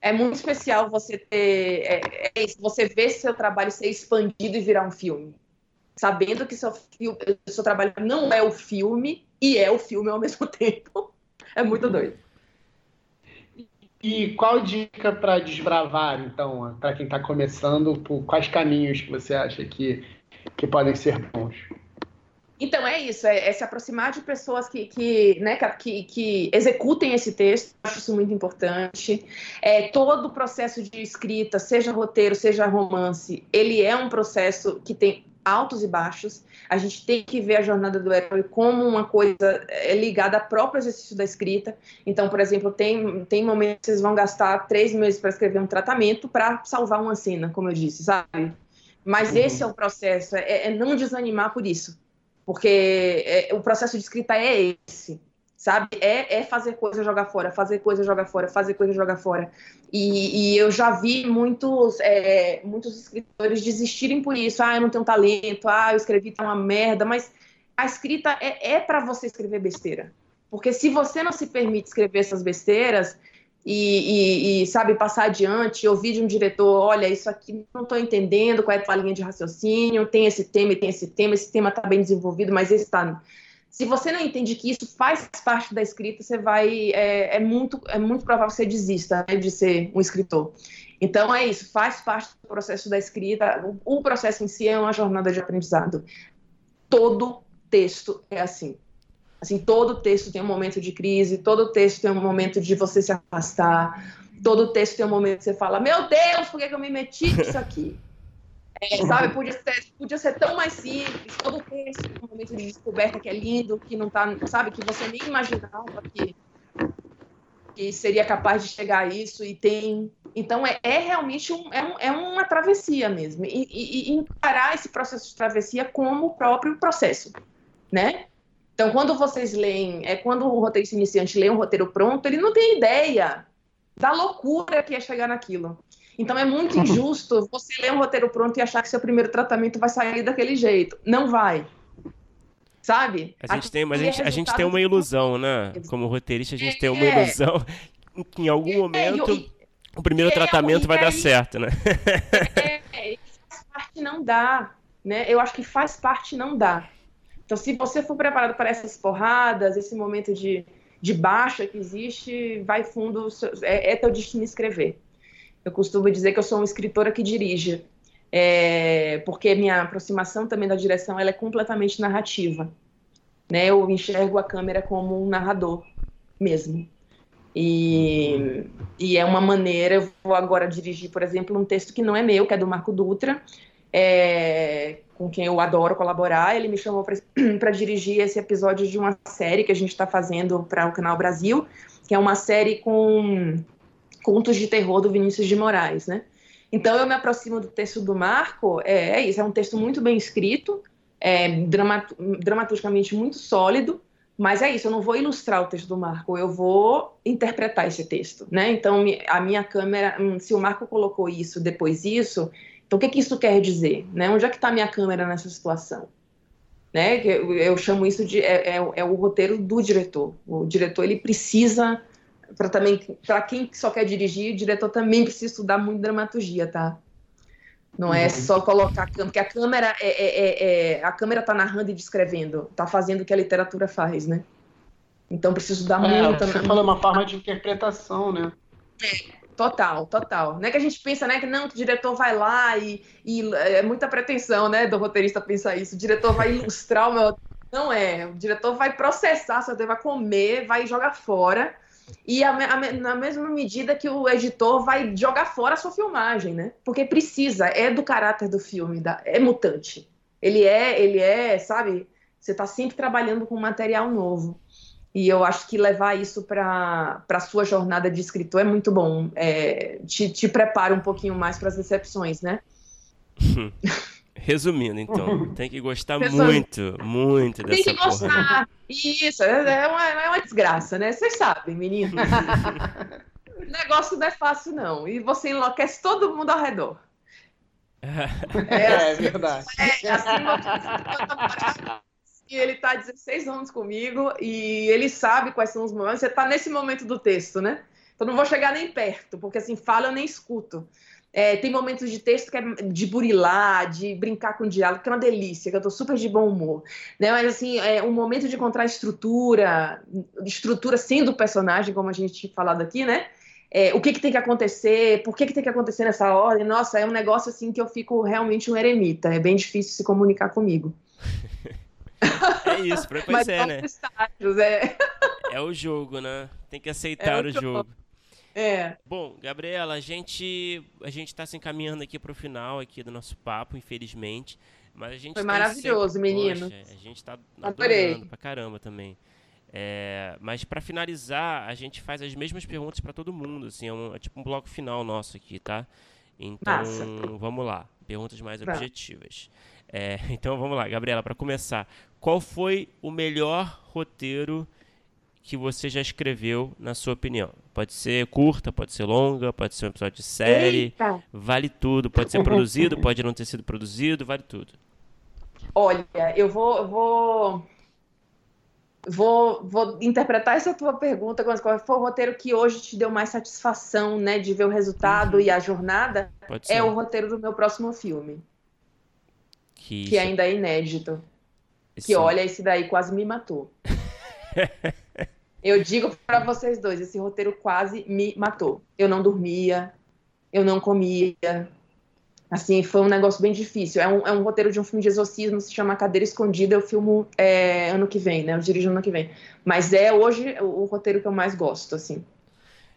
É muito especial você ter, é, é isso, você ver seu trabalho ser expandido e virar um filme, sabendo que seu, seu trabalho não é o filme e é o filme ao mesmo *laughs* tempo. É muito doido. E qual dica para desbravar, então, para quem está começando, por quais caminhos que você acha que, que podem ser bons? Então é isso, é, é se aproximar de pessoas que, que, né, que, que executem esse texto, acho isso muito importante. É, todo o processo de escrita, seja roteiro, seja romance, ele é um processo que tem altos e baixos. A gente tem que ver a jornada do herói como uma coisa é, ligada ao próprio exercício da escrita. Então, por exemplo, tem, tem momentos que vocês vão gastar três meses para escrever um tratamento para salvar uma cena, como eu disse, sabe? Mas uhum. esse é o processo, é, é, não desanimar por isso. Porque é, o processo de escrita é esse sabe? É, é fazer coisa jogar fora, fazer coisa jogar fora, fazer coisa jogar fora. E, e eu já vi muitos, é, muitos escritores desistirem por isso. Ah, eu não tenho talento, ah, eu escrevi tá uma merda, mas a escrita é, é para você escrever besteira. Porque se você não se permite escrever essas besteiras e, e, e, sabe, passar adiante, ouvir de um diretor, olha, isso aqui não estou entendendo, qual é a tua linha de raciocínio, tem esse tema e tem esse tema, esse tema está bem desenvolvido, mas esse está se você não entende que isso faz parte da escrita, você vai é, é muito é muito provável que você desista né, de ser um escritor. Então é isso, faz parte do processo da escrita. O, o processo em si é uma jornada de aprendizado. Todo texto é assim. Assim, todo texto tem um momento de crise, todo texto tem um momento de você se afastar, todo texto tem um momento que você fala, meu Deus, por que, que eu me meti nisso aqui? Sabe, podia ser, podia ser tão mais simples, todo texto um momento de descoberta que é lindo, que não tá, sabe, que você nem imaginava que, que seria capaz de chegar a isso, e tem. Então, é, é realmente um, é, um, é uma travessia mesmo, e, e, e encarar esse processo de travessia como o próprio processo, né? Então, quando vocês leem, é quando o roteirista iniciante lê um roteiro pronto, ele não tem ideia da loucura que é chegar naquilo. Então, é muito *laughs* injusto você ler um roteiro pronto e achar que seu primeiro tratamento vai sair daquele jeito. Não vai. Sabe? A gente tem, mas a gente, a gente tem uma ilusão, né? Como roteirista, a gente é, tem uma ilusão que em algum momento é, eu, o primeiro é, tratamento vai dar certo, né? É, faz parte não dá, né? Eu acho que faz parte não dá. Então, se você for preparado para essas porradas, esse momento de, de baixa que existe, vai fundo, é, é teu destino escrever. Eu costumo dizer que eu sou uma escritora que dirige, é, porque minha aproximação também da direção ela é completamente narrativa. Né? Eu enxergo a câmera como um narrador mesmo. E, e é uma maneira, eu vou agora dirigir, por exemplo, um texto que não é meu, que é do Marco Dutra, é, com quem eu adoro colaborar, ele me chamou para *clears throat* dirigir esse episódio de uma série que a gente está fazendo para o Canal Brasil, que é uma série com contos de terror do Vinícius de Moraes, né? Então eu me aproximo do texto do Marco, é, é isso, é um texto muito bem escrito, é dramat dramaturgicamente muito sólido, mas é isso, eu não vou ilustrar o texto do Marco, eu vou interpretar esse texto, né? Então a minha câmera, hum, se o Marco colocou isso, depois isso, então, o que, que isso quer dizer? Né? Onde é que está a minha câmera nessa situação? Né? Eu, eu chamo isso de é, é, é, o roteiro do diretor. O diretor ele precisa para também para quem só quer dirigir, o diretor também precisa estudar muito dramaturgia, tá? Não é uhum. só colocar a câmera, porque a câmera é, é, é, é a câmera está narrando e descrevendo, está fazendo o que a literatura faz, né? Então preciso dar é, muito. Você falou uma forma de interpretação, né? É, Total, total. Não é que a gente pensa, né, que não, que o diretor vai lá e, e é muita pretensão, né, do roteirista pensar isso. O diretor vai ilustrar o meu. Não é. O diretor vai processar, seu vai comer, vai jogar fora. E a, a, na mesma medida que o editor vai jogar fora a sua filmagem, né? Porque precisa, é do caráter do filme, da, é mutante. Ele é, ele é, sabe? Você está sempre trabalhando com material novo. E eu acho que levar isso para a sua jornada de escritor é muito bom. É, te, te prepara um pouquinho mais para as decepções, né? *laughs* Resumindo, então, *laughs* tem que gostar muito, muito dessa Tem que porra, gostar. Né? Isso, é, é uma, é uma desgraça, né? Vocês sabem, menino. *laughs* o negócio não é fácil, não. E você enlouquece todo mundo ao redor. *laughs* É, é assim, é verdade. É, assim, e ele está 16 anos comigo e ele sabe quais são os momentos. Você está nesse momento do texto, né? Então não vou chegar nem perto, porque assim, fala eu nem escuto. É, tem momentos de texto que é de burilar, de brincar com o diálogo, que é uma delícia, que eu tô super de bom humor. Né? Mas assim, é um momento de encontrar estrutura, estrutura sim do personagem, como a gente tinha falado aqui, né? É, o que, que tem que acontecer, por que, que tem que acontecer nessa ordem. Nossa, é um negócio assim que eu fico realmente um eremita. É bem difícil se comunicar comigo. *laughs* É isso, *laughs* pois Mas é, né? Estágios, é. é o jogo, né? Tem que aceitar é o, o jogo. jogo. É. Bom, Gabriela, a gente a gente está se encaminhando aqui para o final aqui do nosso papo, infelizmente. Mas a gente Foi maravilhoso, sempre... menino. Poxa, a gente está adorando pra caramba também. É, mas para finalizar, a gente faz as mesmas perguntas para todo mundo, assim, é, um, é, tipo um bloco final nosso aqui, tá? Então, vamos lá. Perguntas mais tá. objetivas. É, *laughs* então vamos lá, Gabriela, para começar. Qual foi o melhor roteiro que você já escreveu, na sua opinião? Pode ser curta, pode ser longa, pode ser um episódio de série. Eita. Vale tudo. Pode ser produzido, *laughs* pode não ter sido produzido, vale tudo. Olha, eu vou, vou, vou, vou interpretar essa tua pergunta qual foi o roteiro que hoje te deu mais satisfação, né, de ver o resultado uhum. e a jornada. É o roteiro do meu próximo filme. Que, que ainda é inédito. Isso. Que olha, esse daí quase me matou. *laughs* eu digo para vocês dois, esse roteiro quase me matou. Eu não dormia, eu não comia, Assim, foi um negócio bem difícil. É um, é um roteiro de um filme de exorcismo, se chama Cadeira Escondida, eu filmo é, ano que vem, né? Eu dirijo ano que vem. Mas é hoje o, o roteiro que eu mais gosto, assim.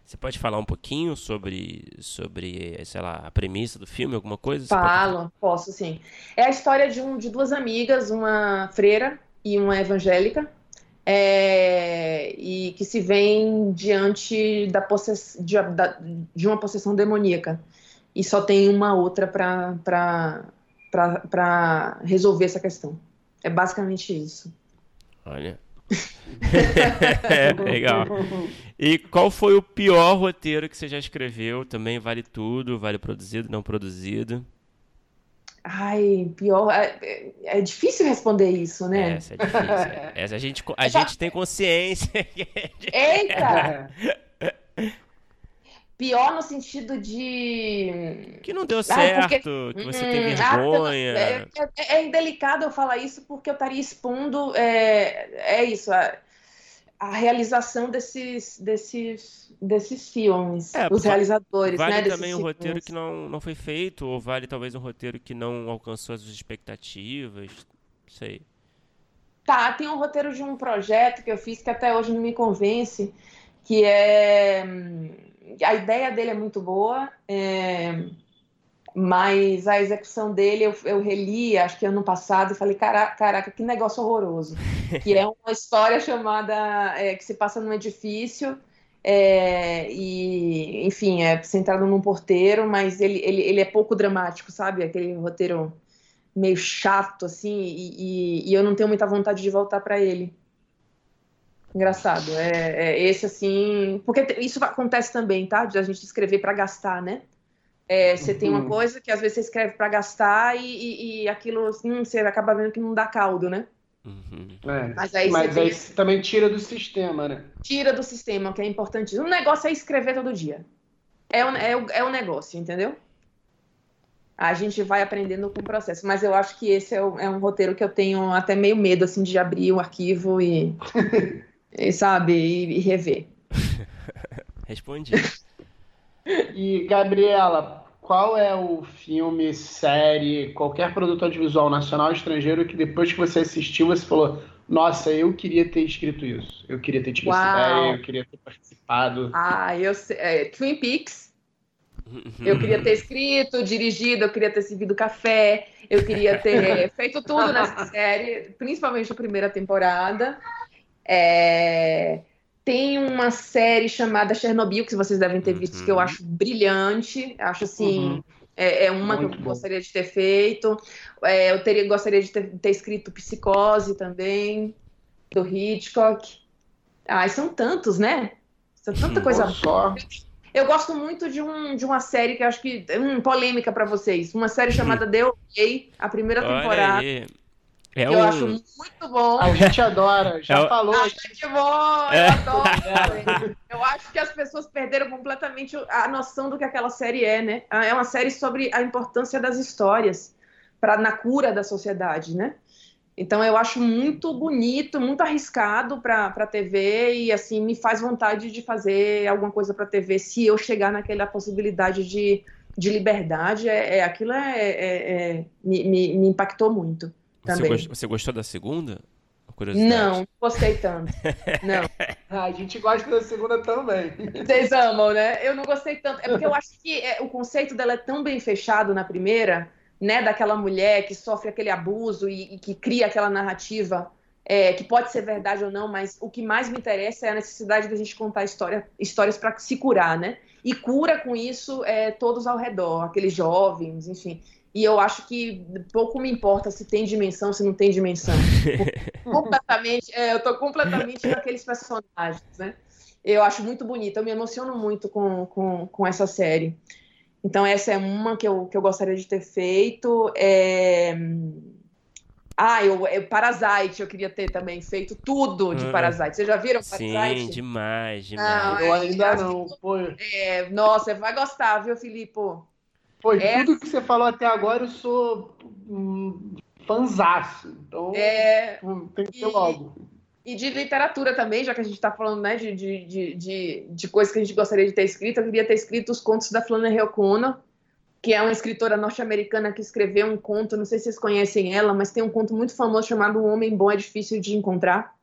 Você pode falar um pouquinho sobre, sobre, sei lá, a premissa do filme, alguma coisa? Falo, pode... posso sim. É a história de, um, de duas amigas, uma freira e uma evangélica, é, e que se veem diante da possess, de, da, de uma possessão demoníaca. E só tem uma outra para resolver essa questão. É basicamente isso. Olha, *laughs* Legal. E qual foi o pior roteiro que você já escreveu? Também vale tudo, vale produzido, não produzido. Ai, pior. É, é difícil responder isso, né? Essa é difícil. *laughs* Essa a gente, a gente tem consciência. *laughs* Eita! *laughs* Pior no sentido de. Que não deu certo, ah, porque... que você hum, tem vergonha. Ah, é, é, é, indelicado eu falar isso porque eu estaria expondo. É, é isso, a, a realização desses, desses, desses filmes, é, os realizadores. Vale né, também um filmes. roteiro que não, não foi feito, ou vale talvez um roteiro que não alcançou as expectativas. Não sei. Tá, tem um roteiro de um projeto que eu fiz que até hoje não me convence, que é hum, a ideia dele é muito boa, é, mas a execução dele eu, eu reli, acho que ano passado, e falei, caraca, caraca que negócio horroroso. *laughs* que é uma história chamada, é, que se passa num edifício, é, e, enfim, é centrado num porteiro, mas ele, ele, ele é pouco dramático, sabe? Aquele roteiro meio chato, assim, e, e, e eu não tenho muita vontade de voltar para ele. Engraçado. É, é, esse assim. Porque isso acontece também, tá? De a gente escrever para gastar, né? É, você uhum. tem uma uhum. coisa que às vezes você escreve para gastar e, e, e, aquilo assim, você acaba vendo que não dá caldo, né? Uhum. É, mas aí, mas aí tem... também tira do sistema, né? Tira do sistema, que é importante. O negócio é escrever todo dia. É o, é o, é o negócio, entendeu? A gente vai aprendendo com o processo. Mas eu acho que esse é, o, é um roteiro que eu tenho até meio medo, assim, de abrir o arquivo e. *laughs* e, sabe, e, e rever. *laughs* Respondi. E, Gabriela, qual é o filme, série, qualquer produto audiovisual nacional ou estrangeiro que depois que você assistiu você falou: Nossa, eu queria ter escrito isso, eu queria ter tido Uau. essa ideia, eu queria ter participado. Ah, eu sei. É, Twin Peaks. Eu queria ter escrito, dirigido, eu queria ter servido café, eu queria ter *laughs* feito tudo nessa série, principalmente a primeira temporada. É... Tem uma série chamada Chernobyl, que vocês devem ter visto, uhum. que eu uhum. acho brilhante. Acho assim. Uhum. É, é, uma Muito que eu bom. gostaria de ter feito. É, eu teria, gostaria de ter, ter, escrito Psicose também, do Hitchcock. Ai, são tantos, né? São tanta coisa só. Eu gosto muito de, um, de uma série que eu acho que. Hum, polêmica para vocês. Uma série chamada The OK, a primeira temporada. É eu acho muito bom. A gente adora, já é falou. A gente bom, é. eu adoro. *laughs* eu acho que as pessoas perderam completamente a noção do que aquela série é, né? É uma série sobre a importância das histórias para na cura da sociedade, né? Então eu acho muito bonito, muito arriscado para a TV e assim me faz vontade de fazer alguma coisa para a TV se eu chegar naquela possibilidade de, de liberdade. É, é aquilo é, é, é me, me, me impactou muito. Também. Você, você gostou da segunda? Não, gostei tanto. Não. *laughs* A gente gosta da segunda também. Vocês amam, né? Eu não gostei tanto. É porque eu acho que é, o conceito dela é tão bem fechado na primeira, né? Daquela mulher que sofre aquele abuso e, e que cria aquela narrativa é, que pode ser verdade ou não, mas o que mais me interessa é a necessidade da gente contar história, histórias para se curar, né? E cura com isso é, todos ao redor, aqueles jovens, enfim. E eu acho que pouco me importa se tem dimensão, se não tem dimensão. *laughs* completamente, é, eu tô completamente naqueles personagens, né? Eu acho muito bonita, eu me emociono muito com, com, com essa série. Então, essa é uma que eu, que eu gostaria de ter feito. É... Ah, eu, eu, Parasite, eu queria ter também feito tudo de hum, Parasite. Vocês já viram Parasite? Sim, demais, demais. Não, eu ainda não. Pô. É, nossa, vai gostar, viu, Filipe? Pô, é... tudo que você falou até agora eu sou um fanzaço. Então, é... tem que ter logo. E de literatura também, já que a gente está falando né, de, de, de, de, coisas que a gente gostaria de ter escrito, eu queria ter escrito os contos da Flannery O'Connor, que é uma escritora norte-americana que escreveu um conto, não sei se vocês conhecem ela, mas tem um conto muito famoso chamado Um Homem Bom é Difícil de Encontrar.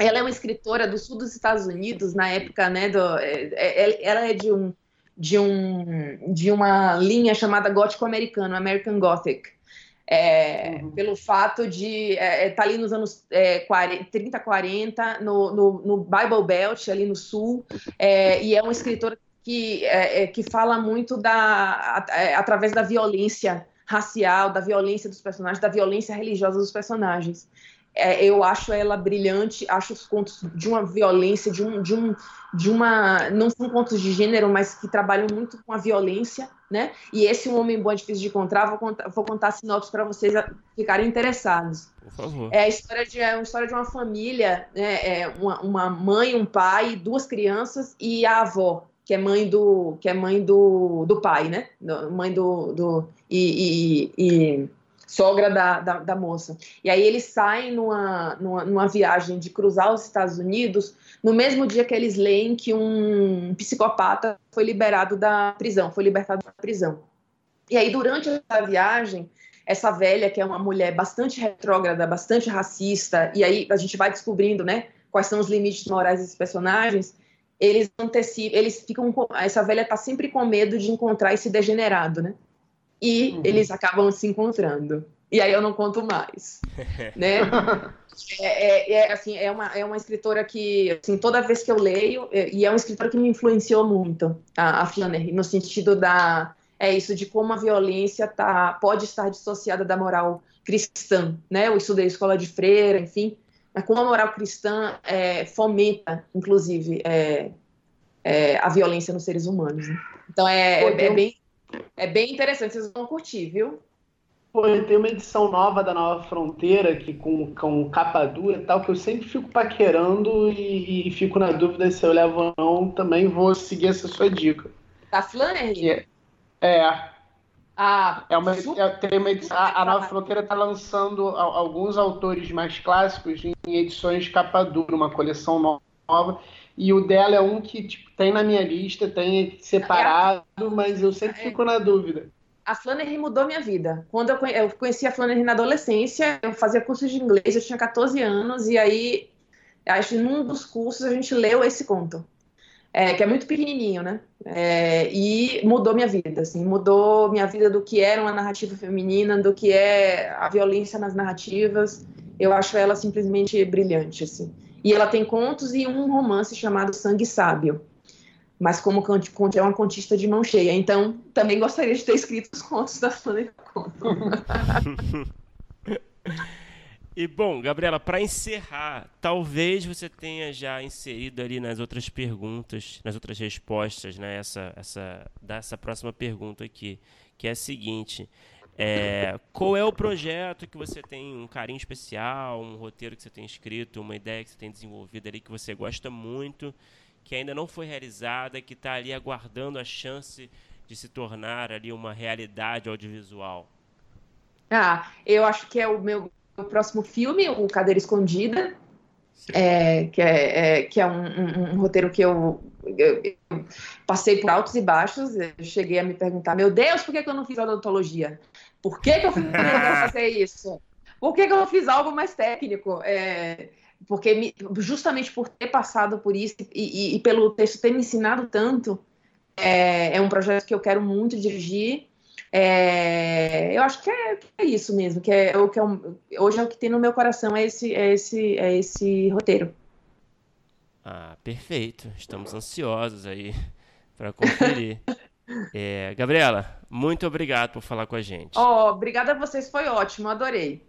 Ela é uma escritora do sul dos Estados Unidos, na época, né, do, é, é, ela é de um de, um, de uma linha chamada gótico-americano, American Gothic. É, uhum. Pelo fato de estar é, é tá ali nos anos é, 40, 30, 40, no, no, no, Bible Belt, ali no sul, é, e é uma escritora que, é, que fala muito da, através da violência racial, da violência dos personagens, da violência religiosa dos personagens é, eu acho ela brilhante, acho os contos de uma violência, de um, de um, de uma, não são contos de gênero, mas que trabalham muito com a violência, né? E esse um homem bom é difícil de encontrar, vou contar, vou contar sinopse para vocês ficarem interessados. Por favor. É a história de é uma história de uma família, né? É uma, uma mãe, um pai, duas crianças e a avó que é mãe do que é mãe do, do pai, né? Mãe do, do e, e, e sogra da, da, da, moça. E aí eles saem numa, numa, numa, viagem de cruzar os Estados Unidos no mesmo dia que eles leem que um psicopata foi liberado da prisão, foi libertado da prisão. E aí, durante a viagem, essa velha, que é uma mulher bastante retrógrada, bastante racista, e aí a gente vai descobrindo, né, quais são os limites morais desses personagens, eles antecipam, eles ficam, essa velha tá sempre com medo de encontrar esse degenerado, né? E uhum. eles acabam se encontrando. E aí eu não conto mais, *laughs* né? É, é, é, assim, é uma, é uma escritora que, assim, toda vez que eu leio, é, e é uma escritora que me influenciou muito, a, a Flannery, no sentido da, é isso, de como a violência tá, pode estar dissociada da moral cristã, né? Eu estudei escola de freira, enfim, mas como a moral cristã é, fomenta, inclusive, é, é, a violência nos seres humanos. Né? Então é, é, é bem é bem interessante, vocês vão curtir, viu? Pô, tem uma edição nova da Nova Fronteira, que com, com capa dura e tal, que eu sempre fico paquerando e, e, fico na dúvida se eu levo ou não. Também vou seguir essa sua dica. Da Flannery? É. é. Ah, é uma, é, tem uma edição, a, a Nova Fronteira está lançando alguns autores mais clássicos em edições capa dura, uma coleção nova. E o dela é um que tipo, tem na minha lista, tem separado, mas eu sempre fico na dúvida. A Flannery mudou minha vida. Quando eu, eu conheci a Flannery na adolescência, eu fazia curso de inglês, eu tinha 14 anos, e aí, acho que num dos cursos a gente leu esse conto. É, que é muito pequenininho, né? É, e mudou minha vida, assim, mudou minha vida do que era uma narrativa feminina, do que é a violência nas narrativas. Eu acho ela simplesmente brilhante, assim. E ela tem contos e um romance chamado Sangue Sábio. Mas como é uma contista de mão cheia, então também gostaria de ter escrito os contos da Sônia *laughs* E bom, Gabriela, para encerrar, talvez você tenha já inserido ali nas outras perguntas, nas outras respostas, né, essa, essa, dessa próxima pergunta aqui, que é a seguinte: é, qual é o projeto que você tem um carinho especial, um roteiro que você tem escrito, uma ideia que você tem desenvolvido ali que você gosta muito, que ainda não foi realizada, que está ali aguardando a chance de se tornar ali uma realidade audiovisual? Ah, eu acho que é o meu, meu próximo filme, o Cadeira Escondida, é, que é, é, que é um, um, um, roteiro que eu, eu, eu, passei por altos e baixos. Eu cheguei a me perguntar: meu Deus, por que, que eu não fiz odontologia? Por que, que eu fui *laughs* fazer isso? Por que, que eu não fiz algo mais técnico? É, porque me, justamente por ter passado por isso e, e, e, pelo texto ter me ensinado tanto, é, é um projeto que eu quero muito dirigir. É, eu acho que é, que é, isso mesmo, que é o que é um, hoje é o que tem no meu coração é esse é esse é esse roteiro. Ah, perfeito. Estamos ansiosos aí para conferir. *laughs* É, Gabriela, muito obrigado por falar com a gente. Oh, obrigada a vocês, foi ótimo, adorei.